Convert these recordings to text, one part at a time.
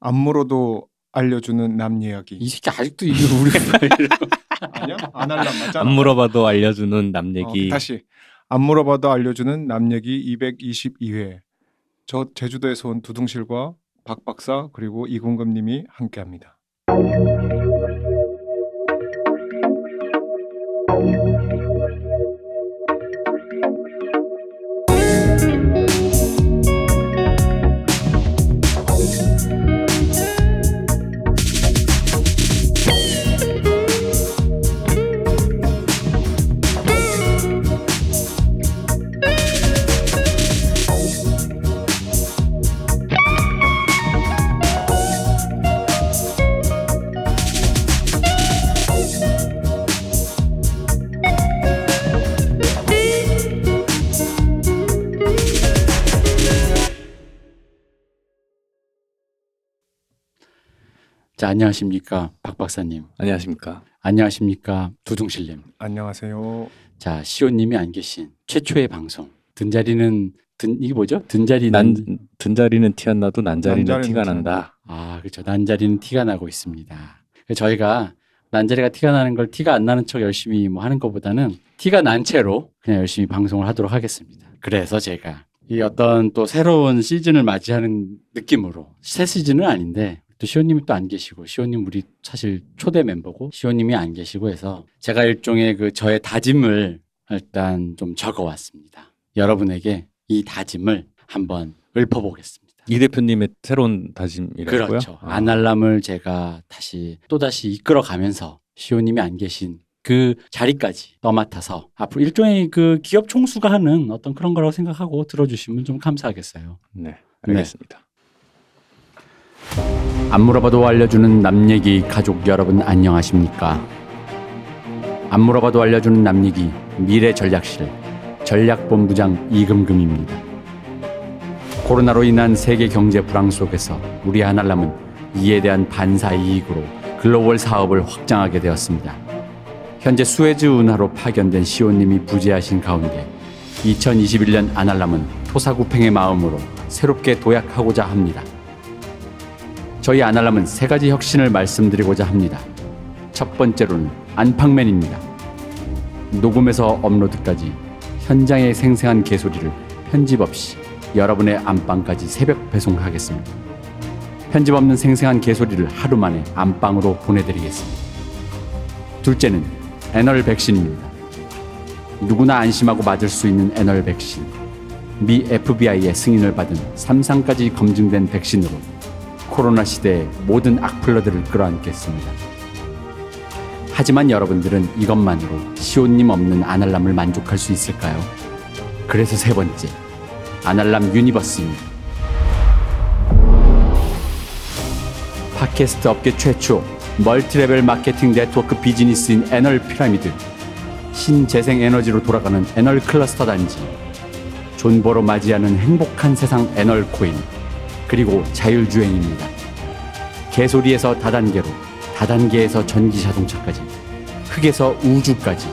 안 물어도 알려주는 남 이야기. 이 새끼 아직도 이게 우리. 아니야? 안 할람 맞잖아. 안 물어봐도 알려주는 남 얘기. 어, 다시 안 물어봐도 알려주는 남 얘기 222회. 저 제주도에서 온 두둥실과 박 박사 그리고 이공금님이 함께합니다. 자 안녕하십니까 박 박사님. 안녕하십니까. 안녕하십니까 두둥실님. 안녕하세요. 자 시호님이 안 계신 최초의 방송. 든자리는 든 이게 뭐죠? 든자리는 난 든자리는 티 안 나도 난자리는 난자리는 티가 난다. 아 그렇죠. 난자리는 티가 나고 있습니다. 저희가 난자리가 티가 나는 걸 티가 안 나는 척 열심히 뭐 하는 것보다는 티가 난 채로 그냥 열심히 방송을 하도록 하겠습니다. 그래서 제가 이 어떤 또 새로운 시즌을 맞이하는 느낌으로 새 시즌은 아닌데 또 시호님이 또 안 계시고 시호님 우리 사실 초대 멤버고 시호님이 안 계시고 해서 제가 일종의 그 저의 다짐을 일단 좀 적어왔습니다. 여러분에게 이 다짐을 한번 읊어보겠습니다. 이 대표님의 새로운 다짐이라고요? 그렇죠. 아. 아날람을 제가 다시 또 다시 이끌어가면서 시호님이 안 계신 그 자리까지 떠맡아서 앞으로 일종의 그 기업 총수가 하는 어떤 그런 거라고 생각하고 들어주시면 좀 감사하겠어요. 네, 알겠습니다. 안 물어봐도 알려주는 남 얘기 가족 여러분 안녕하십니까? 안 물어봐도 알려주는 남 얘기 미래 전략실 전략본부장 이금금입니다. 코로나로 인한 세계 경제 불황 속에서 우리 하날람은 이에 대한 반사 이익으로 글로벌 사업을 확장하게 되었습니다. 현재 수에즈 운하로 파견된 시온님이 부재하신 가운데 2021년 아날람은 토사구팽의 마음으로 새롭게 도약하고자 합니다. 저희 아날람은 세 가지 혁신을 말씀드리고자 합니다. 첫 번째로는 안팡맨입니다. 녹음에서 업로드까지 현장의 생생한 개소리를 편집 없이 여러분의 안방까지 새벽 배송하겠습니다. 편집 없는 생생한 개소리를 하루 만에 안방으로 보내드리겠습니다. 둘째는 애널 백신입니다. 누구나 안심하고 맞을 수 있는 애널 백신. 미 FBI의 승인을 받은 3상까지 검증된 백신으로 코로나 시대의 모든 악플러들을 끌어안겠습니다. 하지만 여러분들은 이것만으로 시온님 없는 아날람을 만족할 수 있을까요? 그래서 세 번째, 아날람 universe입니다. 팟캐스트 업계 최초 multi-level 마케팅 네트워크 비즈니스인 anal 피라미드, 신재생 에너지로 돌아가는 anal 클러스터 단지, 존버로 맞이하는 행복한 세상 에널 코인, 그리고 자율주행입니다. 개소리에서 다단계로, 다단계에서 전기 자동차까지, 흙에서 우주까지.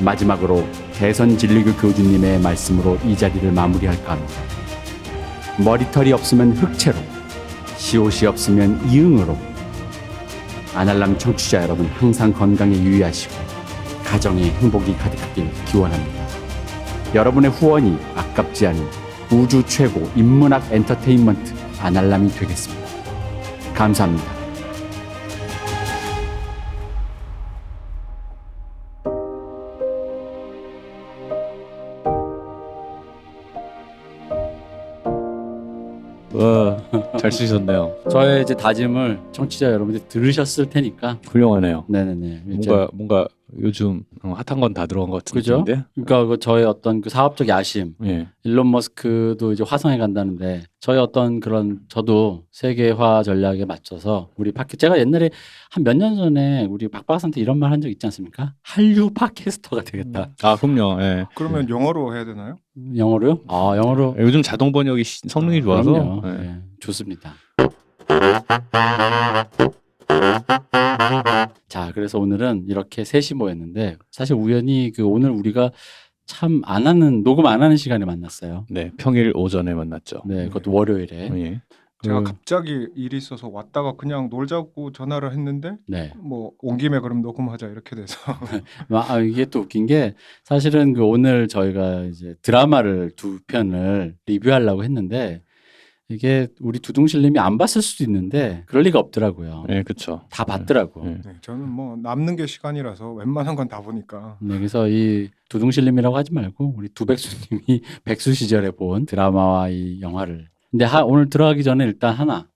마지막으로 대선 진리교 교주님의 말씀으로 이 자리를 마무리할까 합니다. 머리털이 없으면 흑채로, 시옷이 없으면 이응으로. 아날람 청취자 여러분 항상 건강에 유의하시고 가정에 행복이 가득하길 기원합니다. 여러분의 후원이 아깝지 않은 우주 최고 인문학 엔터테인먼트 아날람이 되겠습니다. 감사합니다. 와, 잘 쓰셨네요. 저의 이제 다짐을 청취자 여러분들 들으셨을 테니까 훌륭하네요. 네네네 이제 뭔가 뭔가 요즘 어, 핫한 건 다 들어간 것 그죠? 같은데. 그러니까 그 저의 어떤 그 사업적 야심 예. 일론 머스크도 이제 화성에 간다는데 저희 어떤 그런 저도 세계화 전략에 맞춰서 우리 팟캐 제가 옛날에 한 몇 년 전에 우리 박박사한테 이런 말 한 적 있지 않습니까? 한류 팟캐스터가 되겠다. 아 그럼요. 예. 그러면 영어로 해야 되나요? 영어로요? 아 영어로 요즘 자동 번역이 시- 성능이 아, 좋아서. 그럼요. 예. 예, 좋습니다. 자, 그래서 오늘은 이렇게 셋이 모였는데 사실 우연히 그 오늘 우리가 참 안 하는 녹음 안 하는 시간에 만났어요. 네, 평일 오전에 만났죠. 네, 그것도 월요일에. 예. 제가 그- 갑자기 일이 있어서 왔다가 그냥 놀자고 전화를 했는데 네. 뭐 온 김에 그럼 녹음하자 이렇게 돼서 아, 이게 또 웃긴 게 사실은 그 오늘 저희가 이제 드라마를 두 편을 리뷰하려고 했는데 이게 우리 두둥실님이 안 봤을 수도 있는데 그럴 리가 없더라고요. 네, 그렇죠. 다 봤더라고. 네. 네, 저는 뭐 남는 게 시간이라서 웬만한 건 다 보니까 네, 그래서 이 두둥실님이라고 하지 말고 우리 두백수님이 백수 시절에 본 드라마와 이 영화를. 근데 하, 오늘 들어가기 전에 일단 하나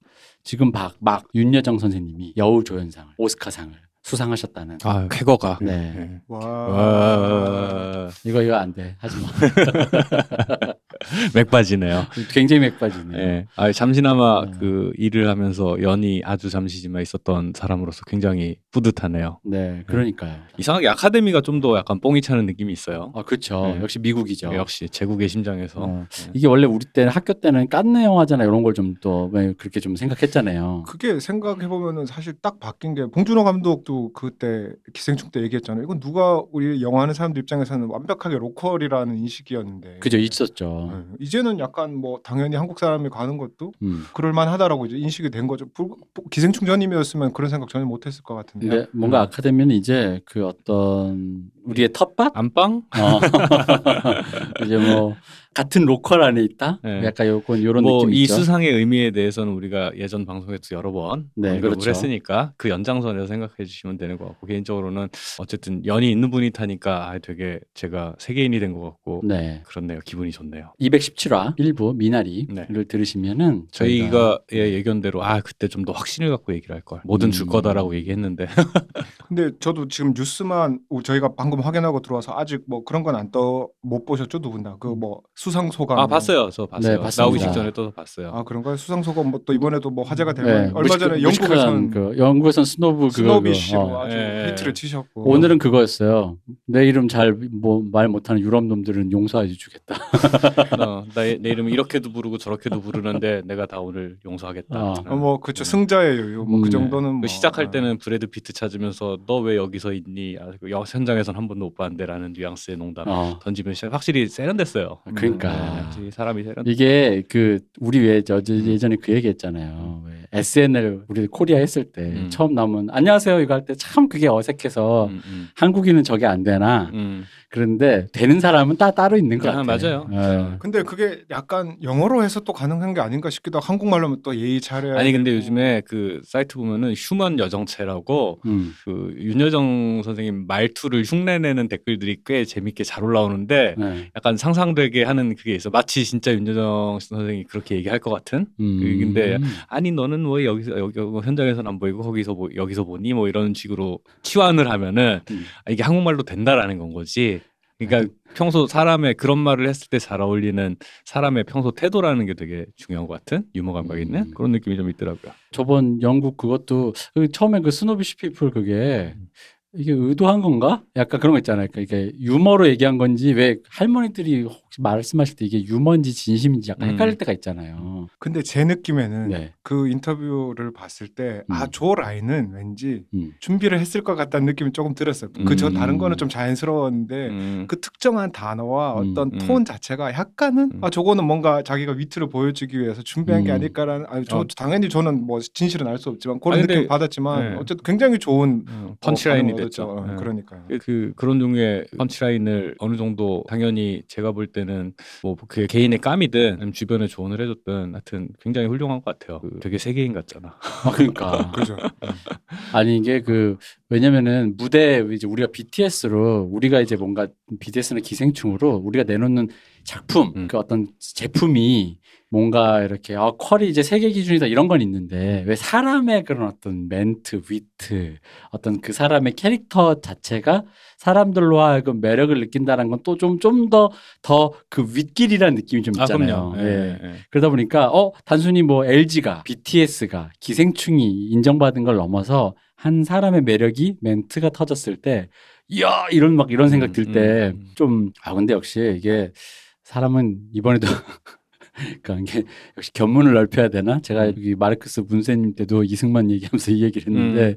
지금 막, 막 윤여정 선생님이 여우 조연상을 오스카상을 수상하셨다는. 아, 쾌거가. 네. 와, 와, 이거 이거 안 돼. 하지 마. 맥빠지네요. 굉장히 맥빠지네. 예. 아, 잠시나마 네. 그 일을 하면서 연이 아주 잠시지만 있었던 사람으로서 굉장히 뿌듯하네요. 네, 그러니까요. 이상하게 아카데미가 좀 더 약간 뽕이 차는 느낌이 있어요. 아, 그렇죠. 네. 역시 미국이죠. 역시 제국의 심장에서. 어. 네. 이게 원래 우리 때는 학교 때는 깐느 영화잖아 이런 걸 좀 또 그렇게 좀 생각했잖아요. 그게 생각해 보면은 사실 딱 바뀐 게 봉준호 감독도 그때 기생충 때 얘기했잖아요. 이건 누가 우리 영화하는 사람들 입장에서는 완벽하게 로컬이라는 인식이었는데. 그죠 있었죠. 네, 이제는 약간 뭐 당연히 한국 사람이 가는 것도 음. 그럴만하다라고 이제 인식이 된 거죠. 불- 기생충 전임이었으면 그런 생각 전혀 못했을 것 같은데. 근데 뭔가 아카데미는 이제 그 어떤 우리의 텃밭 안방? 어. 이제 뭐 같은 로컬 안에 있다. 네. 약간 요건 요런 뭐 느낌 이 있죠. 수상의 의미에 대해서는 우리가 예전 방송에서 여러 번 네, 언급을 그렇죠. 했으니까 그 연장선에서 생각해 주시면 되는 것 같고 개인적으로는 어쨌든 연이 있는 분이 타니까 아, 되게 제가 세계인이 된 것 같고 네. 그렇네요. 기분이 좋네요. 217화 일부 미나리를 네. 들으시면은 저희가 예, 예견대로 아 그때 좀 더 확신을 갖고 얘기를 할 걸. 뭐든 줄 음. 거다라고 얘기했는데 근데 저도 지금 뉴스만 오, 저희가 방금 확인하고 들어와서 아직 뭐 그런 건 안 떠 못 보셨죠 두 분 다. 그뭐 수상 소감. 아 뭐. 봤어요. 저 봤어요. 네, 봤습니다. 나오기 직전에 또 봤어요. 아 그런가요? 수상 소감 뭐또 이번에도 뭐 화제가 되고 네, 얼마 전에 영국에서는 그 영국에선 snob 그거 snobbish로 어. 아주 예. 히트를 치셨고 오늘은 그거였어요. 내 이름 잘 뭐 말 못하는 유럽 놈들은 용서해 주겠다. 어, 나, 내 이름 이렇게도 부르고 저렇게도 부르는데 내가 다 오늘 용서하겠다. 어. 어, 뭐 그쵸 승자의 여유 뭐 음, 그 네. 정도는 그뭐 시작할 아. 때는 브래드 피트 찾으면서 너 왜 여기서 있니? 아, 그 여- 현장에선 한 번도 못 봤는데라는 뉘앙스의 농담 어. 던지면 시작- 확실히 세련됐어요. 그 러니까 네, 확실히 사람이 세련. 이게 그 우리 왜저 음. 예전에 그 얘기했잖아요. 왜 SNL 우리 코리아 했을 때 음. 처음 나오면 안녕하세요 이거 할 때 참 그게 어색해서 음, 음, 한국인은 저게 안 되나 음. 그런데 되는 사람은 따 따로 있는 것 아, 같아요. 맞아요. 예. 근데 그게 약간 영어로 해서 또 가능한 게 아닌가 싶기도 하고 한국말로 하면 또 예의 차려야 아니 근데 되고. 요즘에 그 사이트 보면은 휴먼 여정체라고 음. 그 윤여정 선생님 말투를 흉내내는 댓글들이 꽤 재밌게 잘 올라오는데 네. 약간 상상되게 하는 그게 있어. 마치 진짜 윤여정 선생이 그렇게 얘기할 것 같은. 음. 근데 아니 너는 뭐 여기서 여기 뭐 현장에서는 안 보이고 거기서 뭐 여기서 보니 뭐 이런 식으로 치환을 하면은 음. 아, 이게 한국말로 된다라는 건 거지. 그러니까 평소 사람의 그런 말을 했을 때 잘 어울리는 사람의 평소 태도라는 게 되게 중요한 것 같은 유머 감각 있는 음. 그런 느낌이 좀 있더라고요. 저번 영국 그것도 그 처음에 그 snobbish people 그게 음. 이게 의도한 건가? 약간 그런 거 있잖아요. 그러니까 이게 유머로 얘기한 건지 왜 할머니들이 혹시 말씀하실 때 이게 유머인지 진심인지 약간 음. 헷갈릴 때가 있잖아요. 근데 제 느낌에는 네. 그 인터뷰를 봤을 때아 음. 조 라인은 왠지 음. 준비를 했을 것 같다는 느낌이 조금 들었어요. 그저 음. 다른 거는 좀 자연스러웠는데 음. 그 특정한 단어와 음, 어떤 음. 톤 자체가 약간은 음. 아 저거는 뭔가 자기가 위트를 보여주기 위해서 준비한 게 음. 아닐까라는 아니 저 어. 당연히 저는 뭐 진실은 알 수 없지만 그런 아니, 느낌 받았지만 네. 어쨌든 굉장히 좋은 어, 펀치라인이 어, 됐죠. 어, 네. 그러니까요. 그- 그 그런 종류의 펀치라인을 어느 정도 당연히 제가 볼 때는 뭐 그 개인의 까미든 아니면 주변에 조언을 해줬든 하여튼 굉장히 훌륭한 것 같아요. 그 되게 세계인 같잖아. 아, 그러니까. 그죠. 아니 이게 그 왜냐면은 무대 이제 우리가 BTS로 우리가 이제 뭔가 BTS는 기생충으로 우리가 내놓는 작품 음. 그 어떤 제품이 뭔가 이렇게 아 퀄이 이제 세계 기준이다 이런 건 있는데 왜 사람의 그런 어떤 멘트 위트 어떤 그 사람의 캐릭터 자체가 사람들로 하여금 매력을 느낀다는 건 또 좀 좀 더 더 그 윗길이라는 느낌이 좀 있잖아요. 예, 예. 예. 그러다 보니까 어 단순히 뭐 LG가 BTS가 기생충이 인정받은 걸 넘어서 한 사람의 매력이 멘트가 터졌을 때 이야 이런 막 이런 생각 음, 들때 음, 음. 좀아 근데 역시 이게 사람은 이번에도 그러니까 이게 역시 견문을 넓혀야 되나? 제가 여기 마르크스 문세님 때도 이승만 얘기하면서 이 얘기를 했는데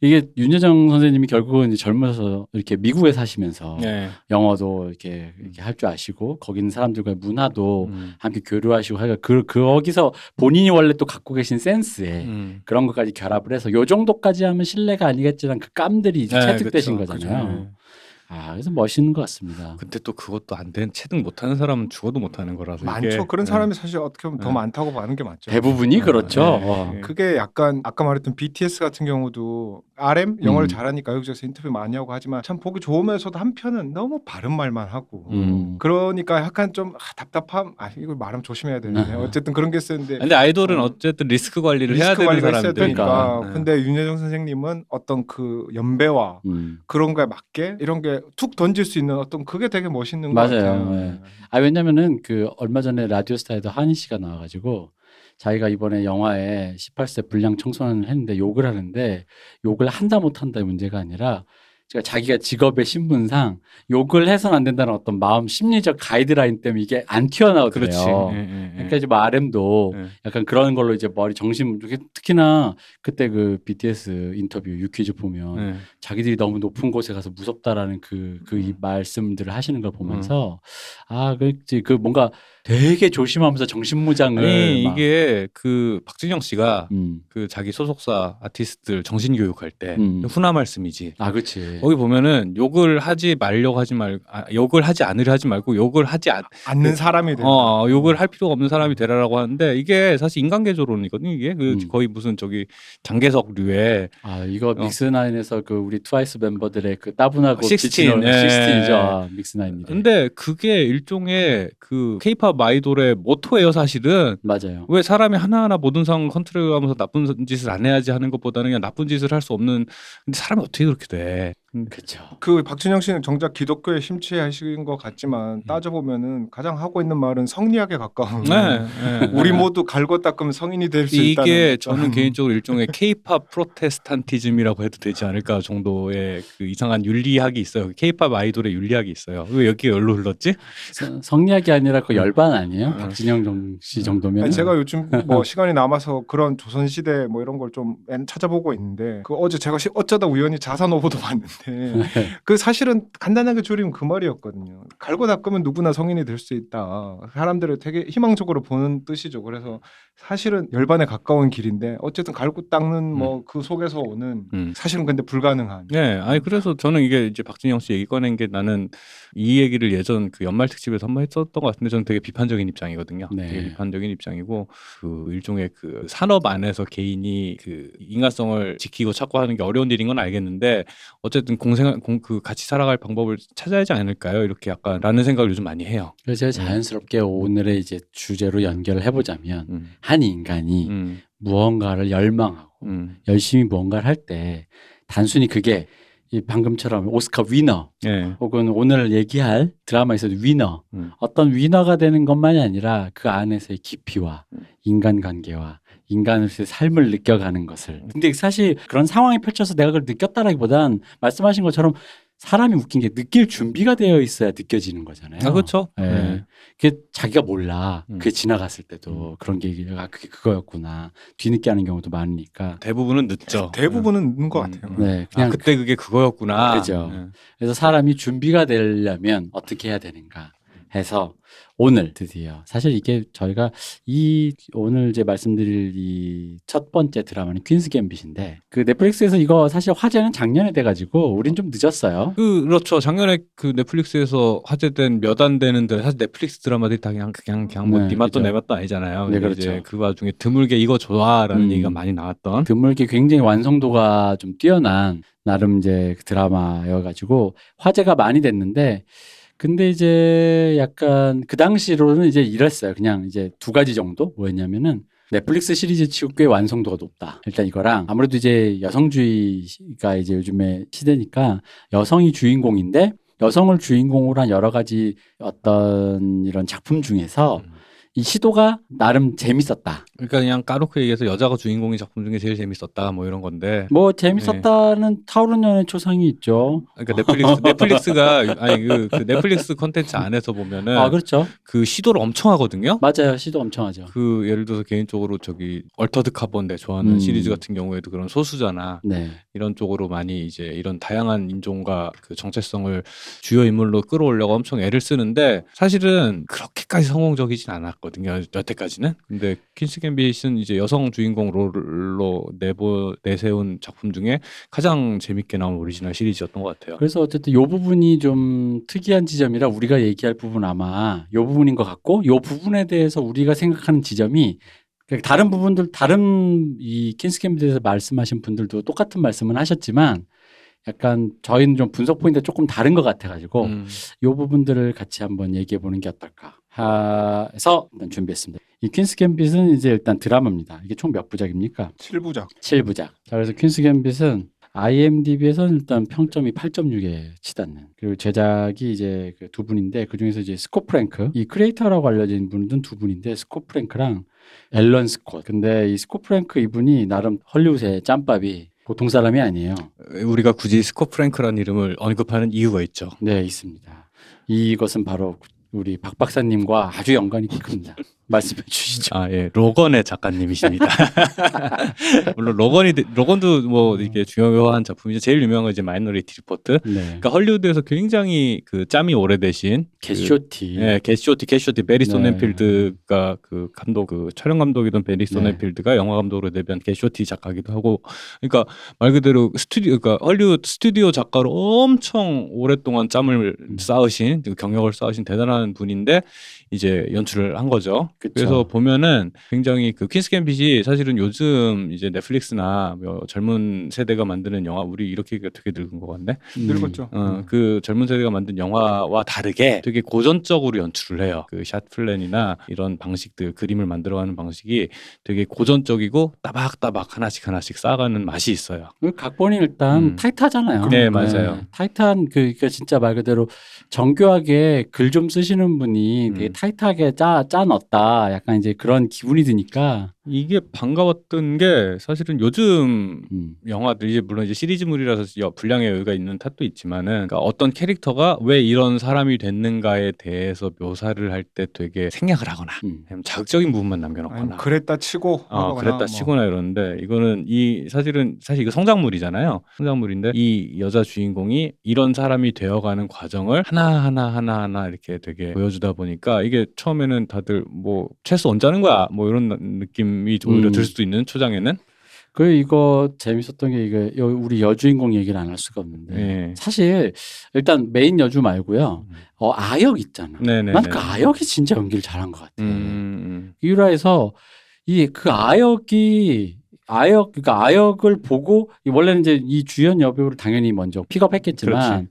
이게 윤여정 선생님이 결국은 젊어서 이렇게 미국에 사시면서 네. 영어도 이렇게, 이렇게 할 줄 아시고 거기 있는 사람들과의 문화도 음. 함께 교류하시고 하니까 그, 그 거기서 본인이 원래 또 갖고 계신 센스에 음. 그런 것까지 결합을 해서 요 정도까지 하면 신뢰가 아니겠지만 그 깜들이 이제 네, 채택되신 그쵸, 거잖아요. 그쵸. 아 그래서 멋있는 것 같습니다. 근데 또 그것도 안 된 체득 못하는 사람은 죽어도 못하는 거라서 많죠. 이게, 그런 네. 사람이 사실 어떻게 보면 더 네. 많다고 보는 게 맞죠. 대부분이 네, 그렇죠. 네. 어. 네. 그게 약간 아까 말했던 BTS 같은 경우도 RM 영어를 음. 잘하니까 여기저기서 인터뷰 많이 하고 하지만 참 보기 좋으면서도 한편은 너무 바른 말만 하고 음. 그러니까 약간 좀 아, 답답함 아 이걸 말하면 조심해야 되는데 음. 어쨌든 그런 게 있었는데 근데 아이돌은 어. 어쨌든 리스크 관리를 해야 리스크 되는 관리가 있어야 사람들이니까. 네. 근데 윤여정 선생님은 어떤 그 연배와 음. 그런 거에 맞게 이런 게툭 던질 수 있는 어떤 그게 되게 멋있는 것 맞아요. 같아요. 네. 아 왜냐면은 그 얼마 전에 라디오스타에도 한희 씨가 나와가지고 자기가 이번에 영화에 18세 불량 청소년을 했는데 욕을 하는데 욕을 한다 못한다의 문제가 아니라 제가 자기가 직업의 신분상 욕을 해서는 안 된다는 어떤 마음 심리적 가이드라인 때문에 이게 안 튀어나오더래요. 그렇지. 예, 예, 예. 그러니까 이제 뭐 RM도 예. 약간 그런 걸로 이제 머리 정신 특히나 그때 그 BTS 인터뷰 유퀴즈 보면 예. 자기들이 너무 높은 곳에 가서 무섭다라는 그그이 음. 말씀들을 하시는 걸 보면서 아 그렇지 그 뭔가 되게 조심하면서 정신무장을 아니 막- 이게 그 박진영 씨가 음. 그 자기 소속사 아티스트들 정신 교육할 때 음. 훈화 말씀이지. 아 그렇지 거기 보면은 욕을 하지 말려고 하지 말 아, 욕을 하지 않으려 하지 말고 욕을 하지 않 않는 사람이 되는 어, 어, 욕을 할 필요가 없는 사람이 되라라고 하는데 이게 사실 인간계조론이거든요. 이게 그 음. 거의 무슨 저기 장계석류의 아 이거 어. 믹스나인에서 그 우리 트와이스 멤버들의 그 따분하고 식스틴, 예. 식스틴이죠 아, 믹스나인이 근데 그게 일종의 그 케이팝 아이돌의 모토예요, 사실은. 맞아요 왜 사람이 하나하나 모든 상황 컨트롤하면서 나쁜 짓을 안 해야지 하는 것보다는 그냥 나쁜 짓을 할 수 없는 근데 사람이 어떻게 그렇게 돼? 그렇죠 그 박준영 씨는 정작 기독교에 심취하신 것 음. 같지만 따져 보면은 가장 하고 있는 말은 성리학에 가까운. 네, 네. 우리 모두 갈고 닦으면 성인이 될 수 있다는. 이게 저는 개인적으로 일종의 케이팝 프로테스탄티즘이라고 해도 되지 않을까 정도의 그 이상한 윤리학이 있어요. 케이팝 아이돌의 윤리학이 있어요. 왜 여기가 열로 흘렀지? 성- 성리학이 아니라 그 열반 아니에요 음. 박진영 정- 씨 정도면 아니, 제가 요즘 뭐 시간이 남아서 그런 조선 시대 뭐 이런 걸 좀 찾아보고 있는데 그 어제 제가 시- 어쩌다 우연히 자산 오보도 봤 는데 그 사실은 간단하게 줄이면 그 말이었거든요. 갈고 닦으면 누구나 성인이 될 수 있다. 사람들을 되게 희망적으로 보는 뜻이죠. 그래서 사실은 열반에 가까운 길인데 어쨌든 갈고 닦는 뭐 그 속에서 오는 음. 사실은 근데 불가능한. 네, 아니 그래서 저는 이게 이제 박진영 씨 얘기 꺼낸 게 나는 이 얘기를 예전 그 연말 특집에서 한 번 했었던 것 같은데 저는 되게 비판적인 입장이거든요. 네. 되게 비판적인 입장이고 그 일종의 그 산업 안에서 개인이 그 인간성을 지키고 찾고 하는 게 어려운 일인 건 알겠는데 어쨌든 공생 공, 그 같이 살아갈 방법을 찾아야 하지 않을까요? 이렇게 약간라는 생각을 요즘 많이 해요. 그래서 제가 자연스럽게 오늘의 이제 주제로 연결을 해보자면 음. 한 인간이 음. 무언가를 열망하고 음. 열심히 무언가를 할 때 단순히 그게 이 방금처럼 오스카 위너 예. 혹은 오늘 얘기할 드라마에서 위너 음. 어떤 위너가 되는 것만이 아니라 그 안에서의 깊이와 음. 인간관계와 인간으로서의 삶을 느껴가는 것을 음. 근데 사실 그런 상황이 펼쳐서 내가 그걸 느꼈다라기보단 말씀하신 것처럼 사람이 웃긴 게 느낄 준비가 되어 있어야 느껴지는 거잖아요. 아 그렇죠. 예. 예. 그게 자기가 몰라. 음. 그게 지나갔을 때도 그런 게 아, 그게 그거였구나. 뒤늦게 하는 경우도 많으니까. 대부분은 늦죠. 대부분은 있는 것 음, 같아요. 음. 네, 아, 그냥 그때 그게 그거였구나. 그죠. 예. 그래서 사람이 준비가 되려면 어떻게 해야 되는가 해서 오늘 드디어 사실 이게 저희가 이 오늘 이제 말씀드릴 이 첫 번째 드라마는 퀸스 갬빗인데 그 넷플릭스에서 이거 사실 화제는 작년에 돼가지고 우린 좀 늦었어요. 그 그렇죠. 작년에 그 넷플릭스에서 화제된 몇 안 되는데 사실 넷플릭스 드라마들이 다 그냥 그냥 그냥 뭐 네, 네 맛도 그죠. 내 맛도 아니잖아요. 네, 그렇죠. 이제 그 와중에 드물게 이거 좋아라는 음. 얘기가 많이 나왔던. 드물게 굉장히 완성도가 좀 뛰어난 나름 이제 그 드라마여가지고 화제가 많이 됐는데 근데 이제 약간 그 당시로는 이제 이랬어요. 그냥 이제 두 가지 정도 뭐였냐면은 넷플릭스 시리즈 치고 꽤 완성도가 높다. 일단 이거랑 아무래도 이제 여성주의가 이제 요즘에 시대니까 여성이 주인공인데 여성을 주인공으로 한 여러 가지 어떤 이런 작품 중에서 이 시도가 나름 재밌었다. 그러니까 그냥 까놓고 얘기해서 여자가 주인공인 작품 중에 제일 재밌었다 뭐 이런 건데. 뭐 재밌었다는 타오르는 여인의 초상이 있죠. 그러니까 넷플릭스 넷플릭스가 아니 그, 그 넷플릭스 컨텐츠 안에서 보면은 아 그렇죠. 그 시도를 엄청 하거든요. 맞아요. 시도 엄청 하죠. 그 예를 들어서 개인적으로 저기 얼터드 카본 내 좋아하는 음. 시리즈 같은 경우에도 그런 소수자나 네. 이런 쪽으로 많이 이제 이런 다양한 인종과 그 정체성을 주요 인물로 끌어올려고 엄청 애를 쓰는데 사실은 그렇게까지 성공적이진 않았거든요 여태까지는 근데 퀸스 갬빗은 이제 여성 주인공 role로 내보 내세운 작품 중에 가장 재밌게 나온 오리지널 시리즈였던 것 같아요. 그래서 어쨌든 요 부분이 좀 특이한 지점이라 우리가 얘기할 부분 아마 요 부분인 것 같고 요 부분에 대해서 우리가 생각하는 지점이 그러니까 다른 부분들 다른 이 퀸스 갬빗에 대해서 말씀하신 분들도 똑같은 말씀은 하셨지만 약간 저희는 좀 분석 포인트가 조금 다른 것 같아가지고 음. 요 부분들을 같이 한번 얘기해 보는 게 어떨까 해서 일단 준비했습니다. 이 퀸스 갬빗은 이제 일단 드라마입니다. 이게 총 몇 부작입니까? 7부작. 7부작. 자, 그래서 퀸스 갬빗은 IMDb에서는 일단 평점이 8.6에 치닫는. 그리고 제작이 이제 그 두 분인데 그 중에서 이제 스콧 프랭크, 이 creator라고 알려진 분은 두 분인데 스콧 프랭크랑 앨런 스콧. 근데 이 스콧 프랭크 이분이 나름 헐리우드의 짬밥이 보통 사람이 아니에요. 우리가 굳이 스콧 프랭크라는 이름을 언급하는 이유가 있죠. 네, 있습니다. 이것은 바로 우리 박 박사님과 아주 연관이 큽니다. 말씀해 주시죠. 아, 예. 로건의 작가님이십니다. 물론 로건이 로건도 뭐 이게 중요한 작품이죠. 제일 유명한 건 이제 마이너리티 리포트. 네. 그러니까 헐리우드에서 굉장히 그 짬이 오래되신 겟 쇼티. 그, 예, 겟 쇼티 겟 쇼티 베리 네. 소넨필드가 그 감독 그 촬영 감독이던 베리 네. 소넨필드가 영화 감독으로 데뷔한 겟 쇼티 작가기도 하고 그러니까 말 그대로 스튜디오 그러니까 헐리우드 스튜디오 작가로 엄청 오랫동안 짬을 음. 쌓으신 그 경력을 쌓으신 대단한 분인데 이제 연출을 한 거죠. 그쵸. 그래서 보면은 굉장히 그 퀸스 갬빗이 사실은 요즘 이제 넷플릭스나 뭐 젊은 세대가 만드는 영화 우리 이렇게 되게 늙은 것 같네. 음. 늙었죠. 어, 그 젊은 세대가 만든 영화와 다르게 되게 고전적으로 연출을 해요. 그 샷 플랜이나 이런 방식들, 그림을 만들어가는 방식이 되게 고전적이고 따박따박 하나씩 하나씩 쌓아가는 맛이 있어요. 그 각본이 일단 음. 타이트하잖아요. 네, 맞아요. 타이트한 그 그러니까 진짜 말 그대로 정교하게 글 좀 쓰시는 분이 되게 음. 타이트하게 짜, 짜 넣었다. 약간 이제 그런 기분이 드니까. 이게 반가웠던 게 사실은 요즘 음. 영화들이 물론 이제 시리즈물이라서 여- 분량의 여유가 있는 탓도 있지만은 그러니까 어떤 캐릭터가 왜 이런 사람이 됐는가에 대해서 묘사를 할 때 되게 생략을 하거나 음. 자극적인 부분만 남겨놓거나 그랬다 치고 어, 그랬다 뭐. 치거나 이러는데 이거는 이 사실은 사실 이거 성장물이잖아요. 성장물인데 이 여자 주인공이 이런 사람이 되어가는 과정을 하나 하나 하나 하나 이렇게 되게 보여주다 보니까 이게 처음에는 다들 뭐 체스 언제 하는 거야 뭐 이런 느낌 이 오히려 음. 들 수도 있는 초장에는 그 이거 재밌었던 게 이게 여- 우리 여주인공 얘기를 안 할 수가 없는데 예. 사실 일단 메인 여주 말고요. 어 아역 있잖아. 네네. 난 그 아역이 진짜 연기를 잘한 것 같아. 음, 유라에서 이 그 아역이 아역 그러니까 아역을 보고 이 원래는 이제 이 주연 여배우를 당연히 먼저 픽업했겠지만.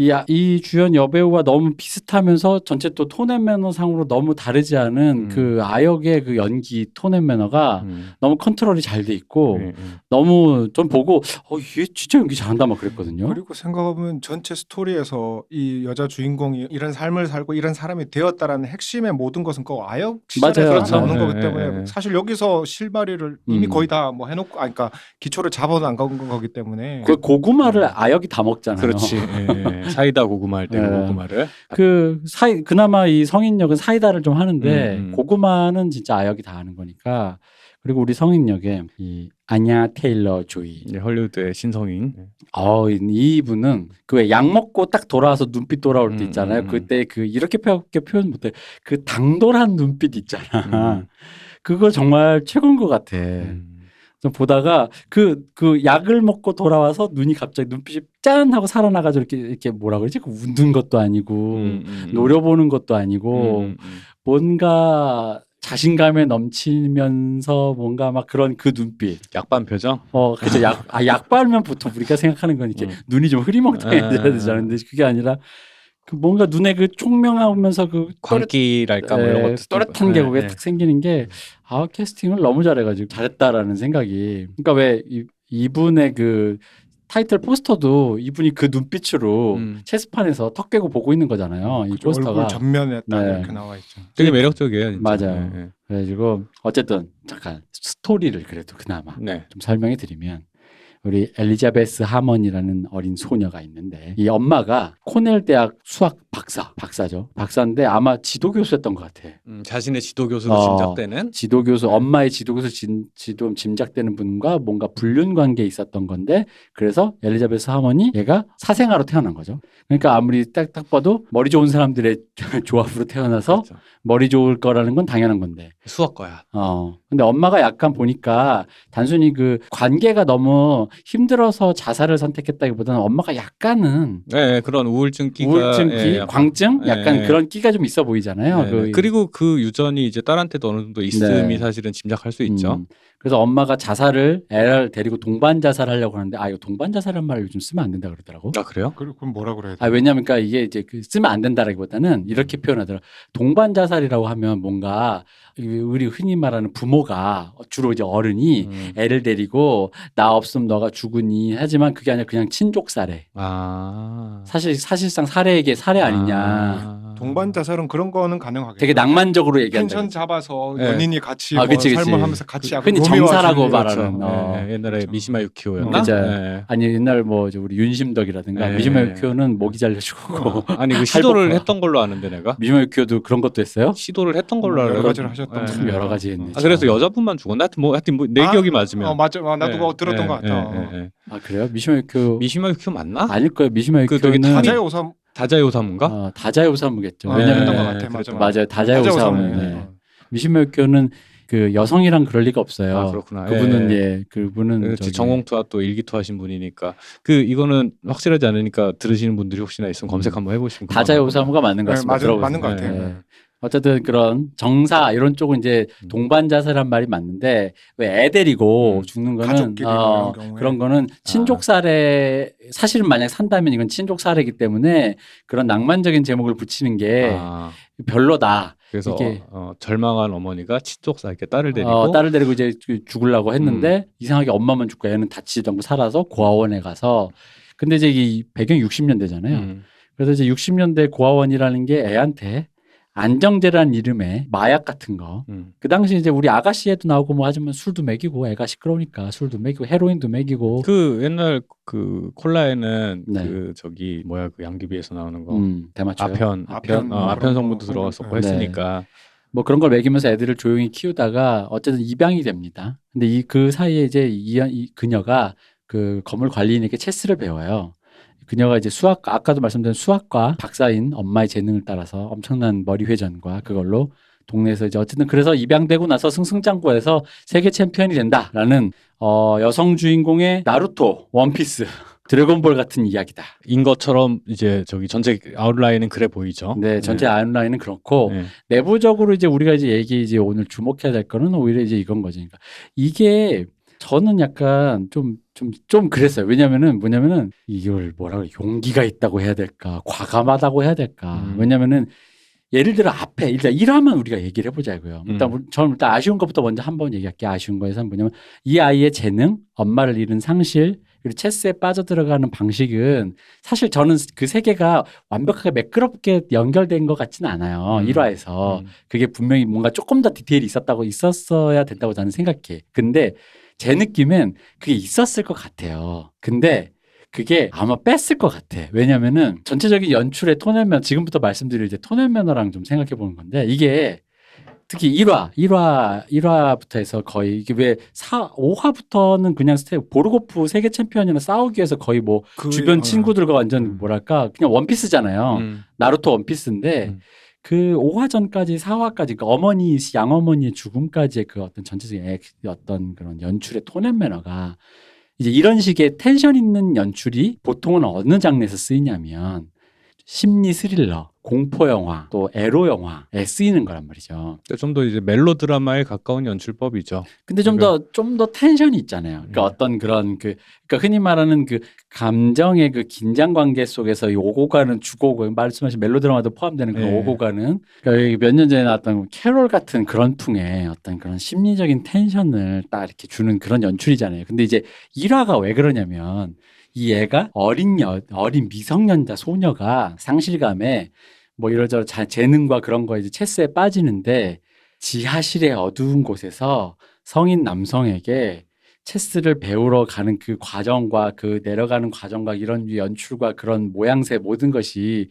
이, 아- 이 주연 여배우가 너무 비슷하면서 전체 또 tone and manner상으로 너무 다르지 않은 음. 그 아역의 그 연기 tone and manner가 음. 너무 컨트롤이 잘 돼 있고 예, 예. 너무 좀 보고 어얘 진짜 연기 잘한다 막 그랬거든요. 그리고 생각해보면 전체 스토리에서 이 여자 주인공이 이런 삶을 살고 이런 사람이 되었다라는 핵심의 모든 것은 그 아역 시절에서 맞아요. 나오는 그렇죠. 거기 예, 때문에. 사실 여기서 실마리를 이미 음. 거의 다 뭐 해놓고 아 그러니까 기초를 잡아놓은 거기 때문에 그 고구마를 아역이 다 먹잖아요. 그렇지. 사이다 고구마 할때그 예. 고구마를. 그 사이 그나마 이 성인 역은 사이다를 좀 하는데 음, 음. 고구마는 진짜 아역이 다 하는 거니까 그리고 우리 성인 역에 이 아냐 테일러 조이 이제 헐리우드의 신성인. 어 이분은 그 왜 약 먹고 딱 돌아와서 눈빛 돌아올 때 음, 있잖아요 음, 음. 그때 그 이렇게 표- 표현 못해 그 당돌한 눈빛 있잖아 음. 그거 정말 최고인 것 같아 음. 좀 보다가 그 그 약을 먹고 돌아와서 눈이 갑자기 눈빛이 짠 하고 살아나가지고 이렇게 이렇게 뭐라 그러지 그 웃는 것도 아니고 음, 음. 노려보는 것도 아니고 음, 음. 뭔가 자신감에 넘치면서 뭔가 막 그런 그 눈빛. 약반 표정. 어, 그죠. 약, 아, 약 바르면 보통 우리가 생각하는 건 이렇게 음. 눈이 좀 흐리멍텅해져야 아. 되잖아요. 근데 그게 아니라 그 뭔가 눈에 그 총명하면서 그 광기랄까 뭐 이런 에, 것도 또렷한 게 네, 왜 네. 탁 생기는 게 아, 캐스팅을 너무 잘해가지고 잘했다라는 생각이. 그러니까 왜 이, 이분의 그 타이틀 포스터도 이분이 그 눈빛으로 음. 체스판에서 턱 깨고 보고 있는 거잖아요. 이 그죠, 포스터가. 얼굴 전면에 딱 네. 이렇게 나와 있죠. 되게 매력적이에요. 진짜. 맞아요. 네, 그래가지고 어쨌든 잠깐 스토리를 그래도 그나마 네. 좀 설명해 드리면 우리 엘리자베스 하먼이라는 어린 소녀가 있는데 이 엄마가 코넬 대학 수학 박사 박사죠 박사인데 아마 지도 교수였던 것 같아 음, 자신의 지도 교수로 어. 짐작되는 지도 교수 엄마의 지도 교수 진, 지도 짐작되는 분과 뭔가 불륜 관계에 있었던 건데 그래서 엘리자베스 하먼이 얘가 사생아로 태어난 거죠 그러니까 아무리 딱딱 봐도 머리 좋은 사람들의 조합으로 태어나서 그렇죠. 머리 좋을 거라는 건 당연한 건데 수학과야. 어. 근데 엄마가 약간 보니까 단순히 그 관계가 너무 힘들어서 자살을 선택했다기보다는 엄마가 약간은 네, 그런 우울증 끼가 우울증 끼, 예, 광증, 약간 예. 그런 끼가 좀 있어 보이잖아요. 네, 그- 네. 그리고 그 유전이 이제 딸한테도 어느 정도 있음이 네. 사실은 짐작할 수 있죠. 음. 그래서 엄마가 자살을 애를 데리고 동반 자살하려고 하는데 아 이거 동반 자살이라는 말을 요즘 쓰면 안 된다 그러더라고. 아 그래요? 그럼 뭐라 그래야 돼? 아 왜냐면 그러니까 이게 이제 그 쓰면 안 된다라기보다는 이렇게 표현하더라. 동반 자살이라고 하면 뭔가 이 우리 흔히 말하는 부모가 주로 이제 어른이 음. 애를 데리고 나 없으면 너가 죽으니 하지만 그게 아니라 그냥 친족 살해. 아. 사실 사실상 살해에게 살해 아니냐. 아. 동반 자살은 그런 거는 가능하겠죠. 되게 낭만적으로 얘기한다. 펜션 잡아서 네. 연인이 같이 아, 뭐 그치, 그치. 삶을 하면서 같이 약간 흔히 로미오와 정사라고 줄리엣 말하는, 같죠. 어. 네, 옛날에 그렇죠. 미시마 유키오였나? 그죠. 네. 아니 옛날 뭐 이제 우리 윤심덕이라든가 네. 미시마 유키오는 목이 잘려 죽고 아니 그 시도를 할복과. 했던 걸로 아는데 내가 미시마 유키오도 그런 것도 했어요? 시도를 했던 걸로 뭐 여러. 가지를 하셨던 네. 참 여러 가지 했네. 아, 그래서 참. 여자분만 죽었나? 하여튼 뭐 하여튼 뭐내 아, 기억이 맞으면. 어, 맞아. 아, 나도 네, 뭐 들었던 네, 것 같아. 네, 어. 아 그래요? 미시마 유키오 미시마 유키오 맞나? 아닐 거예요. 미시마 그 유키오는 타자- 다자의 오삼 다자의 오사문가? 어, 다자의 오사무겠죠. 아, 왜냐면 네, 것 같아. 맞아, 그랬던 맞아요. 오삼은, 네. 유키오는 그 여성이랑 그럴 리가 없어요. 아, 그렇구나. 그분은 예. 예, 그분은 저기 전공투와 또 일기투하신 분이니까 그 이거는 확실하지 않으니까 들으시는 분들이 혹시나 있으면 검색 한번 해보시면 오사무가 맞는 것 네, 같습니다. 맞은, 들어보세요. 맞는 것 네. 같아요. 네. 어쨌든 그런 정사 이런 쪽은 이제 음. 동반 자살한 말이 맞는데 왜애 데리고 음. 죽는 거는 가족끼리 뭐 어, 이런 경우에. 그런 거는 친족 살해 사실은 만약 산다면 이건 친족 살해이기 때문에 그런 낭만적인 제목을 붙이는 게 아, 별로다. 그래서 이게- 어, 절망한 어머니가 친족 사 이렇게 딸을 데리고 어, 딸을 데리고 이제 그 죽으려고 했는데 음. 이상하게 엄마만 죽고 애는 다치지도 않고 살아서 고아원에 가서 근데 이제 이 배경 이 60년대잖아요. 음. 그래서 이제 60년대 고아원이라는 게 애한테 안정제라는 이름의 마약 같은 거. 음. 그 당시 이제 우리 아가씨에도 나오고 뭐 하지만 술도 먹이고 애가 시끄러우니까 술도 먹이고 헤로인도 먹이고. 그 옛날 그 콜라에는 네. 그 저기 뭐야 그 양귀비에서 나오는 거 음, 대마초요. 아편 아편, 어, 뭐 아편 성분도 거, 들어갔었고 네. 했으니까 뭐 그런 걸 먹이면서 애들을 조용히 키우다가 어쨌든 입양이 됩니다. 근데 이 그 사이에 이제 이, 이 그녀가 그 건물 관리인에게 체스를 배워요. 그녀가 이제 수학 아까도 말씀드린 수학과 박사인 엄마의 재능을 따라서 엄청난 머리 회전과 그걸로 동네에서 이제 어쨌든 그래서 입양되고 나서 승승장구해서 세계 챔피언이 된다라는 어 여성 주인공의 나루토, 원피스, 드래곤볼 같은 이야기다. 인 것처럼 이제 저기 전체 아웃라인은 그래 보이죠. 네, 전체 아웃라인은 그렇고 네. 내부적으로 이제 우리가 이제 얘기 이제 오늘 주목해야 될 거는 오히려 이제 이건 거지. 그러니까 이게 저는 약간 좀 좀 좀 그랬어요. 왜냐면은 뭐냐면은 이걸 뭐라고 용기가 있다고 해야 될까, 과감하다고 해야 될까. 음. 왜냐면은 예를 들어 앞에 일단 1화만 우리가 얘기를 해보자고요. 일단 음. 저는 일단 아쉬운 것부터 먼저 한번 얘기할게요. 아쉬운 거에서는 뭐냐면 이 아이의 재능, 엄마를 잃은 상실, 그리고 체스에 빠져들어가는 방식은 사실 저는 그 세계가 완벽하게 매끄럽게 연결된 것 같지는 않아요. 음. 1화에서. 음. 그게 분명히 뭔가 조금 더 디테일이 있었다고 있었어야 된다고 저는 생각해. 근데 제 느낌은 그게 있었을 것 같아요. 근데 그게 아마 뺐을 것 같아. 왜냐면은 전체적인 연출의 tone and 지금부터 말씀드릴 이제 tone and manner랑 좀 생각해 보는 건데 이게 특히 1화, 1화, 1화부터 해서 거의 이게 왜 4, 5화부터는 그냥 스테 보르고프 세계 챔피언이랑 싸우기 위해서 거의 뭐 그- 주변 어. 친구들과 완전 음. 뭐랄까 그냥 원피스잖아요. 음. 나루토 원피스인데 음. 그 5화 전까지 4화까지 그러니까 어머니 양어머니의 죽음까지의 그 어떤 전체적인 액, 어떤 그런 연출의 tone and manner가 이제 이런 식의 텐션 있는 연출이 보통은 어느 장르에서 쓰이냐면 심리 스릴러, 공포 영화, 또 에로 영화에 쓰이는 거란 말이죠. 좀 더 이제 멜로 드라마에 가까운 연출법이죠. 근데 좀 더 좀더 tension이 있잖아요. 그러니까 음. 어떤 그런 그 그러니까 흔히 말하는 그 감정의 그 긴장 관계 속에서 이 오고 가는 주고 오고 말씀하신 멜로 드라마도 포함되는 그런 네. 오고 가는 그러니까 몇년 전에 나왔던 캐롤 같은 그런 풍의 어떤 그런 심리적인 tension을 딱 이렇게 주는 그런 연출이잖아요. 근데 이제 일화가 왜 그러냐면 이 애가 어린 여 어린 미성년자 소녀가 상실감에 뭐 이러저러 자, 재능과 그런 거 이제 체스에 빠지는데 지하실의 어두운 곳에서 성인 남성에게 체스를 배우러 가는 그 과정과 그 내려가는 과정과 이런 연출과 그런 모양새 모든 것이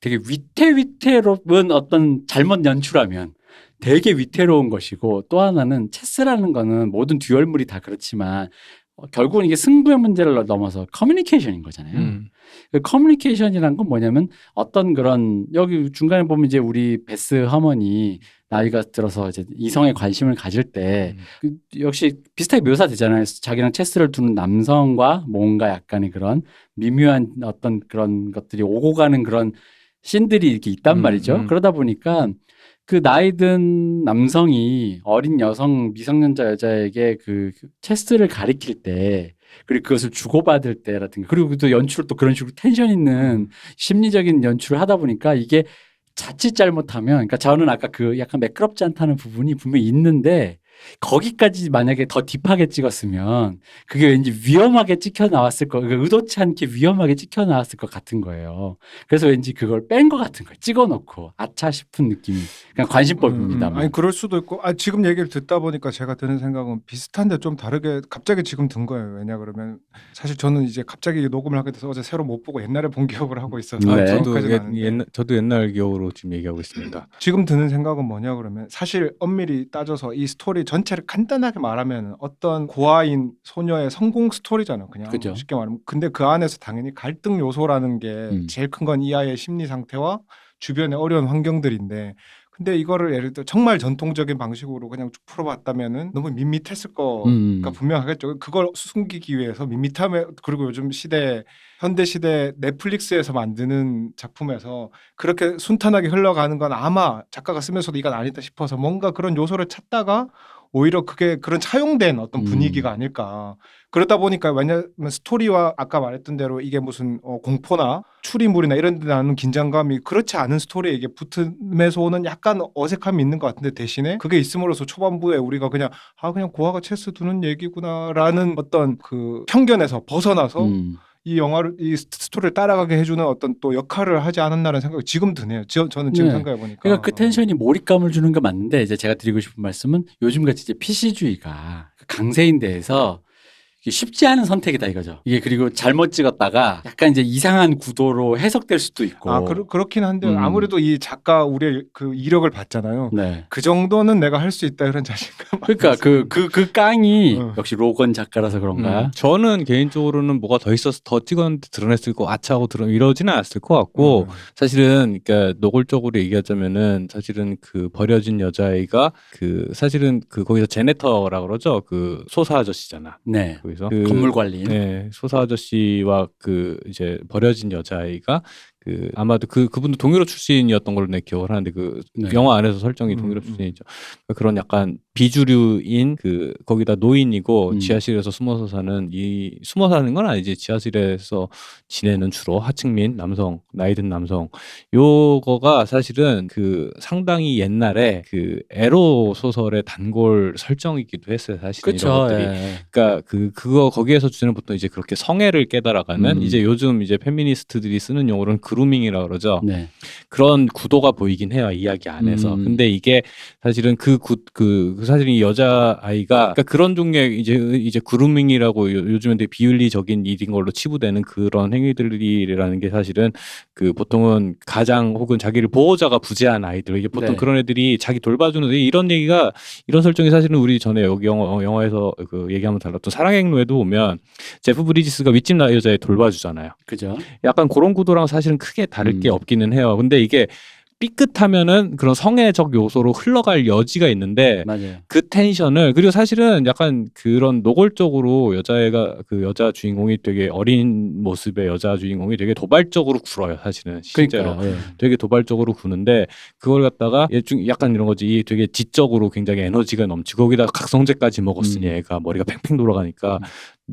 되게 위태위태로운 어떤 잘못 연출하면 되게 위태로운 것이고 또 하나는 체스라는 거는 모든 듀얼물이 다 그렇지만 어, 결국은 이게 승부의 문제를 넘어서 커뮤니케이션인 거잖아요. 음. 그 커뮤니케이션이란 건 뭐냐면 어떤 그런 여기 중간에 보면 이제 우리 베스 하머니 나이가 들어서 이제 이성에 관심을 가질 때 음. 그 역시 비슷하게 묘사되잖아요. 자기랑 체스를 두는 남성과 뭔가 약간의 그런 미묘한 어떤 그런 것들이 오고 가는 그런 씬들이 이렇게 있단 음, 말이죠. 음. 그러다 보니까 그 나이든 남성이 어린 여성 미성년자 여자에게 그 체스를 가리킬 때 그리고 그것을 주고받을 때라든가 그리고 또 연출을 또 그런 식으로 텐션 있는 심리적인 연출을 하다 보니까 이게 자칫 잘못하면 그러니까 저는 아까 그 약간 매끄럽지 않다는 부분이 분명히 있는데 거기까지 만약에 더 딥하게 찍었으면 그게 왠지 위험하게 찍혀 나왔을 거, 그러니까 의도치 않게 위험하게 찍혀 나왔을 것 같은 거예요. 그래서 왠지 그걸 뺀 것 같은 거예요. 찍어 놓고 아차 싶은 느낌이. 그냥 관심법입니다만. 음, 아니 그럴 수도 있고 아 지금 얘기를 듣다 보니까 제가 드는 생각은 비슷한데 좀 다르게 갑자기 지금 든 거예요. 왜냐 그러면 사실 저는 이제 갑자기 녹음을 하게 돼서 어제 새로 못 보고 옛날에 본 기억을 하고 있어서 네. 아, 저도 옛. 옛날 저도 옛날 기억으로 지금 얘기하고 있습니다. 지금 드는 생각은 뭐냐 그러면 사실 엄밀히 따져서 이 스토리 전체를 간단하게 말하면 어떤 고아인 소녀의 성공 스토리잖아요. 그냥 그죠. 쉽게 말하면. 근데 그 안에서 당연히 갈등 요소라는 게 음. 제일 큰 건 이 아이의 심리 상태와 주변의 어려운 환경들인데 근데 이거를 예를 들어 정말 전통적인 방식으로 그냥 쭉 풀어봤다면은 너무 밋밋했을 거가 음. 분명하겠죠. 그걸 숨기기 위해서 밋밋함에 그리고 요즘 시대 현대 시대 넷플릭스에서 만드는 작품에서 그렇게 순탄하게 흘러가는 건 아마 작가가 쓰면서도 이건 아니다 싶어서 뭔가 그런 요소를 찾다가 오히려 그게 그런 차용된 어떤 음. 분위기가 아닐까. 그러다 보니까 왜냐면 스토리와 아까 말했던 대로 이게 무슨 어, 공포나 추리물이나 이런 데 나는 긴장감이 그렇지 않은 스토리에 이게 붙음에서 오는 약간 어색함이 있는 것 같은데 대신에 그게 있음으로써 초반부에 우리가 그냥 아 그냥 고아가 체스 두는 얘기구나라는 어떤 그 편견에서 벗어나서 음. 이 영화를 이 스토리를 따라가게 해주는 어떤 또 역할을 하지 않았나라는 생각이 지금 드네요. 저, 저는 지금 네. 생각해 보니까. 그러니까 그 텐션이 몰입감을 주는 게 맞는데 이제 제가 드리고 싶은 말씀은 요즘 같이 이제 PC주의가 강세인 데에서 쉽지 않은 선택이다 이거죠. 이게 그리고 잘못 찍었다가 약간 이제 이상한 구도로 해석될 수도 있고. 아 그렇, 그렇긴 한데 음. 아무래도 이 작가 우리의 그 이력을 봤잖아요. 네. 그 정도는 내가 할 수 있다 이런 자신감. 그러니까 그 그 그 깡이 어. 역시 로건 작가라서 그런가. 음, 저는 개인적으로는 뭐가 더 있어서 더 찍었는데 드러냈을 거 아차하고 드러 이러지는 않았을 것 같고 음. 사실은 그러니까 노골적으로 얘기하자면은 사실은 그 버려진 여자아이가 그 사실은 그 거기서 제네터라 그러죠 그 소사 아저씨잖아 네. 거기서 건물 관리인. 네 소사 아저씨와 그 이제 버려진 여자아이가 그 아마도 그 그분도 동유럽 출신이었던 걸로 내 기억을 하는데 그 네. 영화 안에서 설정이 음, 동유럽 음. 출신이죠. 그러니까 그런 약간 비주류인 그 거기다 노인이고 음. 지하실에서 숨어서 사는 이 숨어 사는 건 아니지 지하실에서 지내는 주로 하층민 남성 나이 든 남성 요거가 사실은 그 상당히 옛날에 그 에로 소설의 단골 설정이기도 했어요 사실 그렇죠. 이런 것들이 예. 그러니까 그 그거 거기에서 주제는 보통 이제 그렇게 성애를 깨달아가는 음. 이제 요즘 이제 페미니스트들이 쓰는 용어로는 그 루밍이라 그러죠. 네. 그런 구도가 보이긴 해요 이야기 안에서. 음. 근데 이게 사실은 그굿그 그 사실 이 여자 아이가 그러니까 그런 종류의 이제 이제 그루밍이라고 요- 요즘에 되게 비윤리적인 일인 걸로 치부되는 그런 행위들이라는 게 사실은 그 보통은 가장 혹은 자기를 보호자가 부재한 아이들 이게 보통 네. 그런 애들이 자기 돌봐주는 애 이런 얘기가 이런 설정이 사실은 우리 전에 여기 영화 어, 영화에서 그 얘기하면 달랐던 사랑의 행로에도 보면 제프 브리지스가 윗집 나 여자애 돌봐주잖아요. 그죠. 약간 그런 구도랑 사실은 크게 다를 게 음. 없기는 해요. 근데 이게 삐끗하면은 그런 성애적 요소로 흘러갈 여지가 있는데 맞아요. 그 텐션을 그리고 사실은 약간 그런 노골적으로 여자애가 그 여자 주인공이 되게 어린 모습의 여자 주인공이 되게 도발적으로 굴어요 사실은 실제로 그러니까 예. 되게 도발적으로 구는데 그걸 갖다가 얘중 약간 이런 거지 이 되게 지적으로 굉장히 에너지가 넘치고 거기다 각성제까지 먹었으니 음. 애가 머리가 팽팽 돌아가니까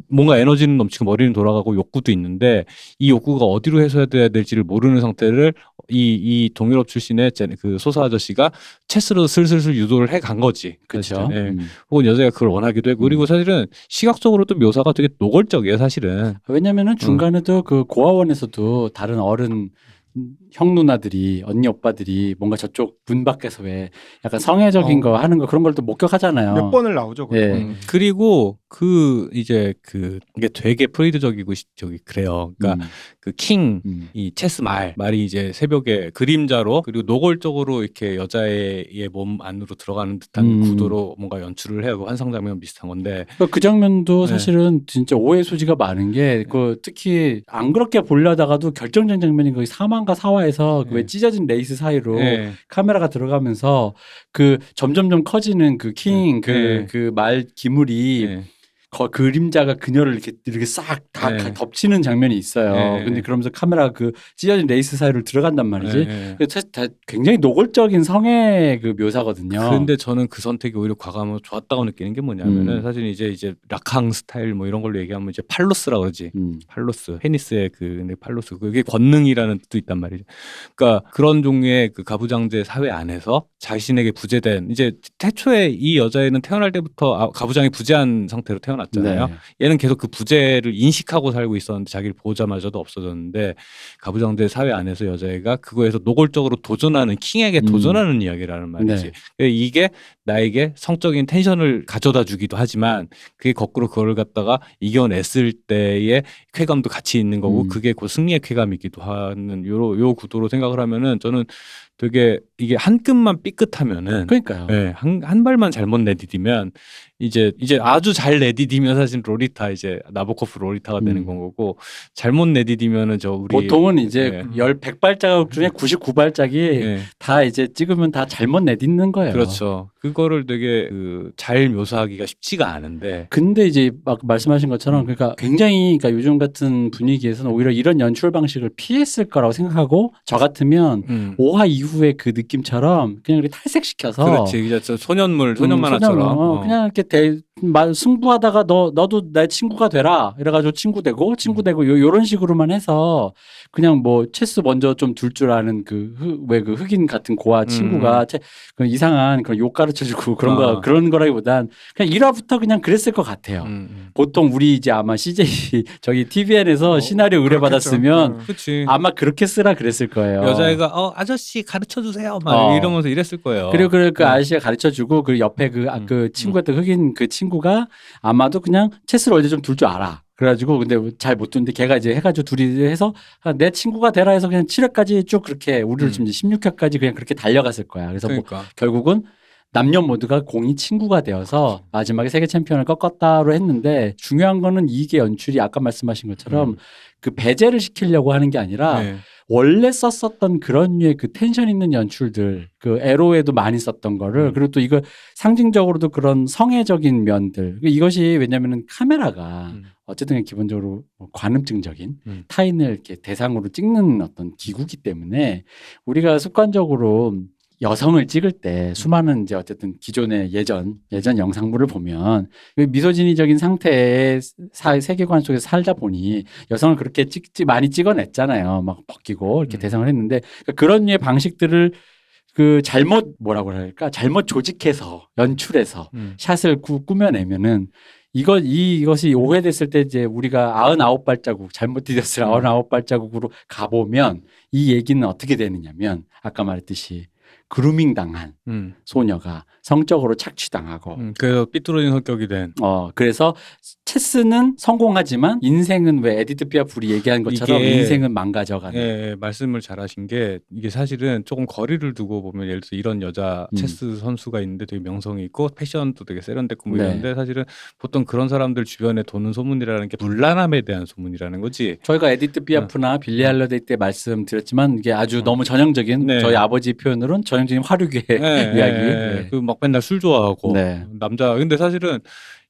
뭔가 에너지는 넘치고 머리는 돌아가고 욕구도 있는데 이 욕구가 어디로 해소해야 될지를 모르는 상태를 이, 이 동유럽 출신의 제- 그 소사 아저씨가 체스로 슬슬슬 유도를 해 간 거지. 그렇죠. 예. 음. 혹은 여자가 그걸 원하기도 했고 그리고 사실은 시각적으로도 묘사가 되게 노골적이에요 사실은. 왜냐면은 중간에도 그 고아원에서도 다른 어른 음, 형 누나들이 언니 오빠들이 뭔가 저쪽 문 밖에서 왜 약간 성애적인 어. 거 하는 거 그런 걸 또 목격하잖아요. 몇 번을 나오죠. 예. 음. 그리고 그 이제 그 이게 되게 프로이드적이고 시- 저기 그래요. 그러니까 음, 그 킹 음. 이 체스 말 말이 이제 새벽에 그림자로 그리고 노골적으로 이렇게 여자의 몸 안으로 들어가는 듯한 음. 구도로 뭔가 연출을 해요. 그 환상 장면 비슷한 건데 그그 장면도 네. 사실은 진짜 오해 소지가 많은 게 그 특히 안 그렇게 보려다가도 결정적 장면인 거기 사망과 사화에서 그왜 네. 찢어진 레이스 사이로 예. 카메라가 들어가면서 그 점점점 커지는 그 킹 그 네. 그말 기물이 예. 거, 그림자가 그녀를 이렇게 이렇게 싹다 네. 덮치는 장면이 있어요. 네. 근데 그러면서 카메라가 그 찢어진 레이스 사이로 들어간단 말이지. 예, 예. 그게 사실 다 굉장히 노골적인 성의 그 묘사거든요. 근데 저는 그 선택이 오히려 과감하고 좋았다고 느끼는 게 뭐냐면은 음. 사실 이제 이제 라캉 스타일 뭐 이런 걸로 얘기하면 이제 phallus라 그러지. 음. phallus 페니스의 그 근데 phallus 그게 권능이라는 뜻도 있단 말이죠. 그러니까 그런 종류의 그 가부장제 사회 안에서 자신에게 부재된 이제 태초에 이 여자애는 태어날 때부터 아, 가부장이 부재한 상태로 태어났 잖아요. 네. 얘는 계속 그 부재를 인식하고 살고 있었는데 자기를 보자마자도 없어졌는데 가부장제 사회 안에서 여자애가 그거에서 노골적으로 도전하는 킹에게 음. 도전하는 이야기라는 말이지. 네. 이게 나에게 성적인 텐션을 가져다 주기도 하지만 그게 거꾸로 그걸 갖다가 이겨냈을 때의 쾌감도 같이 있는 거고 음. 그게 그 승리의 쾌감이기도 하는 요로 요 구도로 생각을 하면은 저는 되게 이게 한 끗만 삐끗하면은 그러니까요. 예, 한, 한 발만 잘못 내디디면 이제 이제 아주 잘 내디디면 사실 로리타 이제 나보코프 로리타가 되는 음. 건 거고 잘못 내디디면은 저 우리 보통은 이제 예. 열 100발자국 중에 99발짝이 예, 다 이제 찍으면 다 잘못 내딛는 거예요. 그렇죠. 그거를 되게 그, 잘 묘사하기가 쉽지가 않은데 근데 이제 막 말씀하신 것처럼 음. 그러니까 굉장히 그러니까 요즘 같은 분위기에서는 오히려 이런 연출 방식을 피했을 거라고 생각하고 저 같으면 음. 5화 이후 의 그 느낌처럼 그냥 이렇게 탈색시켜서 그렇지. 이제 저 소년물 소년 음, 만화처럼. 소년, 어, 어. 그냥 이렇게 대, 마- 승부하다가 너 너도 내 친구가 되라 이래가지고 친구 되고 친구 음. 되고 요, 요런 식으로만 해서 그냥 뭐 체스 먼저 좀 둘 줄 아는 그왜그 흑인 같은 고아 친구가 채, 그 이상한 그런 욕 가르쳐주고 그런 거 음. 아. 그런 거라기보단 그냥 1화부터 그냥 그랬을 것 같아요. 음, 음. 보통 우리 이제 아마 CJ 저기 TVN에서 어, 시나리오 의뢰 받았으면. 그치 아마 그렇게 쓰라 그랬을 거예요. 여자애가 어 아저씨 가르쳐 주세요 막 어. 이러면서 이랬을 거예요. 그리고 그, 그 음. 아저씨가 가르쳐 주고 그 옆에 그, 아, 음. 그 친구였던 흑인 그 친구 가 아마도 그냥 체스를 원래 좀 둘 줄 알아. 그래가지고 근데 잘 못 두는데 걔가 이제 해가지고 둘이 해서 아, 내 친구가 되라 해서 그냥 7회까지 쭉 그렇게 우리를 음. 지금 이제 16회까지 그냥 그렇게 달려갔을 거야. 그래서 뭐 그러니까 결국은 남녀 모두가 공이 친구가 되어서 마지막에 세계 챔피언을 꺾었다로 했는데 중요한 거는 이게 연출이 아까 말씀하신 것처럼 음. 그 배제를 시키려고 하는 게 아니라 네. 원래 썼었던 그런 류의 그 텐션 있는 연출들, 그 에로에도 많이 썼던 거를 음. 그리고 또 이거 상징적으로도 그런 성애적인 면들. 이것이 왜냐면은 카메라가 음. 어쨌든 기본적으로 뭐 관음증적인 음. 타인을 이렇게 대상으로 찍는 어떤 기구기 때문에 우리가 습관적으로 여성을 찍을 때 수많은 이제 어쨌든 기존의 예전 예전 영상물을 보면 그 미소진이적인 상태의 사, 세계관 속에서 살다 보니 여성을 그렇게 찍지 많이 찍어냈잖아요. 막 벗기고 이렇게 음. 대상을 했는데 그러니까 그런 류의 방식들을 그 잘못 뭐라고 할까 잘못 조직해서 연출해서 음. 샷을 꾸, 꾸며내면은 이거 이 이것이 오해됐을 때 이제 우리가 아흔아홉 발자국 잘못 디뎠을 음. 아흔아홉 발자국으로 가보면 이 얘기는 어떻게 되느냐면 아까 말했듯이 그루밍 당한 음. 소녀가 성적으로 착취당하고 음. 그래서 삐뚤어진 성격이 된 어 그래서 체스는 성공하지만 인생은 왜 에디트 피아프 얘기한 것처럼 이게- 인생은 망가져가는 예, 예, 말씀을 잘하신 게 이게 사실은 조금 거리를 두고 보면 예를 들어서 이런 여자 음. 체스 선수가 있는데 되게 명성이 있고 패션도 되게 세련됐고 뭐 네. 이런데 사실은 보통 그런 사람들 주변에 도는 소문이라는 게 문란함에 대한 소문이라는 거지. 저희가 에디트 피아프나 빌리 할러데이 때 말씀드렸지만 이게 아주 어. 너무 전형적인 네. 저희 아버지 표현으로는 전형적인 화류계 예, 이야기. 예, 네. 그막 맨날 술 좋아하고 네. 남자 근데 사실은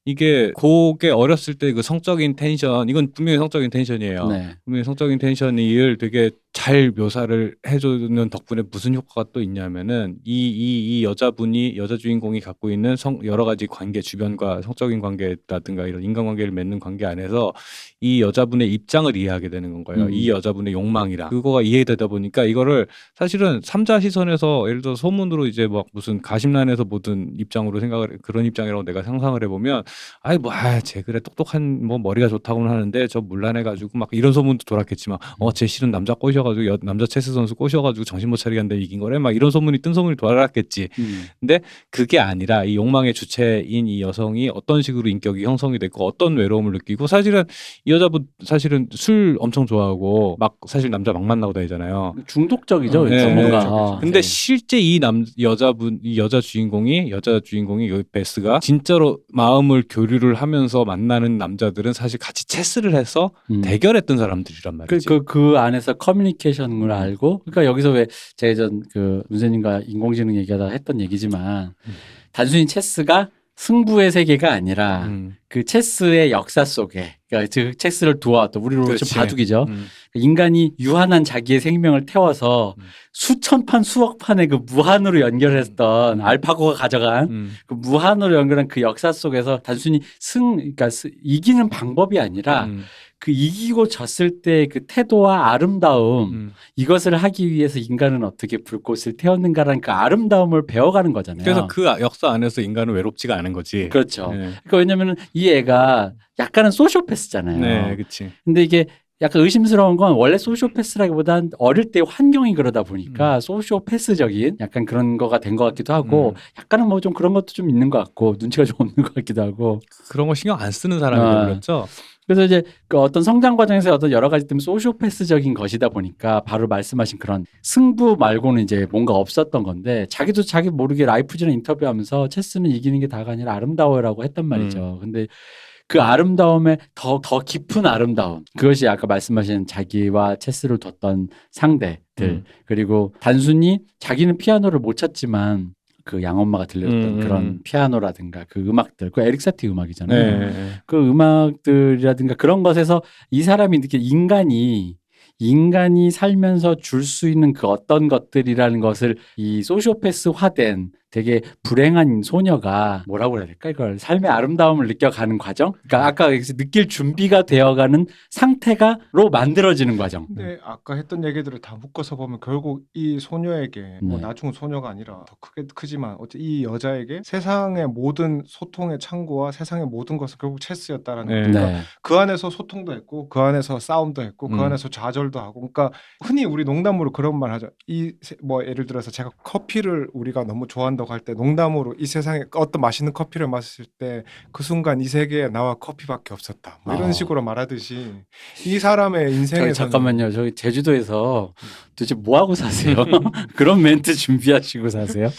이게 그게 어렸을 때 그 성적인 텐션 이건 분명히 성적인 텐션이에요. 네. 분명히 성적인 텐션을 되게 잘 묘사를 해주는 덕분에 무슨 효과가 또 있냐면은 이 이 이 여자분이 여자 주인공이 갖고 있는 성 여러 가지 관계 주변과 성적인 관계라든가 이런 인간관계를 맺는 관계 안에서 이 여자분의 입장을 이해하게 되는 거예요. 음. 이 여자분의 욕망이랑 그거가 이해되다 보니까 이거를 사실은 삼자 시선에서 예를 들어 소문으로 이제 막 무슨 가심란에서 보던 입장으로 생각을 그런 입장이라고 내가 상상을 해보면 아이 뭐아쟤 그래 똑똑한 뭐 머리가 좋다고는 하는데 저 물란해가지고 막 이런 소문도 돌았겠지만 어쟤 실은 남자 꼬셔가지고 여- 남자 체스 선수 꼬셔가지고 정신 못 차리게 한데 이긴 거래 막 이런 소문이 뜬 소문이 돌았겠지. 음. 그게 아니라 이 욕망의 주체인 이 여성이 어떤 식으로 인격이 형성이 됐고 어떤 외로움을 느끼고 사실은 이 여자분 사실은 술 엄청 좋아하고 막 사실 남자 막 만나고 다니잖아요. 중독적이죠. 네, 네, 뭔가. 네, 그렇죠. 근데 네. 실제 이 남 여자분 이 여자 주인공이 여자 주인공이 이 베스가 진짜로 마음을 교류를 하면서 만나는 남자들은 사실 같이 체스를 해서 음. 대결했던 사람들이란 그, 말이지. 그, 그 안에서 커뮤니케이션을 알고, 그러니까 여기서 왜 제가 전그 문세님과 인공지능 얘기하다가 했던 얘기지만, 음. 단순히 체스가 승부의 세계가 아니라 음. 그 체스의 역사 속에, 그러니까 그 체스를 두어왔던 우리로 그렇지. 좀 바둑이죠. 음. 인간이 유한한 자기의 생명을 태워서 음. 수천 판, 수억 판의 그 무한으로 연결했던 알파고가 가져간 음. 그 무한으로 연결한 그 역사 속에서 단순히 승, 그러니까 스- 이기는 방법이 아니라 음. 그 이기고 졌을 때 그 태도와 아름다움 음. 이것을 하기 위해서 인간은 어떻게 불꽃을 태웠는가라는 그 아름다움을 배워가는 거잖아요. 그래서 그 역사 안에서 인간은 외롭지가 않은 거지. 그렇죠. 네. 그러니까 왜냐면은 이 애가 약간은 소시오패스잖아요. 네, 그렇지. 근데 이게 약간 의심스러운 건 원래 소시오패스라기보단 어릴 때 환경이 그러다 보니까 음. 소시오패스적인 약간 그런 거가 된 것 같기도 하고 약간은 뭐 좀 그런 것도 좀 있는 것 같고 눈치가 좀 없는 것 같기도 하고 그런 거 신경 안 쓰는 사람이 아. 되버렸죠. 그래서 이제 그 어떤 성장 과정에서 어떤 여러 가지 때문에 소시오패스적인 것이다 보니까 바로 말씀하신 그런 승부 말고는 이제 뭔가 없었던 건데 자기도 자기 모르게 라이프즈는 인터뷰하면서 체스는 이기는 게 다가 아니라 아름다워요라고 했단 말이죠. 근데 그 아름다움에 더, 더 깊은 아름다움. 그것이 아까 말씀하신 자기와 체스를 뒀던 상대들. 음. 그리고 단순히 자기는 피아노를 못 쳤지만 그 양엄마가 들려줬던 음, 그런 음. 피아노라든가 그 음악들. 그 에릭 사티 음악이잖아요. 네. 그 음악들이라든가 그런 것에서 이 사람이 느끼 인간이 인간이 살면서 줄 수 있는 그 어떤 것들이라는 것을 이 소시오패스화된 되게 불행한 소녀가 뭐라고 해야 될까 이걸 삶의 아름다움을 느껴가는 과정 그러니까 아까 여기서 느낄 준비가 되어가는 상태가로 만들어지는 과정 근데 아까 했던 얘기들을 다 묶어서 보면 결국 이 소녀에게 뭐 네. 나중은 소녀가 아니라 더 크게 크지만 어째 이 여자에게 세상의 모든 소통의 창구와 세상의 모든 것은 결국 체스였다라는 네. 거. 그러니까 네. 그 안에서 소통도 했고 그 안에서 싸움도 했고 그 음. 안에서 좌절도 하고 그러니까 흔히 우리 농담으로 그런 말 하죠. 이 뭐 예를 들어서 제가 커피를 우리가 너무 좋아한다 고 할 때 농담으로 이 세상에 어떤 맛있는 커피를 마셨을 때그 순간 이 세계에 나와 커피밖에 없었다. 뭐 이런 어. 식으로 말하듯이 이 사람의 저기 인생에서 잠깐만요 저기 제주도에서 도대체 뭐 하고 사세요 그런 멘트 준비하시고 사세요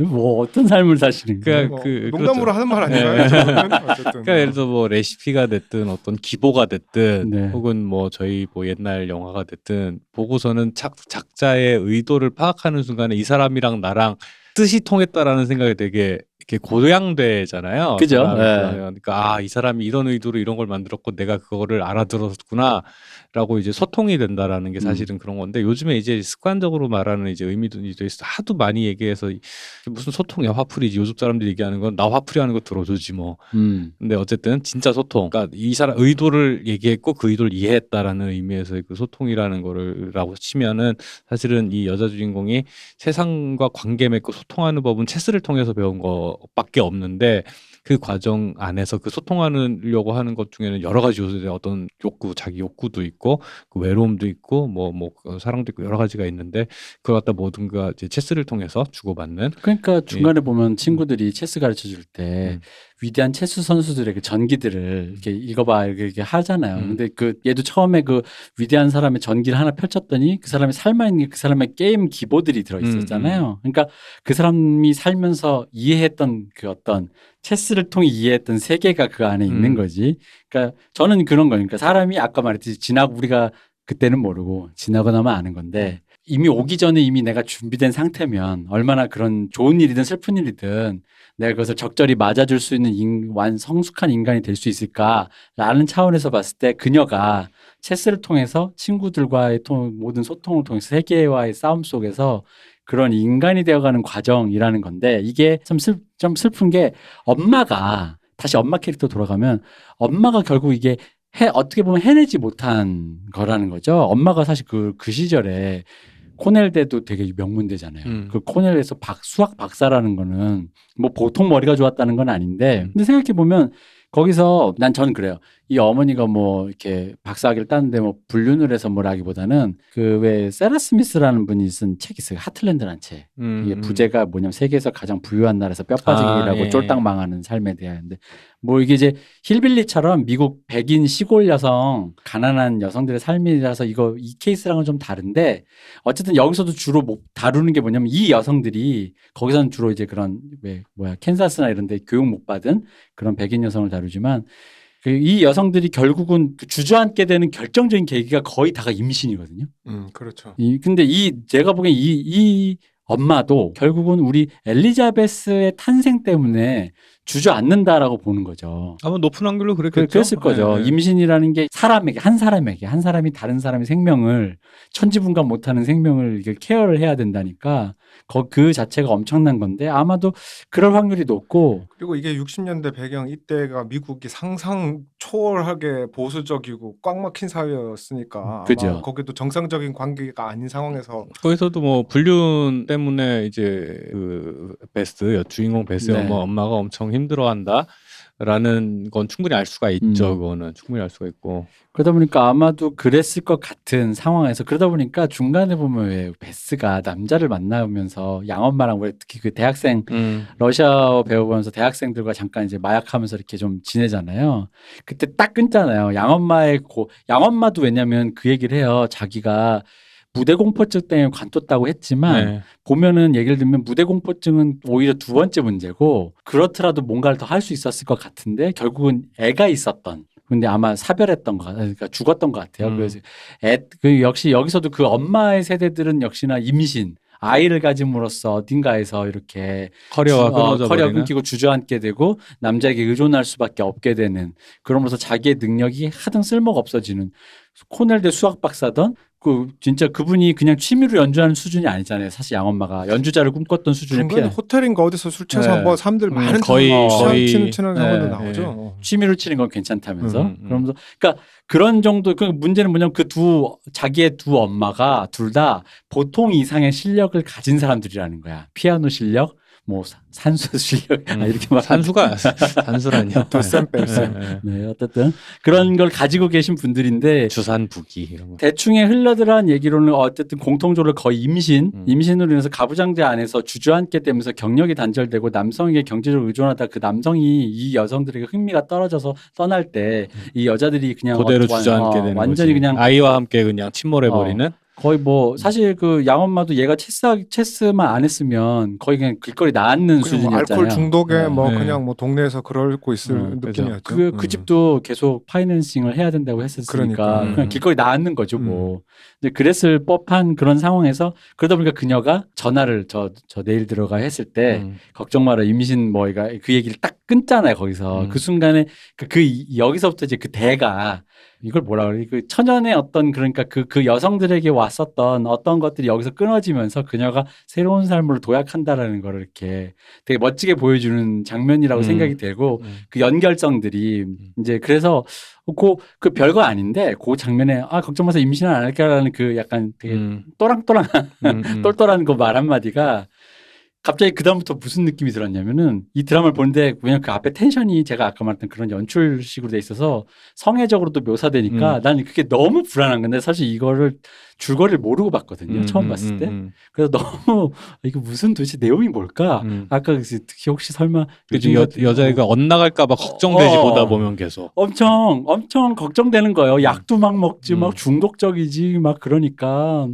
뭐 어떤 삶을 사시는 거예요 그러니까 그- 농담으로 그렇죠. 하는 말 아닌가요? 네. 그러니까 예를 들어 뭐 레시피가 됐든 어떤 기보가 됐든 네. 혹은 뭐 저희 뭐 옛날 영화가 됐든 보고서는 작, 작자의 의도를 파악하는 순간에 이 사람이랑 나랑 뜻이 통했다라는 생각이 되게 이렇게 고양되잖아요. 그죠? 네. 그러니까 아 이 사람이 이런 의도로 이런 걸 만들었고 내가 그거를 알아들었구나라고 이제 소통이 된다라는 게 사실은 그런 건데 요즘에 이제 습관적으로 말하는 이제 의미들이 있어 하도 많이 얘기해서 이- 무슨 소통이야 화풀이지 요즘 사람들이 얘기하는 건 나 화풀이하는 거 들어주지 뭐 음. 근데 어쨌든 진짜 소통. 그러니까 이 사람 의도를 얘기했고 그 의도를 이해했다라는 의미에서의 그 소통이라는 거를라고 치면은 사실은 이 여자 주인공이 세상과 관계 맺고 소통하는 법은 체스를 통해서 배운 것 밖에 없는데 그 과정 안에서 그 소통하려고 하는 것 중에는 여러 가지 요소들의 어떤 욕구, 자기 욕구도 있고 그 외로움도 있고 뭐뭐 사랑도 있고 여러 가지가 있는데 그걸 갖다 모든가 이제 체스를 통해서 주고받는 그러니까 중간에 보면 친구들이 체스 가르쳐 줄때 음. 위대한 체스 선수들의 그 전기들을 이렇게 읽어봐 이렇게, 하잖아요. 음. 근데 그 얘도 처음에 그 위대한 사람의 전기를 하나 펼쳤더니 그 사람이 살아있는 게그 사람의 게임 기보들이 들어 음, 있었잖아요. 그러니까 그 사람이 살면서 이해했던 그 어떤 체스를 통해 이해했던 세계가 그 안에 있는 음. 거지. 그러니까 저는 그런 거니까 사람이 아까 말했듯이 지나고 우리가 그때는 모르고 지나고 나면 아는 건데 이미 오기 전에 이미 내가 준비된 상태면 얼마나 그런 좋은 일이든 슬픈 일이든 내가 그것을 적절히 맞아줄 수 있는 인, 완 성숙한 인간이 될 수 있을까라는 차원에서 봤을 때 그녀가 체스를 통해서 친구들과의 통, 모든 소통을 통해서 세계와의 싸움 속에서 그런 인간이 되어가는 과정이라는 건데 이게 좀, 슬, 좀 슬픈 게 엄마가 다시 엄마 캐릭터 돌아가면 엄마가 결국 이게 해, 어떻게 보면 해내지 못한 거라는 거죠. 엄마가 사실 그, 그 시절에 코넬대도 되게 명문대잖아요. 음. 그 코넬에서 박, 수학 박사라는 거는 뭐 보통 머리가 좋았다는 건 아닌데, 근데 생각해 보면 거기서 난 저는 그래요. 이 어머니가 뭐 이렇게 박사학위를 따는데 뭐 불륜을 해서 뭐라기보다는 그 왜 세라 스미스라는 분이 쓴 책이 있어요. 하틀랜드라는 책. 음, 이게 음. 부제가 뭐냐면 세계에서 가장 부유한 나라에서 뼈빠지기라고 아, 예. 쫄딱 망하는 삶에 대한데 뭐 이게 이제 힐빌리처럼 미국 백인 시골 여성 가난한 여성들의 삶이라서 이거 이 케이스랑은 좀 다른데 어쨌든 여기서도 주로 목- 다루는 게 뭐냐면 이 여성들이 거기서는 주로 이제 그런 왜 뭐야 캔사스나 이런 데 교육 못 받은 그런 백인 여성을 다루지만 그 이 여성들이 결국은 그 주저앉게 되는 결정적인 계기가 거의 다가 임신이거든요. 음, 그렇죠. 이 근데 이 제가 보기엔 이, 이 엄마도 결국은 우리 엘리자베스의 탄생 때문에 주저앉는다라고 보는 거죠. 아마 높은 확률로 그, 그랬겠죠. 그랬을 거죠. 예, 예. 임신이라는 게 사람에게 한 사람에게 한 사람이 다른 사람의 생명을 천지분간 못하는 생명을 이게 케어를 해야 된다니까 거, 그 자체가 엄청난 건데 아마도 그럴 확률이 높고 그리고 이게 60년대 배경 이때가 미국이 상상 초월하게 보수적이고 꽉 막힌 사회였으니까 그죠. 거기도 정상적인 관계가 아닌 상황에서 거기서도 뭐 불륜 때문에 이제 그 베스 여 주인공 베스 네. 엄마 엄마가 엄청 힘들어한다 라는 건 충분히 알 수가 있죠. 음. 그거는 충분히 알 수가 있고. 그러다 보니까 아마도 그랬을 것 같은 상황에서 그러다 보니까 중간에 보면 왜 베스가 남자를 만나면서 양엄마랑 왜 특히 그 대학생 음. 러시아어 배워보면서 대학생들과 잠깐 이제 마약하면서 이렇게 좀 지내잖아요. 그때 딱 끊잖아요. 양엄마의 고, 양엄마도 왜냐면 그 얘기를 해요. 자기가 무대 공포증 때문에 관뒀다고 했지만 네. 보면은 얘기를 들면 무대 공포증은 오히려 두 번째 문제고 그렇더라도 뭔가를 더 할 수 있었을 것 같은데 결국은 애가 있었던 근데 아마 사별했던 것 같아요. 그러니까 죽었던 것 같아요. 음. 그래서 애, 그 역시 여기서도 그 엄마의 세대들은 역시나 임신 아이를 가짐으로써 어딘가에서 이렇게 커리어가 주- 어, 끊어져 커리어. 끊기고 주저앉게 되고 남자에게 의존할 수밖에 없게 되는 그러면서 자기의 능력이 하등 쓸모가 없어지는 코넬대 수학 박사던 그 진짜 그분이 그냥 취미로 연주하는 수준이 아니잖아요. 사실 양엄마가 연주자를 꿈꿨던 수준의 피아 호텔인가 어디서 술 취해서 네. 뭐 사람들 음, 많은 거의- 거의 거의- 치는 치는 네, 네. 나오죠. 취미로 치는 건 괜찮다면서 음, 음. 그러면서 그러니까 그런 정도 그 문제는 뭐냐면 그 두 자기의 두 엄마가 둘 다 보통 이상의 실력을 가진 사람들이라는 거야. 피아노 실력, 뭐 사- 산수 실력 아, 이렇게 막 산수가 산수라뇨. 덧셈 뺄셈. 네, 어쨌든 그런 걸 가지고 계신 분들인데 주산 부기 이런 거. 대충의 흘러들어간 얘기로는 어쨌든 공통적으로 거의 임신, 음. 임신으로 인해서 가부장제 안에서 주저앉게 되면서 경력이 단절되고 남성에게 경제적으로 의존하다 그 남성이 이 여성들에게 흥미가 떨어져서 떠날 때이 여자들이 그냥 그대로 어, 완- 주저앉게 어, 되는 완전히 거지. 그냥 아이와 함께 그냥 침몰해 버리는. 거의 뭐 사실 그 양엄마도 얘가 체스 체스만 안 했으면 거의 그냥 길거리 나앉는 뭐 수준이었잖아요. 알코올 중독에 네. 뭐 네. 그냥 뭐 동네에서 그러고 있을 음. 느낌이었죠. 그, 그 음. 집도 계속 파이낸싱을 해야 된다고 했었으니까 그러니까. 그냥 음. 길거리 나앉는 거죠 뭐. 근데 그랬을 법한 그런 상황에서 그러다 보니까 그녀가 전화를 저, 저 내일 들어가 했을 때 음. 걱정 마라 임신 뭐가 그 얘기를 딱 끊잖아요 거기서 음. 그 순간에 그, 그 이- 여기서부터 이제 그 대가 이걸 뭐라 그래 그 천연의 어떤 그러니까 그 그 여성들에게 왔었던 어떤 것들이 여기서 끊어지면서 그녀가 새로운 삶으로 도약한다라는 거를 이렇게 되게 멋지게 보여주는 장면이라고 음. 생각이 되고 음. 그 연결성들이 이제 그래서 그, 그 별거 아닌데 그 장면에 아 걱정 마세요 임신은 안 할까라는 그 약간 되게 음. 또랑또랑한 음, 음. 똘똘한 그 말 한마디가 갑자기 그다음부터 무슨 느낌이 들었냐면은 이 드라마를 보는데 그냥 그 앞에 텐션이 제가 아까 말했던 그런 연출식으로 돼 있어서 성애적으로도 묘사되니까 음. 나는 그게 너무 불안한 건데 사실 이거를 줄거리를 모르고 봤거든요. 음, 처음 음, 봤을 음, 때. 음. 그래서 너무 이거 무슨 도대체 내용이 뭘까? 음. 아까 그 특히 혹시 설마 그지 여, 여자애가 엇나갈까봐 걱정되지 어. 보다 보면 계속. 엄청 엄청 걱정되는 거예요. 약도 막 먹지, 음. 막 중독적이지, 막 그러니까.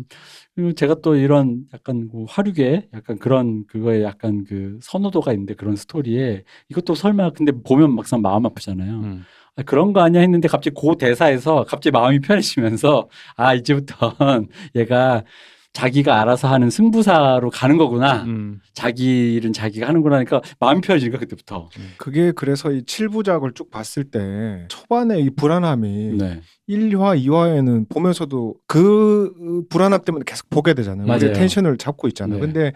그리고 제가 또 이런 약간 그 화류계 약간 그런 그거에 약간 그 선호도가 있는데 그런 스토리에 이것도 설마 근데 보면 막상 마음 아프잖아요. 음. 아, 그런 거 아니야 했는데 갑자기 그 대사에서 갑자기 마음이 편해지면서 아 이제부터 얘가 자기가 알아서 하는 승부사로 가는 거구나. 음. 자기 일은 자기가 하는구나 하니까 마음이 편해지니까 그때부터. 그게 그래서 이 7부작을 쭉 봤을 때 초반에 이 불안함이 네. 1화, 2화에는 보면서도 그 불안함 때문에 계속 보게 되잖아요. 맞아요. 텐션을 잡고 있잖아요. 네. 근데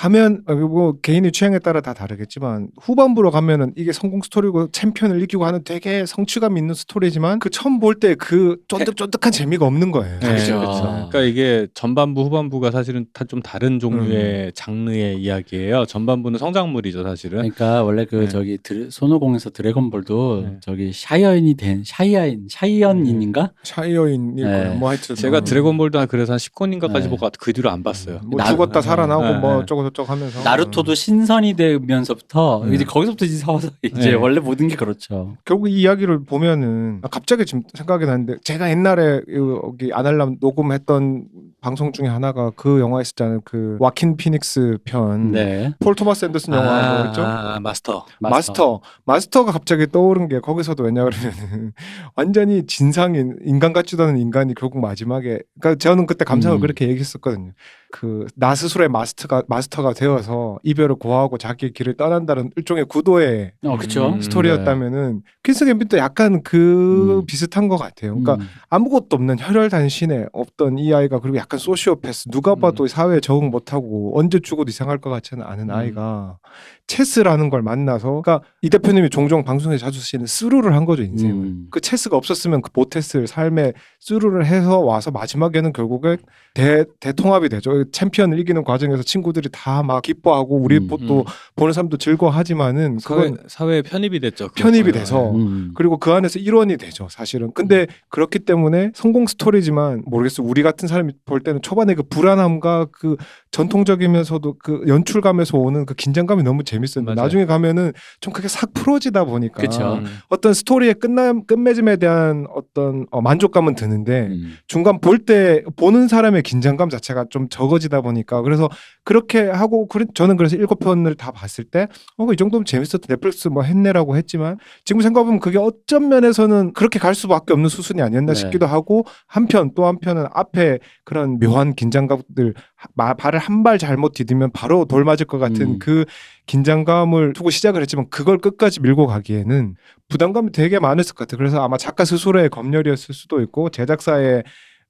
가면 어, 뭐 개인의 취향에 따라 다 다르겠지만 후반부로 가면은 이게 성공 스토리고 챔피언을 이기고 하는 되게 성취감 있는 스토리지만 그 처음 볼 때 그 쫀득쫀득한 재미가 없는 거예요. 네, 그렇죠. 그렇죠. 그러니까 이게 전반부 후반부가 사실은 다 좀 다른 종류의 장르의 이야기예요. 전반부는 성장물이죠, 사실은. 그러니까 원래 그 네. 저기 드래- 손오공에서 드래곤볼도 네. 저기 사이어인이 된 사이어인 사이어인인가? 사이어인일 네. 거야. 뭐 하여튼 제가 어. 드래곤볼도 한 그래서 한 10권인가까지 네. 보고 그 뒤로 안 봤어요. 뭐 나- 죽었다 네. 살아나고 네. 뭐 네. 어쩌고 저쩌고 하면서 나루토도 신선이 되면서부터 네. 이제 거기서부터 이제 서서 이제 네. 원래 모든 게 그렇죠. 결국 이 이야기를 보면은 아, 갑자기 지금 생각이 나는데 제가 옛날에 여기 아날람 녹음했던 방송 중에 하나가 그 영화 있었잖아요. 그 호아킨 피닉스 편. 네. 폴 토마스 앤더슨 영화 뭐였죠? 아, 마스터. 마스터. 마스터 가 갑자기 떠오른 게 거기서도 왜냐 그러면은 완전히 진상인 인간 같지도 않은 인간이 결국 마지막에 그러니까 저는 그때 감상을 음. 그렇게 얘기했었거든요. 그 나 스스로의 마스터가 마스터가 되어서 이별을 고하고 자기 길을 떠난다는 일종의 구도의 어, 그쵸. 음. 스토리였다면은 퀸스 갬빗도 약간 그 음. 비슷한 것 같아요. 그러니까 음. 아무것도 없는 혈혈단신에 없던 이 아이가 그리고 약간 소시오패스 누가 봐도 사회에 적응 못하고 언제 죽어도 이상할 것 같지는 않은 음. 아이가 체스라는 걸 만나서 그러니까 이 대표님이 종종 방송에 자주 쓰시는 스루를 한 거죠 인생을 음. 그 체스가 없었으면 그 못했을 삶에 스루를 해서 와서 마지막에는 결국에 대, 대통합이 되죠 챔피언을 이기는 과정에서 친구들이 다 막 기뻐하고 우리 음. 또 음. 보는 사람도 즐거워하지만은 사회, 그건 사회에 편입이 됐죠. 편입이 그거는. 돼서 음. 그리고 그 안에서 일원이 되죠, 사실은. 근데 그렇기 때문에 성공 스토리지만 모르겠어요. 우리 같은 사람이 볼 때는 초반에 그 불안함과 그 전통적이면서도 그 연출감에서 오는 그 긴장감이 너무 재밌었는데 맞아요. 나중에 가면은 좀 그게 싹 풀어지다 보니까 그쵸. 음. 어떤 스토리의 끝남 끝맺음에 대한 어떤 어, 만족감은 드는데 음. 중간 볼 때 보는 사람의 긴장감 자체가 좀 적어지다 보니까 그래서 그렇게 하고 그래- 저는 그래서 일곱 편을 다 봤을 때 어 이 정도면 재밌었다 넷플릭스 뭐 했네라고 했지만 지금 생각해보면 그게 어쩐 면에서는 그렇게 갈 수밖에 없는 수순이 아니었나 네. 싶기도 하고 한편 또 한편은 앞에 그런 묘한 긴장감들 마- 발을 한 발 잘못 디디면 바로 돌 맞을 것 같은 음. 그 긴장감을 두고 시작을 했지만 그걸 끝까지 밀고 가기에는 부담감이 되게 많았을 것 같아요. 그래서 아마 작가 스스로의 검열이었을 수도 있고 제작사의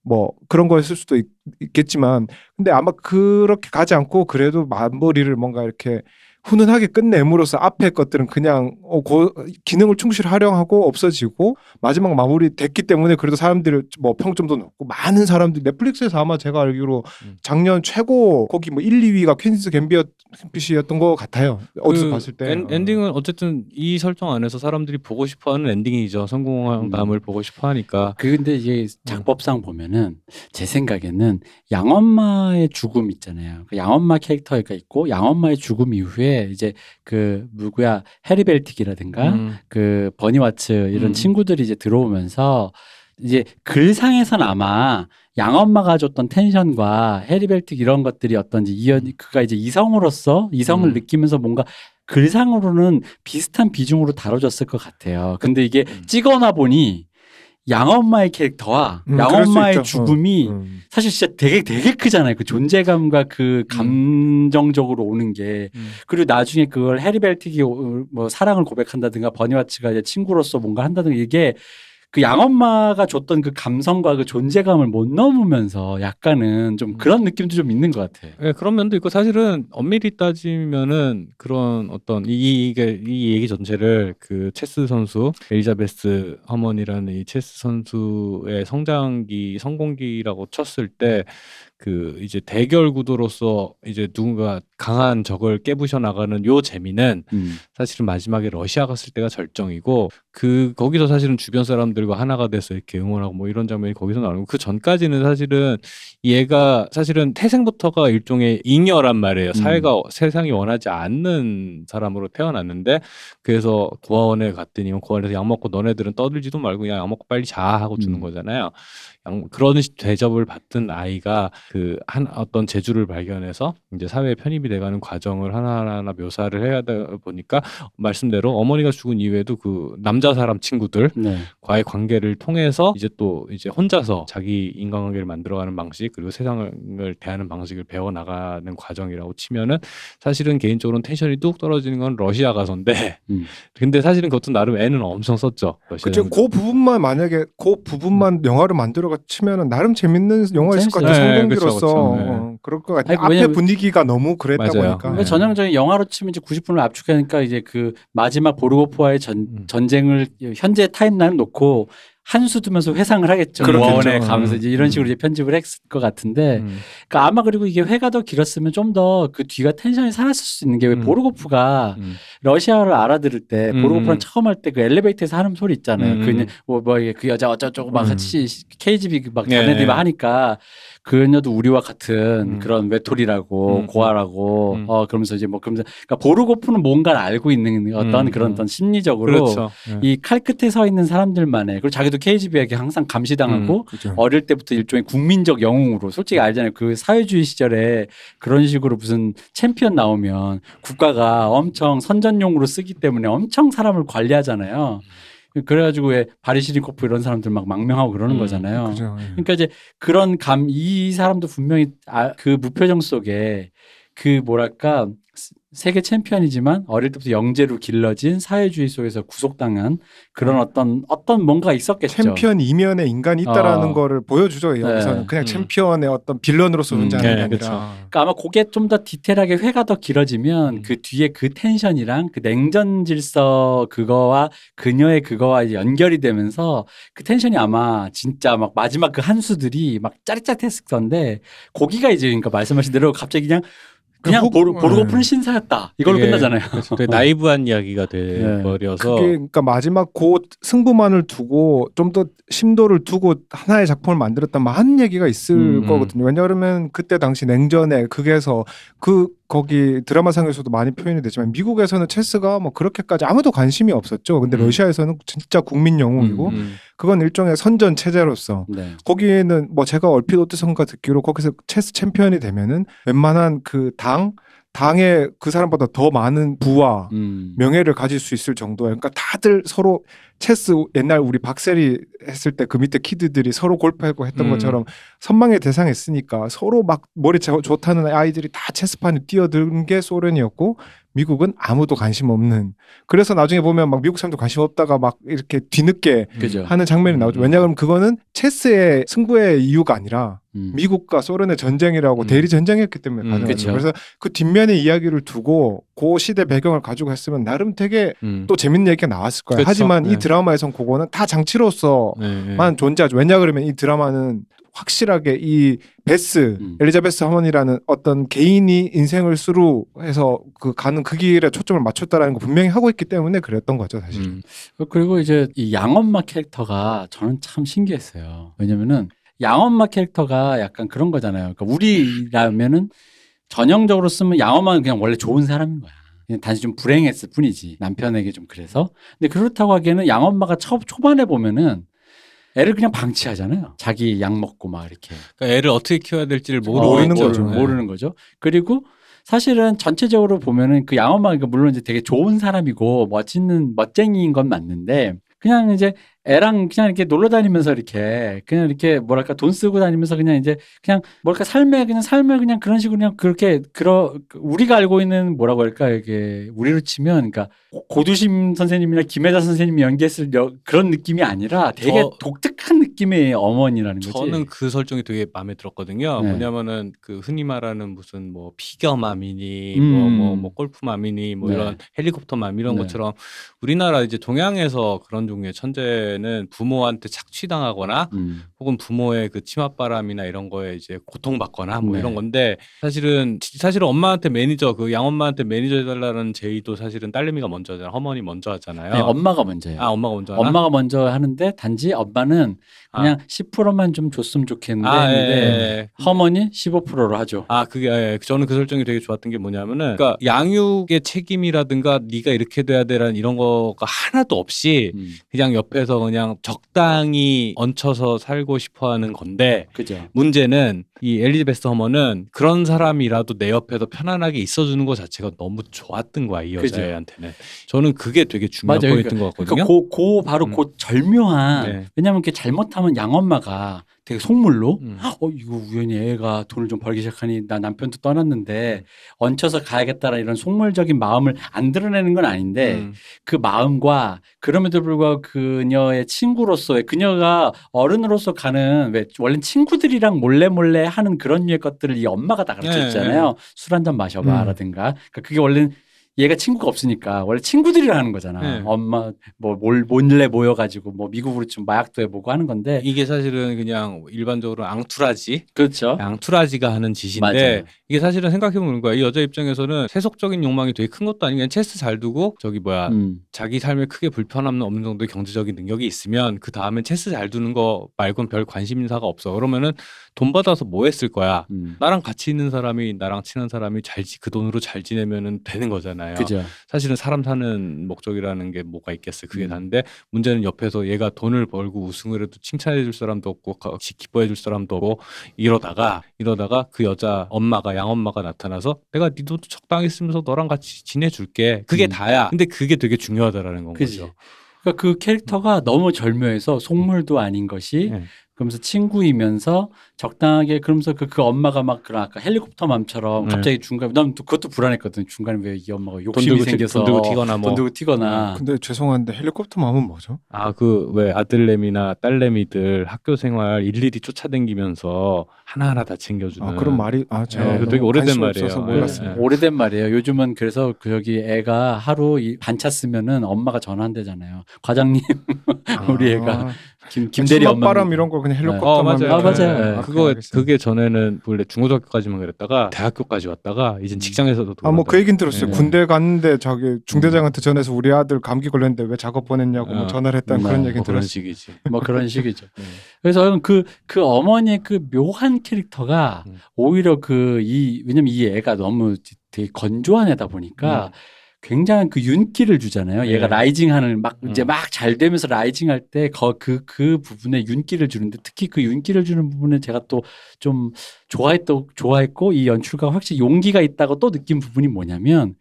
뭐 그런 거였을 수도 있, 겠지만 근데 아마 그렇게 가지 않고 그래도 마무리를 뭔가 이렇게 훈훈하게 끝냄으로써 앞에 것들은 그냥 어, 고, 기능을 충실히 활용하고 없어지고 마지막 마무리 됐기 때문에 그래도 사람들이 뭐 평점도 높고 많은 사람들이 넷플릭스에서 아마 제가 알기로 음. 작년 최고 거기 뭐 1, 2위가 퀸즈 갬비엇이었던 것 같아요. 어디서 그 봤을 때 엔, 엔딩은 어쨌든 이 설정 안에서 사람들이 보고 싶어하는 엔딩이죠. 성공담을 보고 싶어하니까. 그 근데 이게 작법상 보면은 제 생각에는 양엄마의 죽음 있잖아요. 그 양엄마 캐릭터가 있고 양엄마의 죽음 이후에 이제 그 누구야 해리 벨틱이라든가 음. 그 버니 와츠 이런 음. 친구들이 이제 들어오면서 이제 글상에선 아마 양엄마가 줬던 텐션과 해리 벨틱 이런 것들이 어떤지 이연 그가 이제 이성으로서 이성을 음. 느끼면서 뭔가 글상으로는 비슷한 비중으로 다뤄졌을 것 같아요. 근데 이게 음. 찍어나 보니 양엄마의 캐릭터와 음, 양엄마의. 죽음이 어, 음. 사실 진짜 되게 되게 크잖아요. 그 존재감과 그 감정적으로 오는 게 음. 그리고 나중에 그걸 해리 벨틱이 오- 뭐 사랑을 고백한다든가 버니와츠가 이제 친구로서 뭔가 한다든가 이게 그 양엄마가 줬던 그 감성과 그 존재감을 못 넘으면서 약간은 좀 그런 느낌도 좀 있는 것 같아. 예, 그런 면도 있고 사실은 엄밀히 따지면은 그런 어떤 이, 이게 이 얘기 전체를 그 체스 선수 엘리자베스 허먼이라는 이 체스 선수의 성장기 성공기라고 쳤을 때 그 이제 대결 구도로서 이제 누군가 강한 적을 깨부셔 나가는 요 재미는 음. 사실은 마지막에 러시아 갔을 때가 절정이고 그 거기서 사실은 주변 사람들과 하나가 돼서 이렇게 응원하고 뭐 이런 장면이 거기서 나오고 그 전까지는 사실은 얘가 사실은 태생부터가 일종의 잉여란 말이에요. 음. 사회가 세상이 원하지 않는 사람으로 태어났는데 그래서 고아원에 갔더니 고아원에서 약 먹고 너네들은 떠들지도 말고 그냥 약 먹고 빨리 자 하고 주는 음. 거잖아요. 양- 그런 시- 대접을 받던 아이가 그 한 어떤 재주를 발견해서 이제 사회에 편입이 돼가는 과정을 하나하나 묘사를 해야 하다 보니까 말씀대로 어머니가 죽은 이후에도 그 남자 사람 친구들 네. 과의 관계를 통해서 이제 또 이제 혼자서 자기 인간관계를 만들어가는 방식 그리고 세상을 대하는 방식을 배워 나가는 과정이라고 치면은 사실은 개인적으로는 텐션이 뚝 떨어지는 건 러시아 가서인데 음. 근데 사실은 그것도 나름 애는 엄청 썼죠. 그죠. 그 부분만 만약에 그 부분만 영화를 만들어가 치면은 나름 재밌는 영화였을 것 같아요. 네, 성공기로서 그쵸. 네. 어, 그럴 것 같아요. 아니, 앞에 왜냐면- 분위기가 너무 그랬다 맞아요. 보니까. 네. 전형적인 영화로 치면 이제 90분을 압축하니까 이제 그 마지막 보르고프와의 전, 음. 전쟁을 현재 타임라인 놓고 한 수 두면서 회상을 하겠죠. 원에 가면서 음. 이제 이런 식으로 음. 이제 편집을 했을 것 같은데 음. 그러니까 아마 그리고 이게 회가 더 길었으면 좀 더 그 뒤가 텐션이 살았을 수 있는 게왜 음. 보르고프가 음. 러시아어를 알아들을 때 음. 보르고프랑 처음 할 때 그 엘리베이터에서 하는 소리 있잖아요. 음. 그, 뭐, 뭐, 그 여자 어쩌고저쩌고 막 음. 같이 KGB 그막 네. 자네들이 막 하니까 그녀도 우리와 같은 음. 그런 외톨이라고 음. 고아라고 음. 어 그러면서 이제 뭐 그러면서 그러니까 보르고프는 뭔가를 알고 있는 어떤 음. 그런 음. 어떤 심리적으로 그렇죠. 네. 이칼 끝에 서 있는 사람들만의 그리고 자기도 KGB에게 항상 감시당하고 그죠. 어릴 때부터 일종의 국민적 영웅으로 솔직히 알잖아요. 그 사회주의 시절에 그런 식으로 무슨 챔피언 나오면 국가가 엄청 선전용으로 쓰기 때문에 엄청 사람을 관리하잖아요. 그래가지고 왜 바리시니코프 이런 사람들 막 망명하고 그러는 음, 거잖아요. 그죠. 예. 그러니까 이제 그런 감 이 사람도 분명히 아, 그 무표정 속에 그 뭐랄까 스- 세계 챔피언이지만 어릴 때부터 영재로 길러진 사회주의 속에서 구속당한 그런 어떤 어떤 뭔가 있었겠죠. 챔피언 이면에 인간이 있다라는 어. 거를 보여주죠. 여기서는 네. 그냥 음. 챔피언의 어떤 빌런으로서 음, 존재하는 네, 게 아니라. 그쵸. 그러니까 아마 그게 좀 더 디테일하게 회가 더 길어지면 음. 그 뒤에 그 텐션이랑 그 냉전 질서 그거와 그녀의 그거와 이제 연결이 되면서 그 텐션이 아마 진짜 막 마지막 그 한수들이 막 짜릿짜릿했을 건데 거기가 이제 그러니까 말씀하신 대로 갑자기 그냥 그냥 그 보르, 네. 신사였다 이걸로 되게- 끝나잖아요. 되게 나이브한 이야기가 네. 돼버려서 그게 그러니까 마지막 그 승부만을 두고 좀 더 심도를 두고 하나의 작품을 만들었다 많은 얘기가 있을 음, 음. 거거든요. 왜냐하면 그때 당시 냉전에 극에서 그 거기 드라마상에서도 많이 표현이 되지만 미국에서는 체스가 뭐 그렇게까지 아무도 관심이 없었죠. 근데 음. 러시아에서는 진짜 국민 영웅이고 음. 그건 일종의 선전 체제로서 네. 거기에는 뭐 제가 얼핏 어디선가 듣기로 거기서 체스 챔피언이 되면은 웬만한 그 당 당에 그 사람보다 더 많은 부와 음. 명예를 가질 수 있을 정도예요. 그러니까 다들 서로 체스 옛날 우리 박세리 했을 때 그 밑에 키드들이 서로 골프하고 했던 음. 것처럼 선망의 대상했으니까 서로 막 머리 자- 좋다는 아이들이 다 체스판에 뛰어든 게 소련이었고 미국은 아무도 관심 없는. 그래서 나중에 보면 막 미국 사람도 관심 없다가 막 이렇게 뒤늦게 그죠. 하는 장면이 나오죠. 음. 왜냐하면 그거는 체스의 승부의 이유가 아니라 음. 미국과 소련의 전쟁이라고 음. 대리 전쟁이었기 때문에 음, 가능한 그쵸. 그래서 그 뒷면의 이야기를 두고 그 시대 배경을 가지고 했으면 나름 되게 음. 또 재밌는 얘기가 나왔을 거예요. 그쵸. 하지만 네. 이 드라마에선 그거는 다 장치로서만 네, 네. 존재하죠. 왜냐 그러면 이 드라마는 확실하게 이 베스 음. 엘리자베스 하원이라는 어떤 개인이 인생을 수루해서 그 가는 그 길에 초점을 맞췄다라는 거 분명히 하고 있기 때문에 그랬던 거죠 사실. 음. 그리고 이제 이 양엄마 캐릭터가 저는 참 신기했어요. 왜냐면은 양엄마 캐릭터가 약간 그런 거잖아요. 그러니까 우리라면은 전형적으로 쓰면 양엄마는 그냥 원래 좋은 사람인 거야. 그냥 단지 좀 불행했을 뿐이지. 남편에게 좀 그래서. 근데 그렇다고 하기에는 양엄마가 초, 초반에 보면은 애를 그냥 방치하잖아요. 자기 약 먹고 막 이렇게. 그러니까 애를 어떻게 키워야 될지를 모르고 모르는. 거죠. 네. 모르는 거죠. 그리고 사실은 전체적으로 보면은 그 양엄마가 물론 이제 되게 좋은 사람이고 멋있는 멋쟁이인 건 맞는데 그냥 이제 애랑 그냥 이렇게 놀러 다니면서 이렇게 그냥 이렇게 뭐랄까 돈 쓰고 다니면서 그냥 이제 그냥 뭐랄까 삶에 그냥 삶을 그냥 그런 식으로 그냥 그렇게 그러 우리가 알고 있는 뭐라고 할까 이게 우리로 치면 그러니까 고- 고두심 선생님이나 김혜자 선생님이 연기했을 여- 그런 느낌이 아니라 되게 저- 독특한 느낌의 어머니라는 거지. 저는 그 설정이 되게 마음에 들었거든요. 네. 뭐냐면은 그 흔히 말하는 무슨 뭐 피겨 mom이니 음. 뭐뭐뭐 골프 mom이니 뭐 네. 이런 helicopter mom 이런 네. 것처럼 우리나라 이제 동양에서 그런 종류의 천재 는 부모한테 착취당하거나 음. 혹은 부모의 그 치맛바람이나 이런 거에 이제 고통받거나 뭐 네. 이런 건데 사실은 사실은 엄마한테 매니저 그 양엄마한테 매니저 해달라는 제의도 사실은 딸내미가 먼저 하잖아. 어머니 먼저 하잖아요. 네, 엄마가 먼저예요. 아 엄마가 먼저 하나? 엄마가 먼저 하는데 단지 엄마는 그냥 10%만 좀 줬으면 좋겠는데 아, 예, 했는데 예. 허머니 15%로 하죠. 아 그게 예. 저는 그 설정이 되게 좋았던 게 뭐냐면은 그러니까 양육의 책임이라든가 네가 이렇게 돼야 되라는 이런 거가 하나도 없이 음, 그냥 옆에서 그냥 적당히 얹혀서 살고 싶어 하는 건데 그죠. 문제는 이 엘리베스 허머는 그런 사람이라도 내 옆에서 편안하게 있어주는 것 자체가 너무 좋았던 거야 이 그죠. 여자애한테는 저는 그게 되게 중요한 맞아요. 포인트인 것 같거든요. 그러니까 고, 고 바로 음. 그 절묘한 네. 왜냐면 이렇게 잘못하면 양엄마가 되게 속물로 음. 어 이거 우연히 애가 돈을 좀 벌기 시작하니 나 남편도 떠났는데 얹혀서 가야겠다라는 이런 속물적인 마음을 안 드러내는 건 아닌데 음. 그 마음과 그럼에도 불구하고 그녀의 친구로서의 그녀가 어른으로서 가는 왜 원래 친구들이랑 몰래 몰래 하는 그런 류의 것들을 이 엄마가 다 가르쳐 네, 주잖아요. 술 한 잔 마셔봐라든가. 그러니까 그게 원래 얘가 친구가 없으니까 원래 친구들이랑 하는 거잖아. 네. 엄마 뭐 몰, 몰래 모여가지고 뭐 미국으로 좀 마약도 해보고 하는 건데. 이게 사실은 그냥 일반적으로 앙투라지 그렇죠. 앙투라지가 하는 짓인데 맞아요. 이게 사실은 생각해보는 거야 이 여자 입장에서는 세속적인 욕망이 되게 큰 것도 아니고 그냥 체스 잘 두고 저기 뭐야 음. 자기 삶에 크게 불편함 없는 정도의 경제적인 능력이 있으면 그 다음엔 체스 잘 두는 거 말곤 별 관심 인사가 없어 그러면은 돈 받아서 뭐 했을 거야 음. 나랑 같이 있는 사람이 나랑 친한 사람이 잘 그 돈으로 잘 지내면은 되는 거잖아요. 그죠. 사실은 사람 사는 목적이라는 게 뭐가 있겠어요. 그게 음. 다인데 문제는 옆에서 얘가 돈을 벌고 우승을 해도 칭찬해 줄 사람도 없고 같이 기뻐해 줄 사람도 없고 이러다가 이러다가 그 여자 엄마가 양엄마가 나타나서 내가 네 돈도 적당히 쓰면서 너랑 같이 지내 줄게. 그게 음. 다야. 근데 그게 되게 중요하다라는 건 그지. 거죠. 그러니까 그 캐릭터가 너무 절묘해서 속물도 아닌 것이 네. 그러면서 친구이면서 적당하게 그러면서 그, 그 엄마가 막 그런 아까 헬리콥터 맘처럼 네. 갑자기 중간에 난또 그것도 불안했거든 중간에 왜 이 엄마가 돈 욕심이 생겨서 돈 들고 튀거나 뭐. 돈 들고 튀거나 근데 죄송한데 헬리콥터 마음은 뭐죠? 아 그 왜 아들내미나 딸내미들 학교 생활 일일이 쫓아다니면서 하나하나 다 챙겨주는 아 그런 말이 아 제가 네, 되게 오래된 말이에요. 없어서 네, 몰랐습니다. 네. 오래된 말이에요. 요즘은 그래서 그 저기 애가 하루 이 반차 쓰면은 엄마가 전화한대잖아요. 과장님 우리 애가 김 김대리 엄마 바람 이런 거 그냥 헬리콥터 어 맞아요. 아, 맞아요. 네. 네. 그거 그게 전에는 원래 중고등학교까지만 그랬다가 대학교까지 왔다가 이젠 직장에서도 아 뭐 그 얘긴 들었어요. 네. 군대 갔는데 저기 중대장한테 전해서 우리 아들 감기 걸렸는데 왜 작업 보냈냐고 뭐 어. 전화를 했다는 네. 그런 뭐 얘긴 그런 들었어요. 식이지. 뭐 그런 식이죠. 네. 그래서 그, 그 어머니의 그 묘한 캐릭터가 음. 오히려 그 이, 왜냐면 이 애가 너무 되게 건조한 애다 보니까 굉장한 그 윤기를 주잖아요. 얘가 네. rising 하는 막 이제 음. 막 잘 되면서 rising 할 때 그, 그 부분에 윤기를 주는데 특히 그 윤기를 주는 부분에 제가 또 좀 좋아했고, 좋아했고 이 연출가 확실히 용기가 있다고 또 느낀 부분이 뭐냐면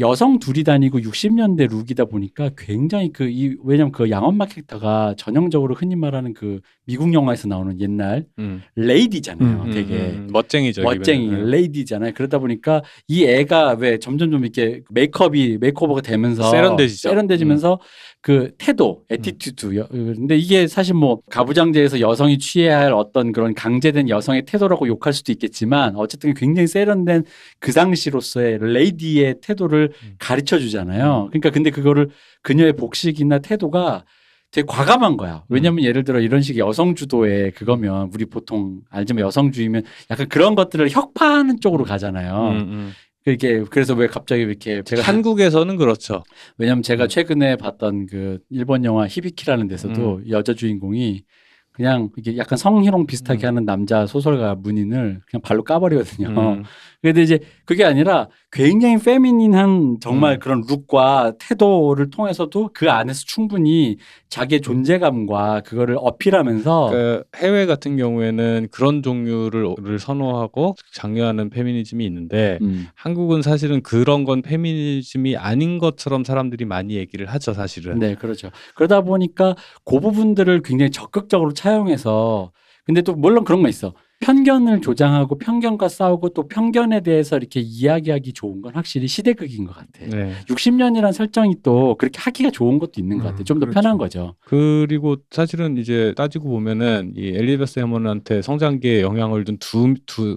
여성 둘이 다니고 60년대 look이다 보니까 굉장히 그 이 왜냐면 그 양엄마 캐릭터가 전형적으로 흔히 말하는 그 미국 영화에서 나오는 옛날 음. lady잖아요. 음, 되게 음, 음. 멋쟁이죠. 멋쟁이 기본은. 네. lady잖아요. 그러다 보니까 이 애가 왜 점점 좀 이렇게 메이크업이 makeover가 되면서 세련되지죠. 음. 세련되지면서 그 태도, attitude. 여- 근데 이게 사실 뭐 가부장제에서 여성이 취해야 할 어떤 그런 강제된 여성의 태도라고 욕할 수도 있겠지만 어쨌든 굉장히 세련된 그 당시로서의 레이디의 태도를 음. 가르쳐 주잖아요. 그러니까 근데 그거를 그녀의 복식이나 태도가 되게 과감한 거야. 왜냐면 예를 들어 이런 식의 여성 주도의 그거면 우리 보통 알지만 여성주의면 약간 그런 것들을 혁파하는 쪽으로 가잖아요. 음, 음. 그게 그래서 왜 갑자기 이렇게 제가 한국에서는 그렇죠. 왜냐면 제가 음. 최근에 봤던 그 일본 영화 히비키라는 데서도 여자 주인공이 그냥 이게 약간 성희롱 비슷하게 음. 하는 남자 소설가 문인을 그냥 발로 까버리거든요. 음. 근데 이제 그게 아니라 굉장히 페미닌한 정말 음. 그런 룩과 태도를 통해서도 그 안에서 충분히 자기의 존재감과 그거를 어필하면서 그 해외 같은 경우에는 그런 종류를 를 선호하고 장려하는 페미니즘이 있는데 음, 한국은 사실은 그런 건 페미니즘이 아닌 것처럼 사람들이 많이 얘기를 하죠, 사실은. 네, 그렇죠. 그러다 보니까 그 부분들을 굉장히 적극적으로 차용해서 근데 또 물론 그런 거 있어. 편견을 조장하고 편견과 싸우고 또 편견에 대해서 이렇게 이야기하기 좋은 건 확실히 시대극인 것 같아. 네. 60년이란 설정이 또 그렇게 하기가 좋은 것도 있는 것 같아. 음, 좀더 그렇죠. 편한 거죠. 그리고 사실은 이제 따지고 보면은 이 엘리베스 해먼한테 성장기에 영향을 준 두 두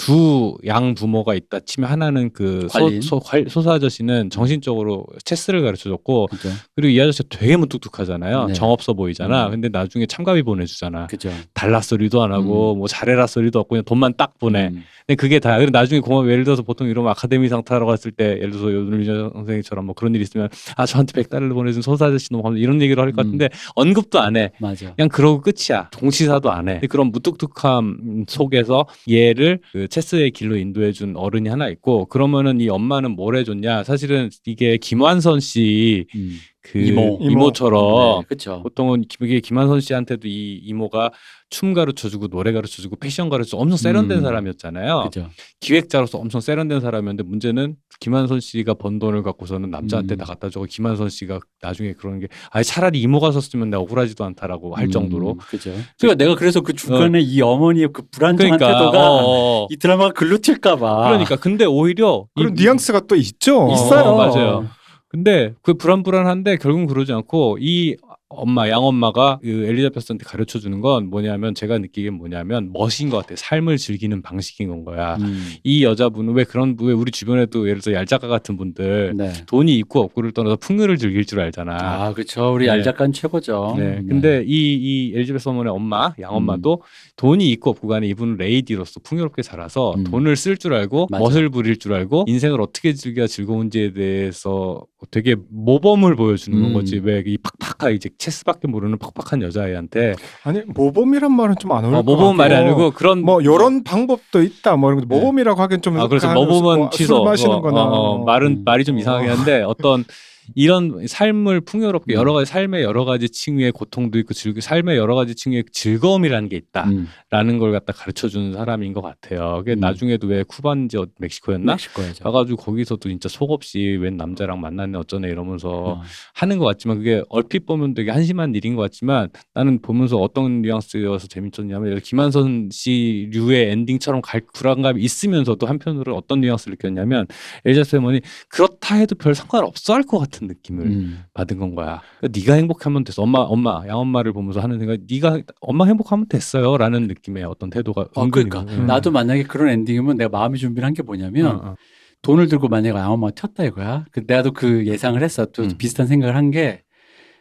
두 양 부모가 있다 치면 하나는 그 관리인? 소, 소, 관- 소사 아저씨는 정신적으로 체스를 가르쳐줬고 그죠. 그리고 이 아저씨 되게 무뚝뚝하잖아요. 네. 정없어 보이잖아. 음. 근데 나중에 참가비 보내주잖아. 그죠. 달라 소리도 안 하고 뭐 잘해라 소리도 없고 그냥 돈만 딱 보내. 음. 근데 그게 다. 그리고 나중에 공업 예를 들어서 보통 이러면 아카데미 상 타러 갔을 때 예를 들어서 요즘 선생님처럼 뭐 그런 일 있으면 아 저한테 백 달러를 보내준 소사 아저씨 너무 감사 이런 얘기를 할것 음. 같은데 언급도 안 해. 맞아. 그냥 그러고 끝이야. 동치사도 안 해. 그런 무뚝뚝함 속에서 얘를 그 체스의 길로 인도해 준 어른이 하나 있고 그러면은 이 엄마는 뭘 해줬냐? 사실은 이게 김완선 씨그 음. 이모. 이모 처럼 네, 그렇죠. 보통은 기- 이게 김한선 씨한테도 이 이모가 춤 가르쳐주고 노래 가르쳐주고 패션 가르쳐주고 엄청 세련된 음. 사람이었잖아요. 그죠. 기획자로서 엄청 세련된 사람이었는데 문제는 김한선 씨가 번 돈을 갖고서는 남자한테 음. 다 갖다 주고 김한선 씨가 나중에 그러는 게 아예 차라리 이모가 썼으면 내가 억울하지도 않다라고 할 음, 정도로 그죠. 그러니까 내가 그래서 그 중간에 이 어머니의 그 불안정한 태도가 어, 어. 이 드라마가 글로 튈까 봐. 그러니까 근데 오히려 그런 이- 뉘앙스가 또 있죠. 어, 있어요. 맞아요. 근데 그 불안불안한데 결국은 그러지 않고 이 엄마 양엄마가 그 엘리자베스한테 가르쳐 주는 건 뭐냐면 제가 느끼기엔 뭐냐면 멋인 것 같아요. 삶을 즐기는 방식인 건 거야. 음. 이 여자분은 왜 그런 왜 우리 주변에도 예를 들어 얄작가 같은 분들 네. 돈이 있고 없고를 떠나서 풍요를 즐길 줄 알잖아. 아, 그렇죠. 우리 네. 알작가는 최고죠. 네. 근데 이, 이 엘리자베스 어머니의 엄마, 양엄마도 돈이 있고 없고 간에 이분은 레이디로서 풍요롭게 자라서 음. 돈을 쓸 줄 알고 맞아. 멋을 부릴 줄 알고 인생을 어떻게 즐겨야 즐거운지에 대해서 되게 모범을 보여주는 음. 건 거지. 왜 이 팍팍한 이제 체스밖에 모르는 팍팍한 여자애한테 아니 모범이란 말은 좀 안 어울릴 어, 것 모범 말이. 아니고 그런 뭐 이런 방법도 있다. 뭐 이런 거. 네. 모범이라고 하기엔 좀아 그래서 한- 모범은 뭐 취소. 술 마시는 어, 거나 어, 어, 말은 음. 말이 좀 이상하긴 한데 어떤 이런 삶을 풍요롭게 음. 여러 가지 삶의 여러 가지 층위의 고통도 있고 즐 삶의 여러 가지 층위의 즐거움이라는 게 있다라는 음. 걸 갖다 가르쳐 주는 사람인 것 같아요. 그게 음. 나중에도 왜 쿠바인지 어- 멕시코였나? 멕시코야죠. 가가지고 거기서도 진짜 속 없이 웬 남자랑 만났네 어쩌네 이러면서 어. 하는 것 같지만 그게 얼핏 보면 되게 한심한 일인 것 같지만 나는 보면서 어떤 뉘앙스여서 재밌었냐면 김한선 씨 류의 엔딩처럼 갈 불안감이 있으면서도 한편으로 어떤 뉘앙스를 느꼈냐면 엘자스 어머니 그렇다 해도 별 상관없어 할 것 같은 느낌을 음. 받은 건 거야. 그러니까 네가 행복하면 됐어. 엄마, 엄마, 양엄마를 보면서 하는 생각, 네가 엄마 행복하면 됐어요라는 느낌의 어떤 태도가. 어, 그러니까 음. 나도 만약에 그런 엔딩이면 내가 마음의 준비를 한 게 뭐냐면 어, 어. 돈을 들고 만약에 양엄마가 튀었다 이거야. 그 나도 그 예상을 했어. 또 음. 비슷한 생각을 한 게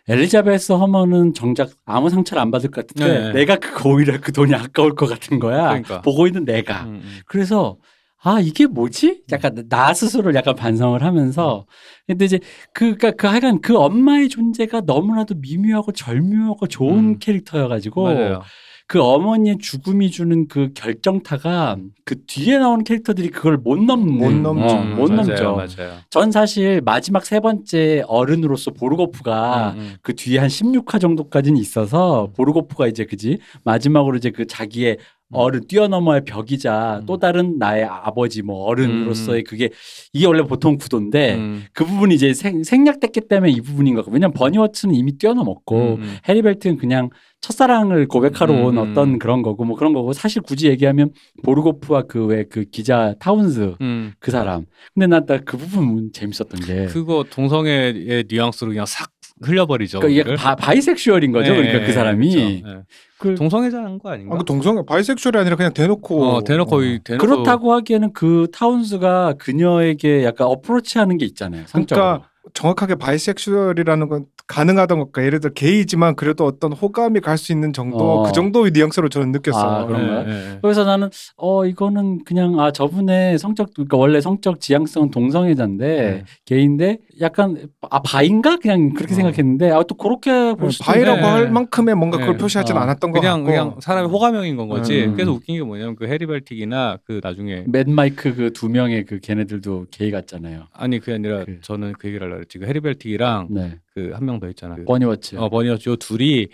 엘리자베스 허먼은 정작 아무 상처를 안 받을 것 같은데 네. 내가 그 오히려 그 돈이 아까울 것 같은 거야. 그러니까. 보고 있는 내가. 음, 음. 그래서 아 이게 뭐지? 약간 나 스스로를 약간 반성을 하면서 근데 이제 그 그러니까 그 하여간 그 엄마의 존재가 너무나도 미묘하고 절묘하고 좋은 음. 캐릭터여가지고 맞아요. 그 어머니의 죽음이 주는 그 결정타가 그 뒤에 나오는 캐릭터들이 그걸 못 넘는 못 넘죠. 어, 못 맞아요, 넘죠. 맞아요. 전 사실 마지막 세 번째 어른으로서 보르고프가 음, 음. 그 뒤에 한 16화 정도까지는 있어서 보르고프가 이제 그지 마지막으로 이제 그 자기의 어른 뛰어넘어야 벽이자 음. 또 다른 나의 아버지 뭐 어른으로서의 그게 이게 원래 보통 구도인데 음. 그 부분이 이제 생, 생략됐기 때문에 이 부분인 것 같고 왜냐면 버니 워츠는 이미 뛰어넘었고 음, 음. 해리 벨트는 그냥 첫사랑을 고백하러 온 음. 어떤 그런 거고 뭐 그런 거고 사실 굳이 얘기하면 보르고프와 그왜그 기자 타운스 음. 그 사람 근데 난그 부분 재밌었던 게 그거 동성애의 뉘앙스로 그냥 싹 흘려버리죠. 그러니까. 이게 바, bisexual인 거죠. 네, 그러니까 그 사람이 그렇죠. 네. 그, 동성애자인 거 아닌가? 아, 그 동성 bisexual이 아니라 그냥 대놓고 어, 대놓고 어. 대놓고 그렇다고 하기에는 그 타운스가 그녀에게 약간 어프로치하는 게 있잖아요. 성적으로. 그러니까 정확하게 bisexual이라는 건 가능하던 것과 예를 들어 게이지만 그래도 어떤 호감이 갈 수 있는 정도 어. 그 정도의 뉘앙스로 저는 느꼈어요. 아, 그런가요? 네, 네, 네. 그래서 나는 어 이거는 그냥 아 저분의 성적 그러니까 원래 성적 지향성은 동성애자인데 네. 게인데 약간 아 bi인가 그냥 그렇게 어. 생각했는데 아 또 그렇게 볼 수도 bi라고 네. 할 만큼의 뭔가 그걸 네. 표시하진 어. 않았던 것 그냥 같고 그냥 사람의 호감형인 건 거지. 음. 그래서 웃긴 게 뭐냐면 그 해리 벨틱이나 그 나중에 맨 마이크 그 두 명의 그 걔네들도 게이 같잖아요. 아니 그게 아니라 그- 저는 그 얘기를 하려고 했지. 그 해리 벨틱이랑 네. 그 한 명 더 있잖아. 그 베니 와츠. 어, 버니어죠 둘이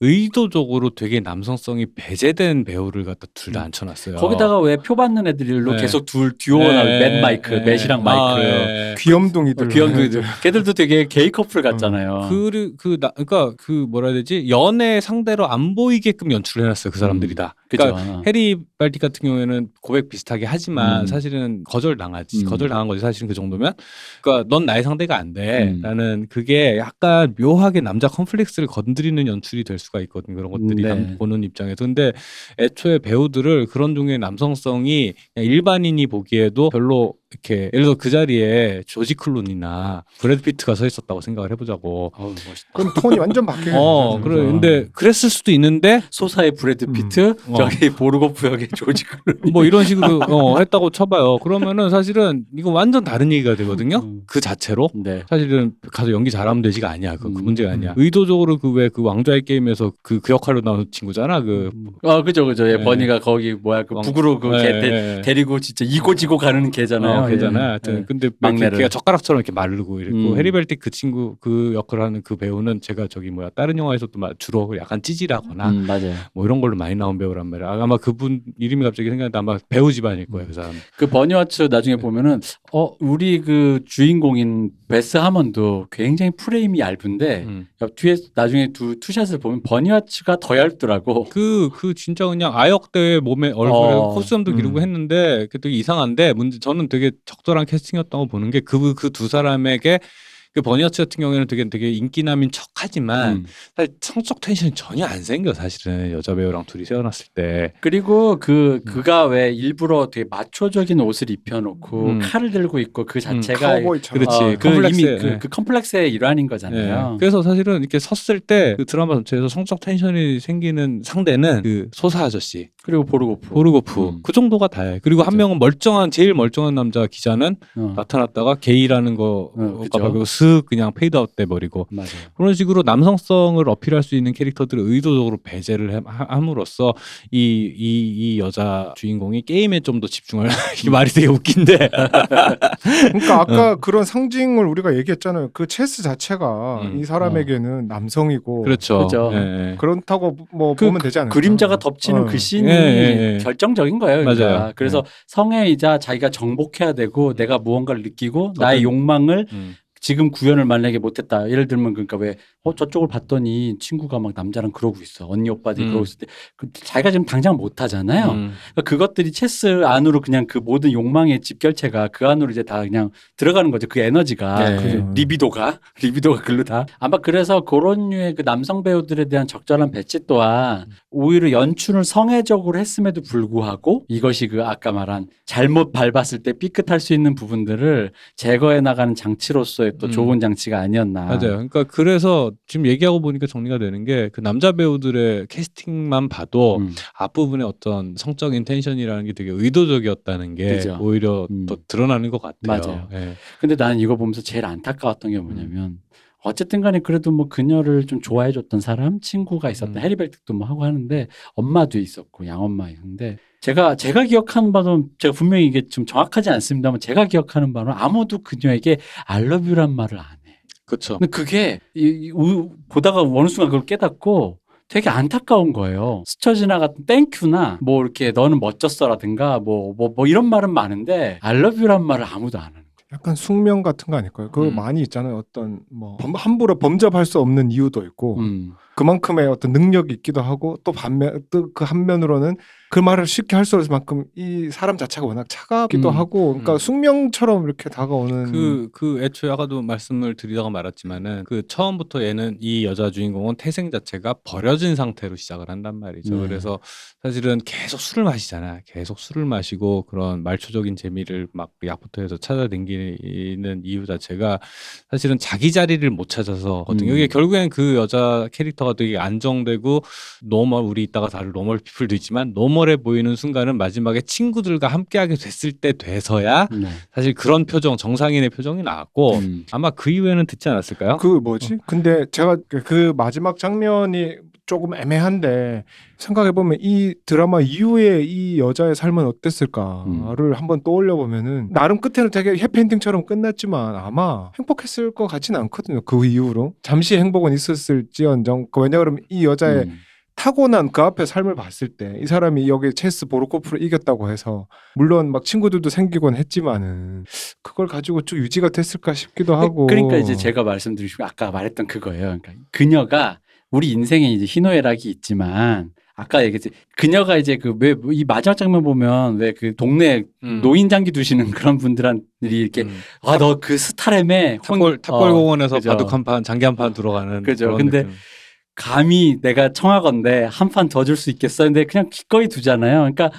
의도적으로 되게 남성성이 배제된 배우를 갖다 둘 다 앉혀놨어요. 거기다가 왜 표 받는 애들로 네. 계속 둘 듀오나 맨 마이크, 맨이랑 마이크. 네. 귀염둥이들 귀염둥이들. 걔들도 되게 게이 커플 같잖아요. 그, 그, 나, 그니까, 그, 뭐라 해야 되지? 연애 상대로 안 보이게끔 연출을 해놨어요. 그 사람들이 다. 그죠. 그러니까 해리 벨틱 같은 경우에는 고백 비슷하게 하지만 음. 사실은 거절 당하지. 음. 거절 당한 거지. 사실은 그 정도면. 그러니까 넌 나의 상대가 안 돼. 음. 라는 그게 약간 묘하게 남자 컴플렉스를 건드리는 연출이 될 수가 수가 있거든요. 그런 것들이 네. 남- 보는 입장에서. 근데 애초에 배우들을 그런 종류의 남성성이 일반인이 보기에도 별로 이렇게 예를 들어 그 자리에 조지 클루니나 브래드 피트가 서 있었다고 생각을 해보자고. 어우, 멋있다. 그럼 톤이 완전 바뀌는 어, 그래. 근데 그랬을 수도 있는데 소사의 브래드 음. 피트, 어. 저기 보르고프 역의 조지 클루니. 뭐 이런 식으로 어, 했다고 쳐봐요. 그러면은 사실은 이거 완전 다른 얘기가 되거든요. 음. 그 자체로. 네. 사실은 가서 연기 잘하면 되지가 아니야. 그, 그 음, 문제가 아니야. 음. 의도적으로 그 왜 그 왕좌의 게임에서 그, 그 역할로 나온 친구잖아. 그 아 그죠 그죠. 예, 네. 버니가 거기 뭐야 그 왕- 북으로 그 네, 개 데, 네. 데리고 진짜 이고지고 가는 걔잖아요. 어, 걔잖아. 예. 하여튼 예. 근데 막내를. 걔가 젓가락처럼 이렇게 마르고 이랬고 음. 해리벨틱 그 친구 그 역할을 하는 그 배우는 제가 저기 뭐야 다른 영화에서도 막 주로 약간 찌질하거나 음, 맞아요. 뭐 이런 걸로 많이 나온 배우란 말이야. 아, 아마 그분 이름이 갑자기 생각나는데 아마 배우 집안일 거야 그 사람. 그 버니와츠 나중에 네. 보면은 어 우리 그 주인공인 베스 하먼도 굉장히 프레임이 얇은데 음. 옆 뒤에 나중에 두 투샷을 보면 버니와츠가 더 얇더라고. 그, 그 진짜 그냥 아역대의 몸에 얼굴에 어, 콧수염도 기르고 음. 했는데 그게 되게 이상한데 문제 저는 되게 적절한 캐스팅이었다고 보는 게 그 그 두 사람에게 그 베니 와츠 같은 경우에는 되게 되게 인기남인 척하지만 음. 사실 성적 tension이 전혀 안 생겨 사실은 여자 배우랑 둘이 세워놨을 때 그리고 그 음. 그가 왜 일부러 되게 마초적인 옷을 입혀놓고 음. 칼을 들고 있고 그 자체가 카우보이처럼. 그렇지. 어, 그 컴플렉스. 이미 그, 예. 그 컴플렉스의 일환인 예. 거잖아요. 그래서 사실은 이렇게 섰을 때 그 드라마 전체에서 성적 tension이 생기는 상대는 그 소사 아저씨 그리고 보르고프. 보르고프 음. 그 정도가 다해. 그리고 한 그죠. 명은 멀쩡한 제일 멀쩡한 남자 기자는 어, 나타났다가 게이라는 거 어, 그죠. 가 슥 그냥 페이드아웃 돼 버리고 맞아요. 그런 식으로 남성성을 어필할 수 있는 캐릭터들을 의도적으로 배제를 함으로써 이, 이, 이 여자 주인공이 게임에 좀 더 집중을 이 말이 되게 웃긴데 그러니까 아까 그런 상징을 우리가 얘기했잖아요. 그 체스 자체가 음, 이 사람에게는 남성이고 그렇죠. 그렇죠. 예, 예. 그렇다고 뭐 그 보면 되지 않을까? 그림자가 덮치는 어. 그 씬이 예, 예, 예. 결정적인 거예요. 그러니까. 맞아요. 그래서 성애이자 자기가 정복해야 되고 내가 무언가를 느끼고 나의 욕망을 음. 지금 구현을 만약에 못했다. 예를 들면 그러니까 왜 어, 저쪽을 봤더니 친구가 막 남자랑 그러고 있어. 언니 오빠들이 음. 그러고 있을 때 그, 자기가 지금 당장 못하잖아요. 음. 그러니까 그것들이 체스 안으로 그냥 그 모든 욕망의 집결체가 그 안으로 이제 다 그냥 들어가는 거죠. 그 에너지가 네. 그. 리비도가 리비도가 글로 다 아마 그래서 그런 류의 그 남성 배우들에 대한 적절한 배치 또한 오히려 연출을 성애적으로 했음에도 불구하고 이것이 그 아까 말한 잘못 밟았을 때 삐끗할 수 있는 부분들을 제거해 나가는 장치로서의 또 음. 좋은 장치가 아니었나. 맞아요. 그러니까 그래서 지금 얘기하고 보니까 정리가 되는 게 그 남자 배우들의 캐스팅만 봐도 음. 앞부분에 어떤 성적인 텐션이라는 게 되게 의도적이었다는 게 그죠. 오히려 음. 더 드러나는 것 같아요. 맞아요. 예. 근데 나는 이거 보면서 제일 안타까웠던 게 뭐냐면 어쨌든 간에 그래도 뭐 그녀를 좀 좋아해 줬던 사람, 친구가 있었던 음. 해리벨틱도 뭐 하고 하는데 엄마도 있었고 양엄마였는데 제가 제가 기억하는 바는 제가 분명히 이게 좀 정확하지 않습니다만 제가 기억하는 바는 아무도 그녀에게 알러뷰란 말을 안 해. 그렇죠. 근데 그게 이, 이 우- 보다가 어느 순간 그걸 깨닫고 되게 안타까운 거예요. 스쳐 지나갔던 땡큐나 뭐 이렇게 너는 멋졌어라든가 뭐뭐뭐 이런 말은 많은데 알러뷰란 말을 아무도 안 하는 거예요. 약간 숙명 같은 거 아닐까요? 그거 음. 많이 있잖아요. 어떤 뭐 범- 함부로 범접할 수 없는 이유도 있고 음. 그만큼의 어떤 능력이 있기도 하고 또 반면 또 그 한면으로는 그 말을 쉽게 할 수 없을 만큼 이 사람 자체가 워낙 차갑기도 음. 하고 그러니까 음. 숙명처럼 이렇게 다가오는 그, 그 애초에 아까도 말씀을 드리다가 말았지만은 그 처음부터 얘는 이 여자 주인공은 태생 자체가 버려진 상태로 시작을 한단 말이죠. 네. 그래서 사실은 계속 술을 마시잖아. 계속 술을 마시고 그런 말초적인 재미를 막 약부터 해서 찾아다니는 이유 자체가 사실은 자기 자리를 못 찾아서거든요. 음. 이게 결국엔 그 여자 캐릭터가 되게 안정되고 normal 우리 이따가 다룰 Normal People도 있지만 normal 해 보이는 순간은 마지막에 친구들과 함께하게 됐을 때 돼서야 네. 사실 그런 표정 정상인의 표정이 나왔고 음. 아마 그 이후에는 듣지 않았을까요? 그 뭐지? 근데 제가 그- 그 마지막 장면이 조금 애매한데 생각해 보면 이 드라마 이후에 이 여자의 삶은 어땠을까를 한번 떠올려 보면은 나름 끝에는 되게 해피엔딩처럼 끝났지만 아마 행복했을 것 같지는 않거든요. 그 이후로 잠시 행복은 있었을지언정 그 왜냐 그러면 이 여자의 음. 타고난 그 앞에 삶을 봤을 때 이 사람이 여기 체스 보르코프를 이겼다고 해서 물론 막 친구들도 생기곤 했지만은 그걸 가지고 쭉 유지가 됐을까 싶기도 하고 그러니까 이제 제가 말씀드리고 아까 말했던 그거예요. 그러니까 그녀가 우리 인생에 이제 희노애락이 있지만 아까 얘기했지 그녀가 이제 그 왜 이 마지막 장면 보면 왜 그 동네 음. 노인 장기 두시는 그런 분들한테 이렇게 음. 아너 그 스타램에 탑골 탑골 어, 공원에서 그죠. 바둑 한 판, 장기 한 판 들어가는 그죠. 그런 근데 느낌. 감히 내가 청하건데 한 판 더 줄 수 있겠어. 근데 그냥 기꺼이 두잖아요. 그러니까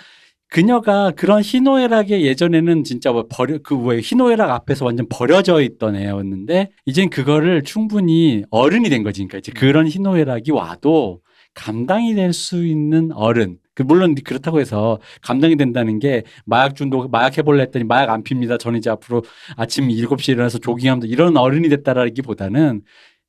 그녀가 그런 희노애락에 예전에는 진짜 뭐 버려 그왜 희노애락 앞에서 완전 버려져 있던 애였는데 이젠 그거를 충분히 어른이 된 거지. 그러니까 이제 그런 희노애락이 와도 감당이 될 수 있는 어른. 그 물론 그렇다고 해서 감당이 된다는 게 마약 중독 마약 해볼래 했더니 마약 안 핍니다. 저는 이제 앞으로 아침 7시에 일어나서 조깅하면서 이런 어른이 됐다라기보다는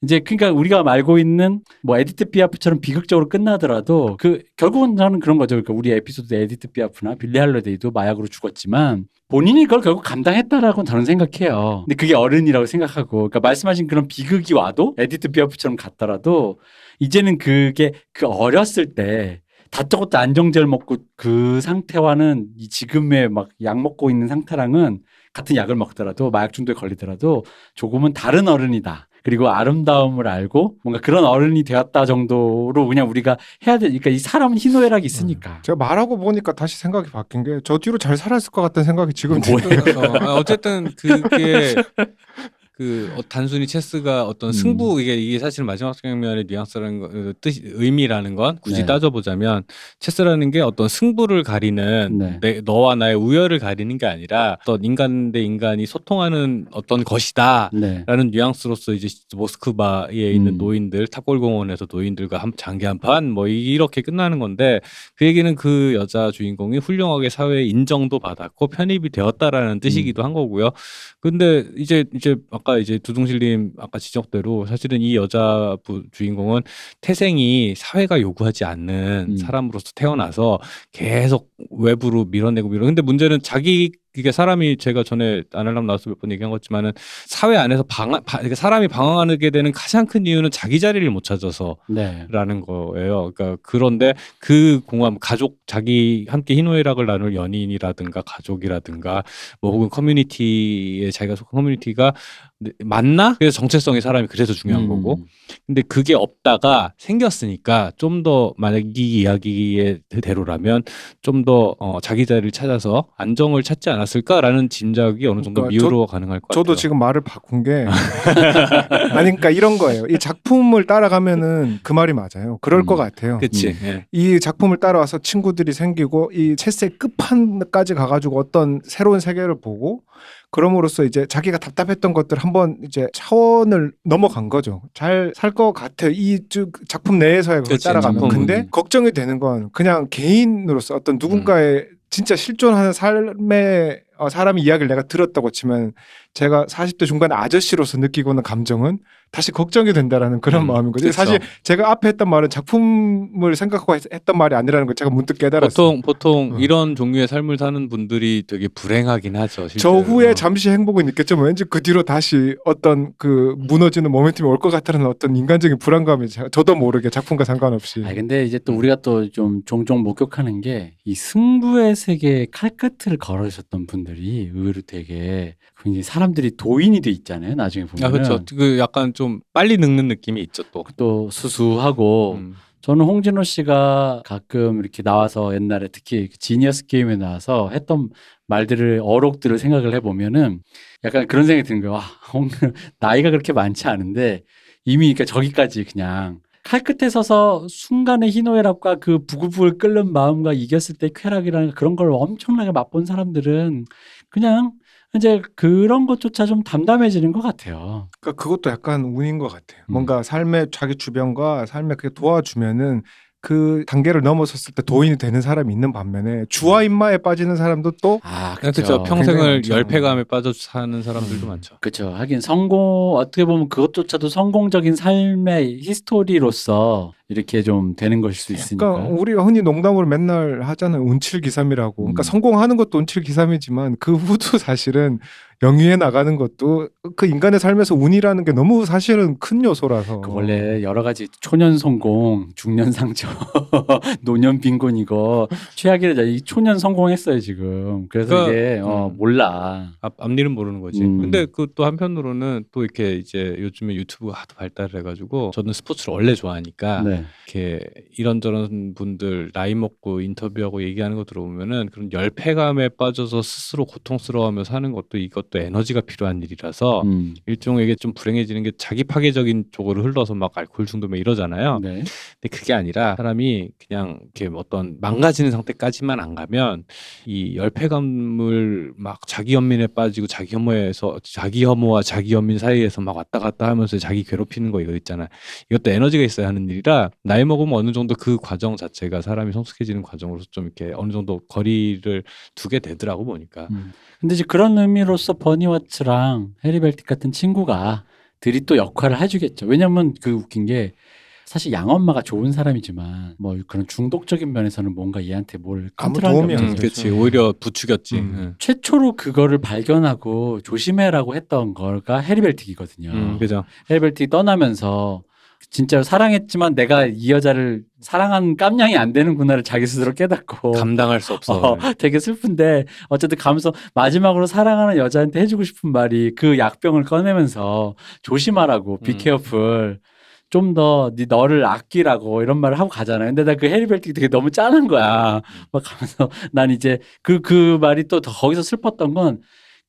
이제 그러니까 우리가 알고 있는 뭐 에디트 피아프처럼 비극적으로 끝나더라도 그 결국은 저는 그런 거죠. 그러니까 우리 에피소드 에디트 피아프나 빌리 할러데이도 마약으로 죽었지만 본인이 그걸 결국 감당했다라고 저는 생각해요. 근데 그게 어른이라고 생각하고 그러니까 말씀하신 그런 비극이 와도 에디트 피아프처럼 갔더라도 이제는 그게 그 어렸을 때 다짜고짜 안정제를 먹고 그 상태와는 이 지금의 막 약 먹고 있는 상태랑은 같은 약을 먹더라도 마약 중독에 걸리더라도 조금은 다른 어른이다. 그리고 아름다움을 알고 뭔가 그런 어른이 되었다 정도로 그냥 우리가 해야 돼. 그러니까 이 사람은 희노애락이 있으니까. 제가 말하고 보니까 다시 생각이 바뀐 게 저 뒤로 잘 살았을 것 같다는 생각이 지금 뭐예요? 들어요. 어, 아, 어쨌든 그게 그 어, 단순히 체스가 어떤 음. 승부 이게 이게 사실 마지막 장면의 뉘앙스라는 거, 어, 뜻 의미라는 건 굳이 네. 따져보자면 체스라는 게 어떤 승부를 가리는 네. 내, 너와 나의 우열을 가리는 게 아니라 어떤 인간 대 인간이 소통하는 어떤 것이다. 네. 라는 뉘앙스로서 이제 모스크바에 있는 음. 노인들 탑골공원에서 노인들과 한 장기 한판 뭐 이렇게 끝나는 건데 그 얘기는 그 여자 주인공이 훌륭하게 사회에 인정도 받았고 편입이 되었다라는 뜻이기도 한 거고요. 근데 이제 이제 아까 이제 두둥실님 아까 지적대로 사실은 이 여자 부 주인공은 태생이 사회가 요구하지 않는 음. 사람으로서 태어나서 계속 외부로 밀어내고 밀어. 근데 문제는 자기 이게 사람이 제가 전에 아날람 나와서 몇 번 얘기한 것지만은 사회 안에서 방황 바- 사람이 방황하게 되는 가장 큰 이유는 자기 자리를 못 찾아서 네. 라는 거예요. 그러니까 그런데 그 공감 가족 자기 함께 희노애락을 나눌 연인이라든가 가족이라든가 뭐 혹은 커뮤니티에 자기가 속한 커뮤니티가 맞나? 그래서 정체성이 사람이 그래서 중요한 음. 거고. 근데 그게 없다가 생겼으니까 좀 더 만약 이 이야기의 대로라면 좀 더 어, 자기 자리를 찾아서 안정을 찾지 않 았을까라는 짐작이 어느 정도 그러니까 미우로 가능할 것 같아요. 저도 지금 말을 바꾼 게 아니 그러니까 이런 거예요. 이 작품을 따라가면은 그 말이 맞아요. 그럴 음. 것 같아요. 그치. 음. 예. 이 작품을 따라와서 친구들이 생기고 이 체스의 끝판까지 가가지고 어떤 새로운 세계를 보고 그럼으로써 이제 자기가 답답했던 것들 한번 이제 차원을 넘어간 거죠. 잘 살 것 같아요. 이쭉 작품 내에서의 그걸 그치, 따라가면. 근데 걱정이 되는 건 그냥 개인으로서 어떤 누군가의 진짜 실존하는 삶의 어, 사람의 이야기를 내가 들었다고 치면 제가 40대 중반 아저씨로서 느끼고 있는 감정은 다시 걱정이 된다라는 그런 음, 마음인 거죠. 그쵸. 사실 제가 앞에 했던 말은 작품을 생각하고 했- 했던 말이 아니라는 걸 제가 문득 깨달았어요. 보통 보통 어. 이런 종류의 삶을 사는 분들이 되게 불행하긴 하죠. 저 실제로. 후에 어. 잠시 행복은 있겠지만 왠지 그 뒤로 다시 어떤 그 무너지는 모멘텀이 올 것 같다는 어떤 인간적인 불안감이 제- 저도 모르게 작품과 상관없이 아 근데 이제 또 우리가 또 좀 종종 목격하는 게 이 승부의 세계에 칼끝을 걸으셨던 분들 이 의외로 되게 굉장히 사람들이 도인이 돼 있잖아요. 나중에 보면 아 그렇죠. 그 약간 좀 빨리 늙는 느낌이 있죠 또. 또 수수하고 음. 저는 홍진호 씨가 가끔 이렇게 나와서 옛날에 특히 그 지니어스 게임에 나와서 했던 말들을 어록들을 생각을 해보면은 약간 그런 생각이 드는 거예요. 와, 홍, 나이가 그렇게 많지 않은데 이미 그러니까 저기까지 그냥 칼끝에 서서 순간의 희노애락과 그 부글부글 끓는 마음과 이겼을 때 쾌락이라는 그런 걸 엄청나게 맛본 사람들은 그냥 이제 그런 것조차 좀 담담해지는 것 같아요. 그러니까 그것도 약간 운인 것 같아요. 음. 뭔가 삶의 자기 주변과 삶에 그게 도와주면은 그 단계를 넘어섰을 때 도인이 되는 사람이 있는 반면에 주와 인마에 빠지는 사람도 또 아, 그렇죠. 평생을 굉장히. 열패감에 빠져 사는 사람들도 음. 많죠. 그렇죠. 하긴 성공 어떻게 보면 그것조차도 성공적인 삶의 히스토리로서 이렇게 좀 되는 것일 수 있으니까. 그러니까 우리가 흔히 농담으로 맨날 하잖아요. 운칠기삼이라고. 그러니까 음. 성공하는 것도 운칠기삼이지만 그 후도 사실은 영위해 나가는 것도 그 인간의 삶에서 운이라는 게 너무 사실은 큰 요소라서. 그 원래 여러 가지 초년 성공, 중년 상처, 노년 빈곤 이거 최악이라 이 초년 성공했어요 지금. 그래서 그러니까, 이게 어, 음. 몰라. 앞, 앞일은 모르는 거지. 음. 근데 그 또 한편으로는 또 이렇게 이제 요즘에 유튜브가 하도 발달을 해가지고 저는 스포츠를 원래 좋아하니까 네. 네. 이렇게 이런저런 분들 나이 먹고 인터뷰하고 얘기하는 거 들어보면은 그런 열패감에 빠져서 스스로 고통스러워하며 사는 것도 이것도 에너지가 필요한 일이라서 음. 일종에게 좀 불행해지는 게 자기 파괴적인 쪽으로 흘러서 막 알코올 중독에 이러잖아요. 네. 근데 그게 아니라 사람이 그냥 이렇게 어떤 망가지는 상태까지만 안 가면 이 열패감을 막 자기 연민에 빠지고 자기 혐오에서 자기 혐오와 자기 연민 사이에서 막 왔다 갔다 하면서 자기 괴롭히는 거 이거 있잖아. 이것도 에너지가 있어야 하는 일이라 나이 먹으면 어느 정도 그 과정 자체가 사람이 성숙해지는 과정으로서 좀 이렇게 어느 정도 거리를 두게 되더라고 보니까. 음. 근데 이제 그런 의미로서 버니 와츠랑 해리 벨틱 같은 친구가 들이 또 역할을 해주겠죠. 왜냐면 그 웃긴 게 사실 양엄마가 좋은 사람이지만 뭐 그런 중독적인 면에서는 뭔가 얘한테 뭘 아무 도움이 게 안. 그렇지 오히려 부추겼지. 음. 응. 최초로 그거를 발견하고 조심해라고 했던 거가 해리 벨틱이거든요. 음, 그죠. 해리 벨틱이 떠나면서 진짜로 사랑했지만 내가 이 여자를 사랑한 깜냥이 안 되는구나를 자기 스스로 깨닫고 감당할 수 없어. 어, 되게 슬픈데 어쨌든 가면서 마지막으로 사랑하는 여자한테 해주고 싶은 말이 그 약병을 꺼내면서 조심하라고 음. 비케어풀 좀더 네 너를 아끼라고 이런 말을 하고 가잖아요. 근데 나 그 해리 벨틱이 되게 너무 짠한 거야. 막 가면서 난 이제 그그 말이 또 더 거기서 슬펐던 건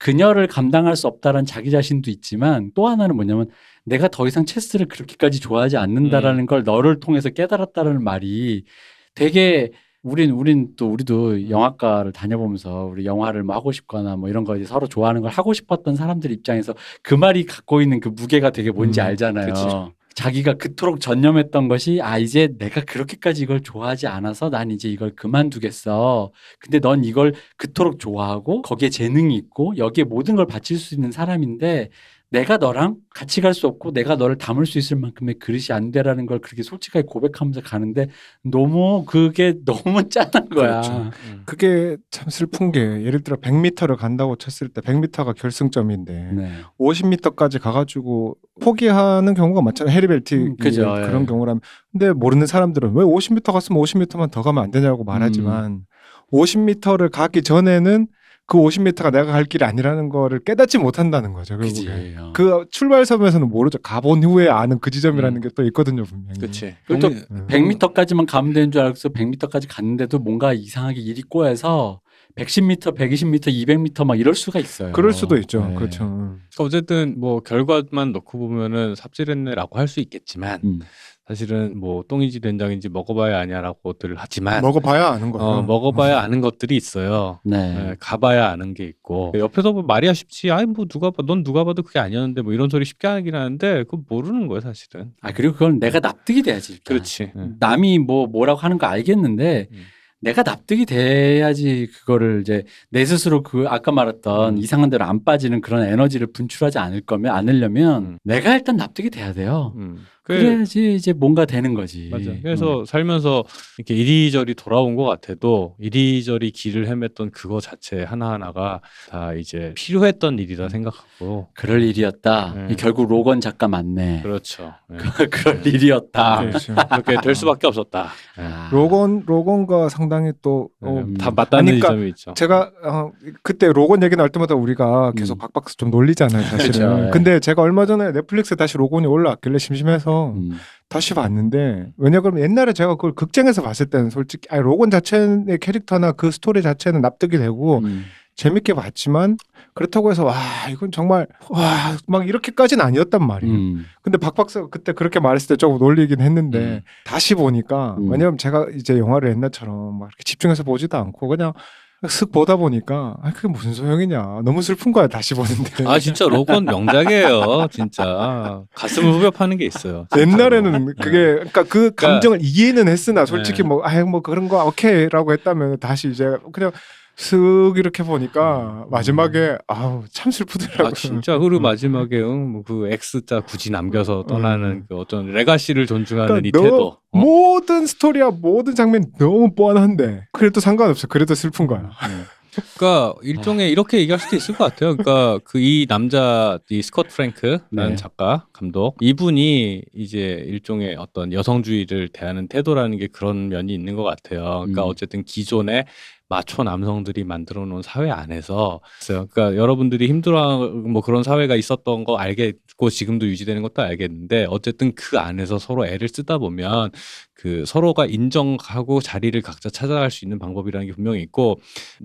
그녀를 감당할 수 없다라는 자기 자신도 있지만 또 하나는 뭐냐면 내가 더 이상 체스를 그렇게까지 좋아하지 않는다라는 걸 너를 통해서 깨달았다라는 말이 되게 우린 우린 또 우리도 영화과를 다녀보면서 우리 영화를 뭐 하고 싶거나 뭐 이런 거 이제 서로 좋아하는 걸 하고 싶었던 사람들 입장에서 그 말이 갖고 있는 그 무게가 되게 뭔지 음, 알잖아요. 그치. 자기가 그토록 전념했던 것이 아 이제 내가 그렇게까지 이걸 좋아하지 않아서 난 이제 이걸 그만두겠어. 근데 넌 이걸 그토록 좋아하고 거기에 재능이 있고 여기에 모든 걸 바칠 수 있는 사람인데 내가 너랑 같이 갈 수 없고 내가 너를 담을 수 있을 만큼의 그릇이 안 되라는 걸 그렇게 솔직하게 고백하면서 가는데 너무 그게 너무 짠한 거야. 그렇죠. 음. 그게 참 슬픈 게 예를 들어 100m를 간다고 쳤을 때 100m가 결승점인데 네. 50m까지 가가지고 포기하는 경우가 많잖아요. 해리벨티 음, 그죠, 그런 예. 경우라면. 근데 모르는 사람들은 왜 50m 갔으면 50m만 더 가면 안 되냐고 말하지만 50m를 가기 전에는 그 50m가 내가 갈 길이 아니라는 거를 깨닫지 못한다는 거죠. 그지. 결국에. 어. 그 출발섬에서는 모르죠. 가본 후에 아는 그 지점이라는 음. 게또 있거든요, 분명히. 그치. 그리고 또 동- 음. 100m까지만 가면 되는 줄 알았어. 100m까지 갔는데도 뭔가 이상하게 일이 꼬여서 110m, 120m, 200m 막 이럴 수가 있어요. 그럴 수도 있죠. 네. 그렇죠. 그러니까 어쨌든 뭐 결과만 놓고 보면은 삽질했네라고 할 수 있겠지만 음. 사실은 뭐 똥인지 된장인지 먹어봐야 아냐라고들 하지만 먹어봐야 아는 거죠. 어, 먹어봐야 아는 것들이 있어요. 네. 네, 가봐야 아는 게 있고 옆에서 보면 말이야 쉽지. 아이 뭐 누가 봐, 넌 누가 봐도 그게 아니었는데 뭐 이런 소리 쉽게 하긴 하는데 그거 모르는 거예요 사실은. 아 그리고 그건 내가 납득이 돼야지. 일단. 그렇지. 응. 남이 뭐 뭐라고 하는 거 알겠는데 음. 내가 납득이 돼야지 그거를 이제 내 스스로 그 아까 말했던 음. 이상한 대로 안 빠지는 그런 에너지를 분출하지 않을 거면 않으려면 음. 내가 일단 납득이 돼야 돼요. 음. 그- 그래야지 이제 뭔가 되는 거지. 맞아. 그래서 음. 살면서 이렇게 이리저리 돌아온 것 같아도 이리저리 길을 헤맸던 그거 자체 하나하나가 다 이제 필요했던 일이다 생각하고. 그럴 일이었다. 네. 이 결국 로건 작가 맞네. 그렇죠. 네. 그럴 일이었다. 그렇죠. 그렇게 될 수밖에 없었다. 네. 아. 로건 로건과 상당히 또 어, 네, 다 맞닿는 그러니까 있죠. 제가 어, 그때 로건 얘기 나올 때마다 우리가 계속 음. 박박스 좀 놀리잖아요, 사실은. 예. 근데 제가 얼마 전에 넷플릭스에 다시 로건이 올라왔길래 심심해서 음. 다시 봤는데 왜냐 그러면 옛날에 제가 그걸 극장에서 봤을 때는 솔직히 아니 로건 자체의 캐릭터나 그 스토리 자체는 납득이 되고 음. 재밌게 봤지만 그렇다고 해서 와 이건 정말 와 막 이렇게까지는 아니었단 말이에요. 음. 근데 박 박사가 그때 그렇게 말했을 때 조금 놀리긴 했는데 음. 다시 보니까 음. 왜냐면 제가 이제 영화를 옛날처럼 막 이렇게 집중해서 보지도 않고 그냥 슥 보다 보니까 아 그게 무슨 소용이냐 너무 슬픈 거야 다시 보는데 아 진짜 로건 명작이에요. 진짜 가슴을 후벼 파는 게 있어요. 진짜로. 옛날에는 그게 그러니까 그 감정을 이해는 했으나 솔직히 네. 뭐뭐 그런 거 오케이라고 했다면 다시 이제 그냥 슥 이렇게 보니까 마지막에 아우 참 슬프더라고요. 아 진짜 그리고 마지막에 응, 뭐그 X자 굳이 남겨서 떠나는 음. 그 어떤 레가시를 존중하는 그러니까 이 너- 태도. 어? 모든 스토리야 모든 장면 너무 뻔한데 그래도 상관없어. 그래도 슬픈 거야. 음. 그러니까 일종의 이렇게 얘기할 수도 있을 것 같아요. 그러니까 그 이 남자 이 스콧 프랭크라는 네. 작가 감독 이분이 이제 일종의 어떤 여성주의를 대하는 태도라는 게 그런 면이 있는 것 같아요. 그러니까 음. 어쨌든 기존의 마초 남성들이 만들어 놓은 사회 안에서. 그러니까 여러분들이 힘들어 뭐 그런 사회가 있었던 거 알 겠고 지금도 유지되는 것도 알겠는데 어쨌든 그 안에서 서로 애를 쓰다 보면 그 서로가 인정하고 자리를 각자 찾아갈 수 있는 방법이라는 게 분명히 있고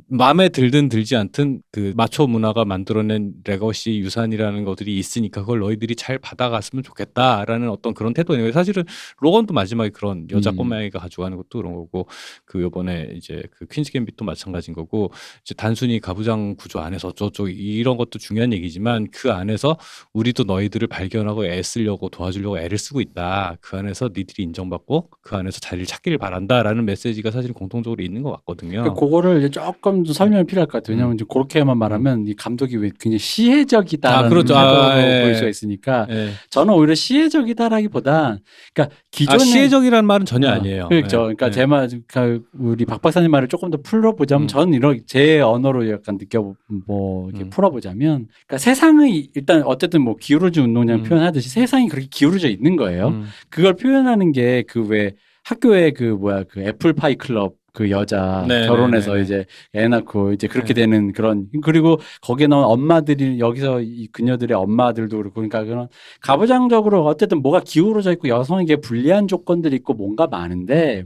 마음에 들든 들지 않든 그 마초 문화가 만들어낸 legacy 유산이라는 것들이 있으니까 그걸 너희들이 잘 받아갔으면 좋겠다라는 어떤 그런 태도예요. 사실은 로건도 마지막에 그런 여자 음. 꼬마애가 가져가는 것도 그런 거고 그 요번에 이제 그 퀸즈 갬빗도 마찬가지인 거고 이제 단순히 가부장 구조 안에서 어쩌고 이런 것도 중요한 얘기지만 그 안에서 우리도 너희 들을 발견하고 애쓰려고 도와주려고 애를 쓰고 있다. 그 안에서 니들이 인정받고 그 안에서 자리를 찾기를 바란다라는 메시지가 사실 공통적으로 있는 것 같거든요. 그러니까 그거를 이제 조금 더 설명이 필요할 것 같아요. 왜냐하면 이제 그렇게만 말하면 이 감독이 왜 굉장히 시혜적이다라는 아, 그렇죠. 아, 예. 보일 수가 있으니까 예. 저는 오히려 시혜적이다라기보다 그러니까 아, 기존에 시혜적이라는 말은 전혀 어, 아니에요. 그렇죠. 예. 그러니까 예. 제 말, 그러니까 우리 박 박사님 말을 조금 더 풀어보자면 음. 저는 이런 제 언어로 약간 느껴 뭐 이렇게 음. 풀어보자면, 그러니까 세상의 일단 어쨌든 뭐 기울어진 운동장 음. 표현하듯이 세상이 그렇게 기울어져 있는 거예요. 음. 그걸 표현하는 게 그 왜 학교에 그 뭐야 그 애플파이 클럽 그 여자 네, 결혼해서 네, 네, 이제 애 낳고 이제 그렇게 네. 되는 그런 그리고 거기에 나온 엄마들이 여기서 이 그녀들의 엄마들도 그렇고 그러니까 그런 가부장적으로 어쨌든 뭐가 기울어져 있고 여성에게 불리한 조건들이 있고 뭔가 많은데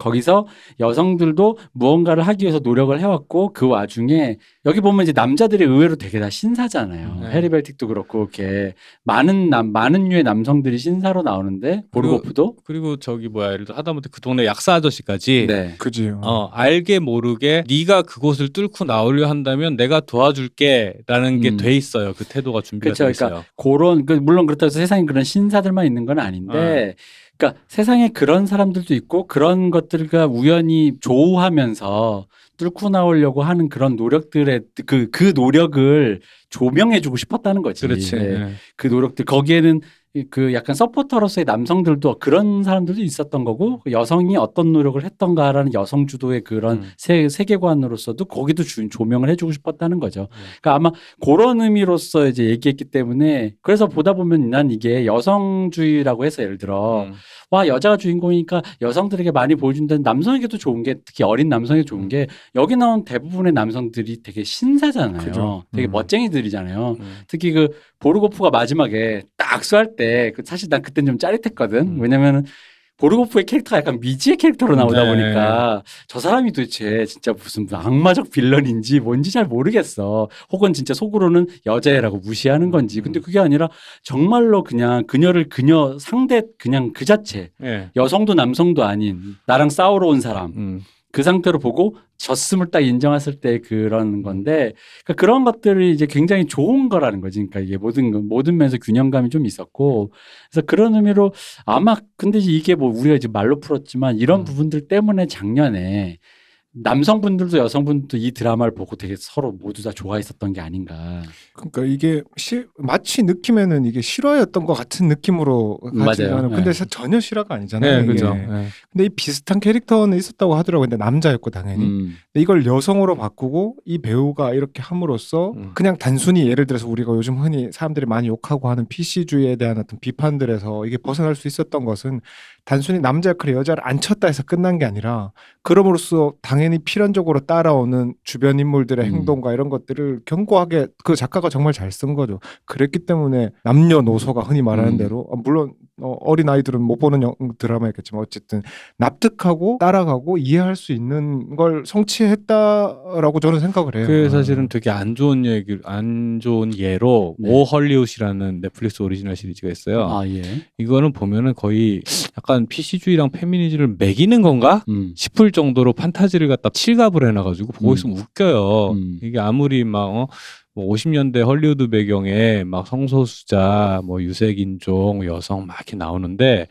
거기서 여성들도 무언가를 하기 위해서 노력을 해왔고 그 와중에 여기 보면 이제 남자들이 의외로 되게 다 신사잖아요. 네. 해리벨틱도 그렇고 이렇게 많은 남 많은 류의 남성들이 신사로 나오는데 보르고프도 그리고 저기 뭐야 예를 들어 하다못해 그 동네 약사 아저씨까지 네. 그지. 어 알게 모르게 네가 그곳을 뚫고 나오려 한다면 내가 도와줄게라는 게 음. 돼 있어요. 그 태도가 준비가 그쵸, 돼 그러니까 있어요. 그런 그 물론 그렇다고 해서 세상에 그런 신사들만 있는 건 아닌데 그러니까 세상에 그런 사람들도 있고 그런 것들과 우연히 조우하면서 뚫고 나오려고 하는 그런 노력들의 그그 노력을 조명해주고 싶었다는 거지. 그렇지. 네. 예. 그 노력들 거기에는 이- 그 약간 서포터로서의 남성들도 그런 사람들도 있었던 거고 그 여성이 어떤 노력을 했던가라는 여성 주도의 그런 음. 세, 세계관으로서도 거기도 주, 조명을 해주고 싶었다는 거죠. 음. 그러니까 아마 그런 의미로서 이제 얘기했기 때문에 그래서 보다 보면 난 이게 여성주의라고 해서 예를 들어 음. 와 여자가 주인공이니까 여성들에게 많이 보여준다는 남성에게도 좋은 게 특히 어린 남성에게 좋은 게 여기 나온 대부분의 남성들이 되게 신사잖아요. 그죠. 되게 음. 멋쟁이들이잖아요. 음. 특히 그 보르고프가 마지막에 딱 쏴할 때그 사실 난 그땐 좀 짜릿했거든. 음. 왜냐면은 보르고프의 캐릭터가 약간 미지의 캐릭터로 나오다 네. 보니까 저 사람이 도대체 진짜 무슨 악마적 빌런인지 뭔지 잘 모르겠어. 혹은 진짜 속으로는 여자애라고 무시하는 건지. 근데 그게 아니라 정말로 그냥 그녀를 그녀 상대 그냥 그 자체 예. 여성도 남성도 아닌 나랑 싸우러 온 사람 음. 그 상태로 보고 졌음을 딱 인정했을 때 그런 건데 그러니까 그런 것들이 이제 굉장히 좋은 거라는 거지. 그러니까 이게 모든 거- 모든 면에서 균형감이 좀 있었고 그래서 그런 의미로 아마 근데 이게 뭐 우리가 이제 말로 풀었지만 이런 음. 부분들 때문에 작년에 남성분들도 여성분들도 이 드라마를 보고 되게 서로 모두 다 좋아했었던 게 아닌가. 그러니까 이게 시, 마치 느낌에는 이게 실화였던 것 같은 느낌으로 맞아요. 가지만 근데 네. 사- 전혀 실화가 아니잖아요. 네. 그죠. 예. 근데 이 비슷한 캐릭터는 있었다고 하더라고요. 근데 남자였고 당연히. 음. 근데 이걸 여성으로 바꾸고 이 배우가 이렇게 함으로써 음. 그냥 단순히 예를 들어서 우리가 요즘 흔히 사람들이 많이 욕하고 하는 PC주의에 대한 어떤 비판들에서 이게 벗어날 수 있었던 것은 단순히 남자 역할에 여자를 안 쳤다 해서 끝난 게 아니라 그럼으로써 당 연히 필연적으로 따라오는 주변 인물들의 음. 행동과 이런 것들을 견고하게 그 작가가 정말 잘 쓴 거죠. 그랬기 때문에 남녀노소가 흔히 말하는 음. 대로 어, 물론 어, 어린 아이들은 못 보는 영- 드라마였겠지만 어쨌든 납득하고 따라가고 이해할 수 있는 걸 성취했다라고 저는 생각을 해요. 그 사실은 되게 안 좋은 얘기, 안 좋은 예로 네. 오 헐리우드라는 넷플릭스 오리지널 시리즈가 있어요. 아 예. 이거는 보면은 거의 약간 PC주의랑 페미니즘을 멕이는 건가? 음. 싶을 정도로 판타지를 갖다 칠갑을 해놔가지고 보고 음. 있으면 웃겨요. 음. 이게 아무리 막 어, 뭐 50년대 헐리우드 배경에 막 성소수자, 뭐 유색인종, 여성 막 이렇게 나오는데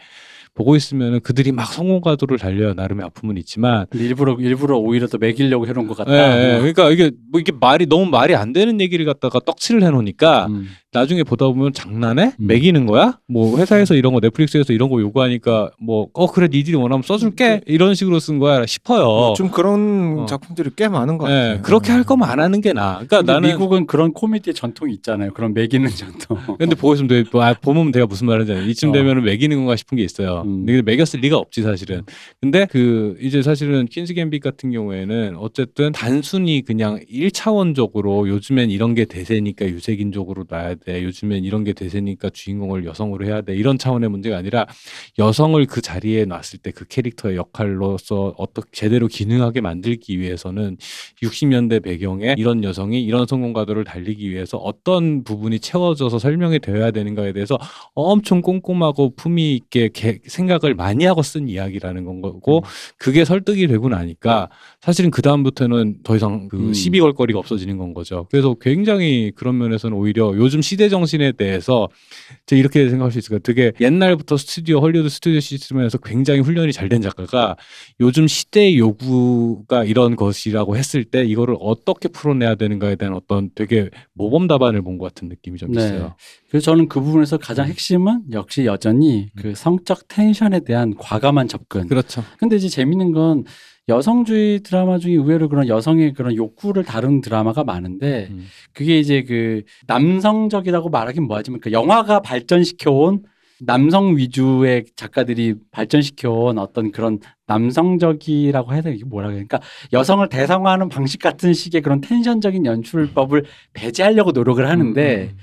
보고 있으면은 그들이 막 성공 가도를 달려요. 나름의 아픔은 있지만 일부러 일부러 오히려 더 매기려고 해놓은 것 같다. 예, 예. 그러니까 이게 뭐 이게 말이 너무 말이 안 되는 얘기를 갖다가 떡칠을 해놓으니까 음. 나중에 보다 보면 장난해? 음. 매기는 거야? 뭐 회사에서 이런 거 넷플릭스에서 이런 거 요구하니까 뭐 어 그래 니들이 원하면 써줄게 이런 식으로 쓴 거야 싶어요. 좀 그런 어. 작품들이 꽤 많은 것 예, 같아요. 그렇게 할 거면 안 하는 게 나아. 그러니까 나는 미국은 그런 코미디의 전통이 있잖아요. 그런 매기는 전통. 근데 보고 있으면 돼. 아, 보면 내가 무슨 말인지 알아요. 이쯤 어. 되면은 매기는 건가 싶은 게 있어요. 음. 근데 매겼을 리가 없지 사실은. 근데 그 이제 사실은 퀸즈 갬빗 같은 경우에는 어쨌든 단순히 그냥 1차원적으로 요즘엔 이런 게 대세니까 유색인종으로 놔야 돼. 요즘엔 이런 게 대세니까 주인공을 여성으로 해야 돼. 이런 차원의 문제가 아니라 여성을 그 자리에 놨을 때 그 캐릭터의 역할로서 어떻게 제대로 기능하게 만들기 위해서는 60년대 배경에 이런 여성이 이런 성공가도를 달리기 위해서 어떤 부분이 채워져서 설명이 되어야 되는가에 대해서 엄청 꼼꼼하고 품위 있게 개- 생각을 많이 하고 쓴 이야기라는 건 거고 그게 설득이 되고 나니까 사실은 그 다음부터는 더 이상 그 음. 시비 걸 거리가 없어지는 건 거죠. 그래서 굉장히 그런 면에서는 오히려 요즘 시대 정신에 대해서 제가 이렇게 생각할 수 있을 것 같아요. 되게 옛날부터 스튜디오 헐리우드 스튜디오 시스템에서 굉장히 훈련이 잘 된 작가가 요즘 시대의 요구가 이런 것이라고 했을 때 이거를 어떻게 풀어내야 되는가에 대한 어떤 되게 모범 답안을 본 것 같은 느낌이 좀 네. 있어요. 그래서 저는 그 부분에서 가장 핵심은 역시 여전히 그 성적 텐션에 대한 과감한 접근. 그렇죠. 근데 이제 재밌는 건 여성주의 드라마 중에 의외로 그런 여성의 그런 욕구를 다룬 드라마가 많은데 음. 그게 이제 그 남성적이라고 말하긴 뭐하지만 그 영화가 발전시켜온 남성 위주의 작가들이 발전시켜온 어떤 그런 남성적이라고 해야 되나 이게 뭐라 그러니까 여성을 대상화하는 방식 같은 식의 그런 텐션적인 연출법을 배제하려고 노력을 하는데 음,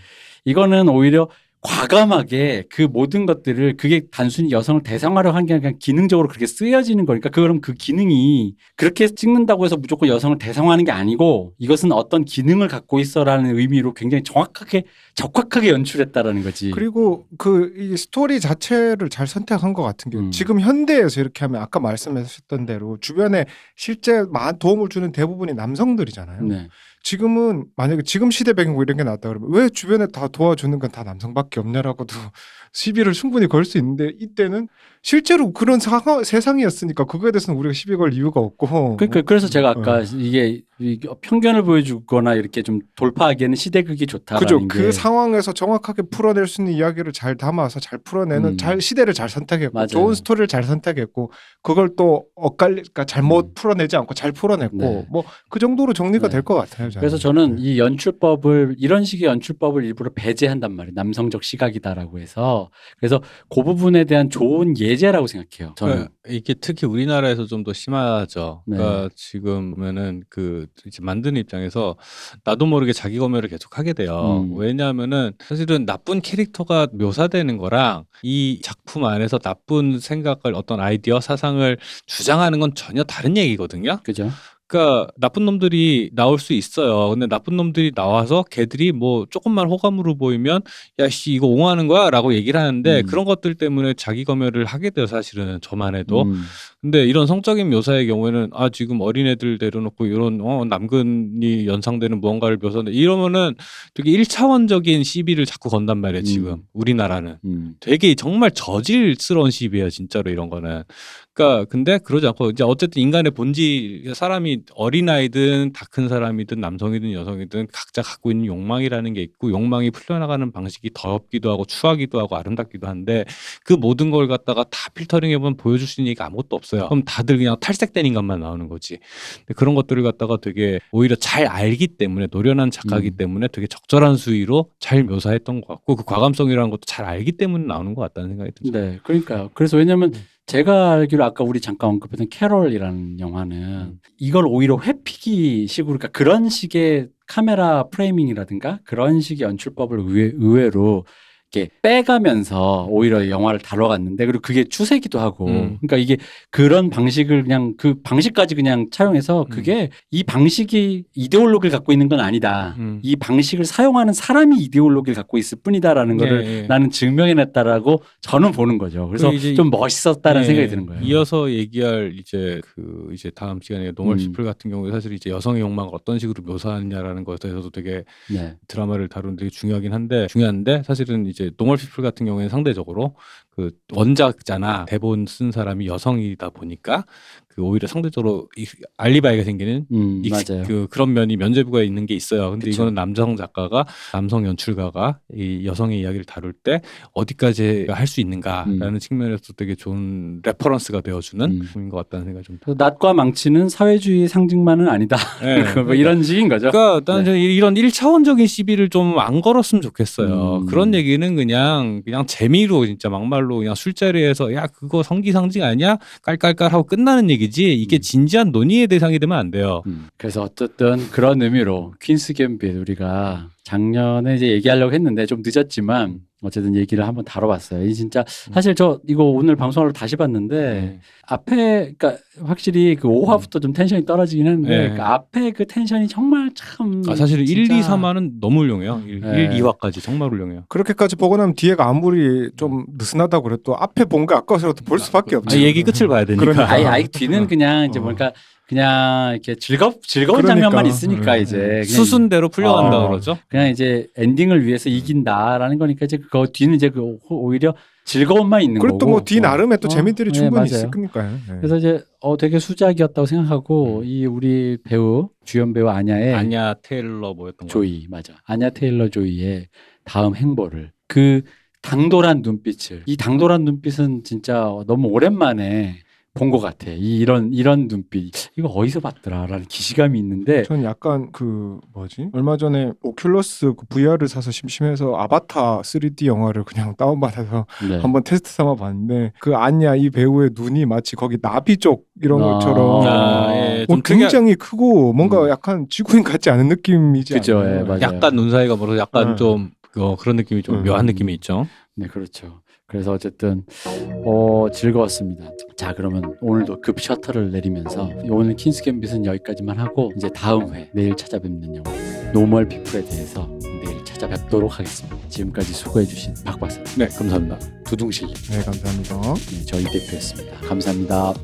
이거는 오히려 과감하게 그 모든 것들을 그게 단순히 여성을 대상화로 한 게 아니라 기능적으로 그렇게 쓰여지는 거니까 그 그럼 그 기능이 그렇게 찍는다고 해서 무조건 여성을 대상화하는 게 아니고 이것은 어떤 기능을 갖고 있어라는 의미로 굉장히 정확하게 적확하게 연출했다라는 거지. 그리고 그 이 스토리 자체를 잘 선택한 것 같은 게 음. 지금 현대에서 이렇게 하면 아까 말씀하셨던 대로 주변에 실제 도움을 주는 대부분이 남성들이잖아요. 네. 지금은 만약에 지금 시대 배경고 이런 게 나왔다 그러면 왜 주변에 다 도와주는 건 다 남성밖에 없냐라고도 시비를 충분히 걸 수 있는데 이때는 실제로 그런 상황, 세상이었으니까 그거에 대해서는 우리가 시비 걸 이유가 없고 그러니까 그래서 제가 아까 어. 이게 이게 편견을 보여주거나 이렇게 좀 돌파하기에는 시대극이 좋다라는 그죠. 게그 상황에서 정확하게 풀어낼 수 있는 이야기를 잘 담아서 잘 풀어내는 음. 잘 시대를 잘 선택했고 맞아요. 좋은 스토리를 잘 선택했고 그걸 또 엇갈리 그러니까 잘못 음. 풀어내지 않고 잘 풀어냈고 네. 뭐그 정도로 정리가 네. 될것 같아요. 저는. 그래서 저는 네. 이 연출법을 이런 식의 연출법을 일부러 배제한단 말이에요. 남성적 시각이다라고 해서 그래서 그 부분에 대한 좋은 예 제라고 생각해요. 저는 그러니까 이게 특히 우리나라에서 좀 더 심하죠. 네. 그러니까 지금 보면은 그 이제 만드는 입장에서 나도 모르게 자기 검열을 계속 하게 돼요. 음. 왜냐하면은 사실은 나쁜 캐릭터가 묘사되는 거랑 이 작품 안에서 나쁜 생각을 어떤 아이디어 사상을 주장하는 건 전혀 다른 얘기거든요. 그죠? 그러니까 나쁜 놈들이 나올 수 있어요. 근데 나쁜 놈들이 나와서 걔들이 뭐 조금만 호감으로 보이면 야씨 이거 옹호하는 거야라고 얘기를 하는데 음. 그런 것들 때문에 자기 검열을 하게 돼요. 사실은 저만 해도. 음. 근데 이런 성적인 묘사의 경우에는 아 지금 어린애들 내려놓고 이런 어 남근이 연상되는 무언가를 묘사하는데 이러면은 되게 일차원적인 시비를 자꾸 건단 말이에요. 지금 음. 우리나라는. 음. 되게 정말 저질스러운 시비예요, 진짜로 이런 거는. 그러니까 근데 그러지 않고 이제 어쨌든 인간의 본질 사람이 어린아이든 다 큰 사람이든 남성이든 여성이든 각자 갖고 있는 욕망이라는 게 있고 욕망이 풀려나가는 방식이 더럽기도 하고 추하기도 하고 아름답기도 한데 그 모든 걸 갖다가 다 필터링 해보면 보여줄 수 있는 얘기가 아무것도 없어요. 그럼 다들 그냥 탈색된 인간만 나오는 거지. 그런 것들을 갖다가 되게 오히려 잘 알기 때문에 노련한 작가이기 음. 때문에 되게 적절한 수위로 잘 묘사했던 것 같고 그 과감성이라는 것도 잘 알기 때문에 나오는 것 같다는 생각이 듭니다. 네, 그러니까요. 그래서 왜냐하면 제가 알기로 아까 우리 잠깐 언급했던 캐롤이라는 영화는 음. 이걸 오히려 회피기 식으로 그러니까 그런 식의 카메라 프레이밍이라든가 그런 식의 연출법을 의외, 의외로 이렇게 빼가면서 오히려 영화를 다뤄갔는데 그리고 그게 추세기도 하고 음. 그러니까 이게 그런 방식을 그냥 그 방식까지 그냥 차용해서 음. 그게 이 방식이 이데올로기를 갖고 있는 건 아니다. 음. 이 방식을 사용하는 사람이 이데올로기를 갖고 있을 뿐이다라는 거를 예, 예. 나는 증명해냈다라고 저는 보는 거죠. 그래서 그 이제 좀 멋있었다는 예, 생각이 드는 거예요. 이어서 얘기할 이제 그 이제 다음 시간에 Normal 음. People 같은 경우에 사실 이제 여성의 욕망을 어떤 식으로 묘사하느냐라는 것에 대해서도 되게 네. 드라마를 다루는 데 중요하긴 한데 중요한데 사실은 이제 Normal People 같은 경우에는 상대적으로 그 원작자나 대본 쓴 사람이 여성이다 보니까 그 오히려 상대적으로 이- 알리바이가 생기는 음, 익- 맞아요. 그 그런 면이 면죄부가 있는 게 있어요. 근데 그쵸. 이거는 남성 작가가 남성 연출가가 이 여성의 이야기를 다룰 때 어디까지 할 수 있는가라는 음. 측면에서 되게 좋은 reference가 되어주는 음. 작품인 것 같다는 생각이 좀. 낫과 망치는 사회주의 상징만은 아니다. 네. 뭐 이런 식인 거죠. 그러니까 나는 네. 이런 1차원적인 시비를 좀 안 걸었으면 좋겠어요. 음. 그런 얘기는 그냥 그냥 재미로 진짜 막말로 그냥 술자리에서 야 그거 성기 상징 아니야? 깔깔깔 하고 끝나는 얘기 지. 이게 음. 진지한 논의의 대상이 되면 안 돼요. 음, 그래서 어쨌든 그런 의미로 퀸스 갬빗 우리가 작년에 이제 얘기하려고 했는데 좀 늦었지만 어쨌든 얘기를 한번 다뤄봤어요. 이 진짜 사실 저 이거 오늘 방송하러 다시 봤는데 네. 앞에 그러니까 확실히 그 5화부터 좀 텐션이 떨어지긴 했는데 네. 그 앞에 그 텐션이 정말 참 아, 사실 1, 진짜 2, 3화는 너무 훌륭해요. 1, 네. 1 2화까지 정말 훌륭해요. 그렇게까지 보고 나면 뒤에가 아무리 좀 느슨하다고 그래도 앞에 본거 아까워서라도 볼 수밖에 아, 없죠. 얘기 끝을 봐야 되니까. 그러니까. 아예 아예 뒤는 그냥 이제 어. 뭔가 그냥 이렇게 즐겁 즐거운 그러니까. 장면만 있으니까 음. 이제 수순대로 풀려간다 어. 그러죠. 그냥 이제 엔딩을 위해서 이긴다라는 거니까 이제 그 뒤는 이제 그 오- 오히려 즐거움만 있는 그리고 거고. 또뭐뒤 나름의 또 어, 재미들이 네, 충분히 맞아요. 있을 거니까요. 네. 그래서 이제 어 되게 수작이었다고 생각하고 이 우리 배우 주연 배우 아냐의 아냐 테일러 뭐였던 거. 조이 맞아 아냐 테일러 조이의 다음 행보를 그 당돌한 눈빛을 이 당돌한 눈빛은 진짜 너무 오랜만에 본 것 같아 이 이런 이런 눈빛 이거 어디서 봤더라라는 기시감이 있는데 전 약간 그 뭐지 얼마 전에 오큘러스 그 VR을 사서 심심해서 아바타 3D 영화를 그냥 다운받아서 네. 한번 테스트 삼아 봤는데 그 안냐 이 배우의 눈이 마치 거기 나비 쪽 이런 아. 것처럼 아, 예, 뭐좀 특이한- 굉장히 크고 뭔가 음. 약간 지구인 같지 않은 느낌이지 그죠? 예, 맞아요. 약간 눈 사이가 멀어서 약간 음. 좀 어, 그런 느낌이 좀 음. 묘한 느낌이 있죠. 네, 그렇죠. 그래서 어쨌든 어, 즐거웠습니다. 자 그러면 오늘도 급 셔터를 내리면서 오늘 퀸스 갬빗은 여기까지만 하고 이제 다음 회 내일 찾아뵙는 영화 노멀 피플에 대해서 내일 찾아뵙도록 하겠습니다. 지금까지 수고해주신 박박사 네 감사합니다. 두둥실 네 감사합니다. 네, 저희 대표였습니다. 감사합니다.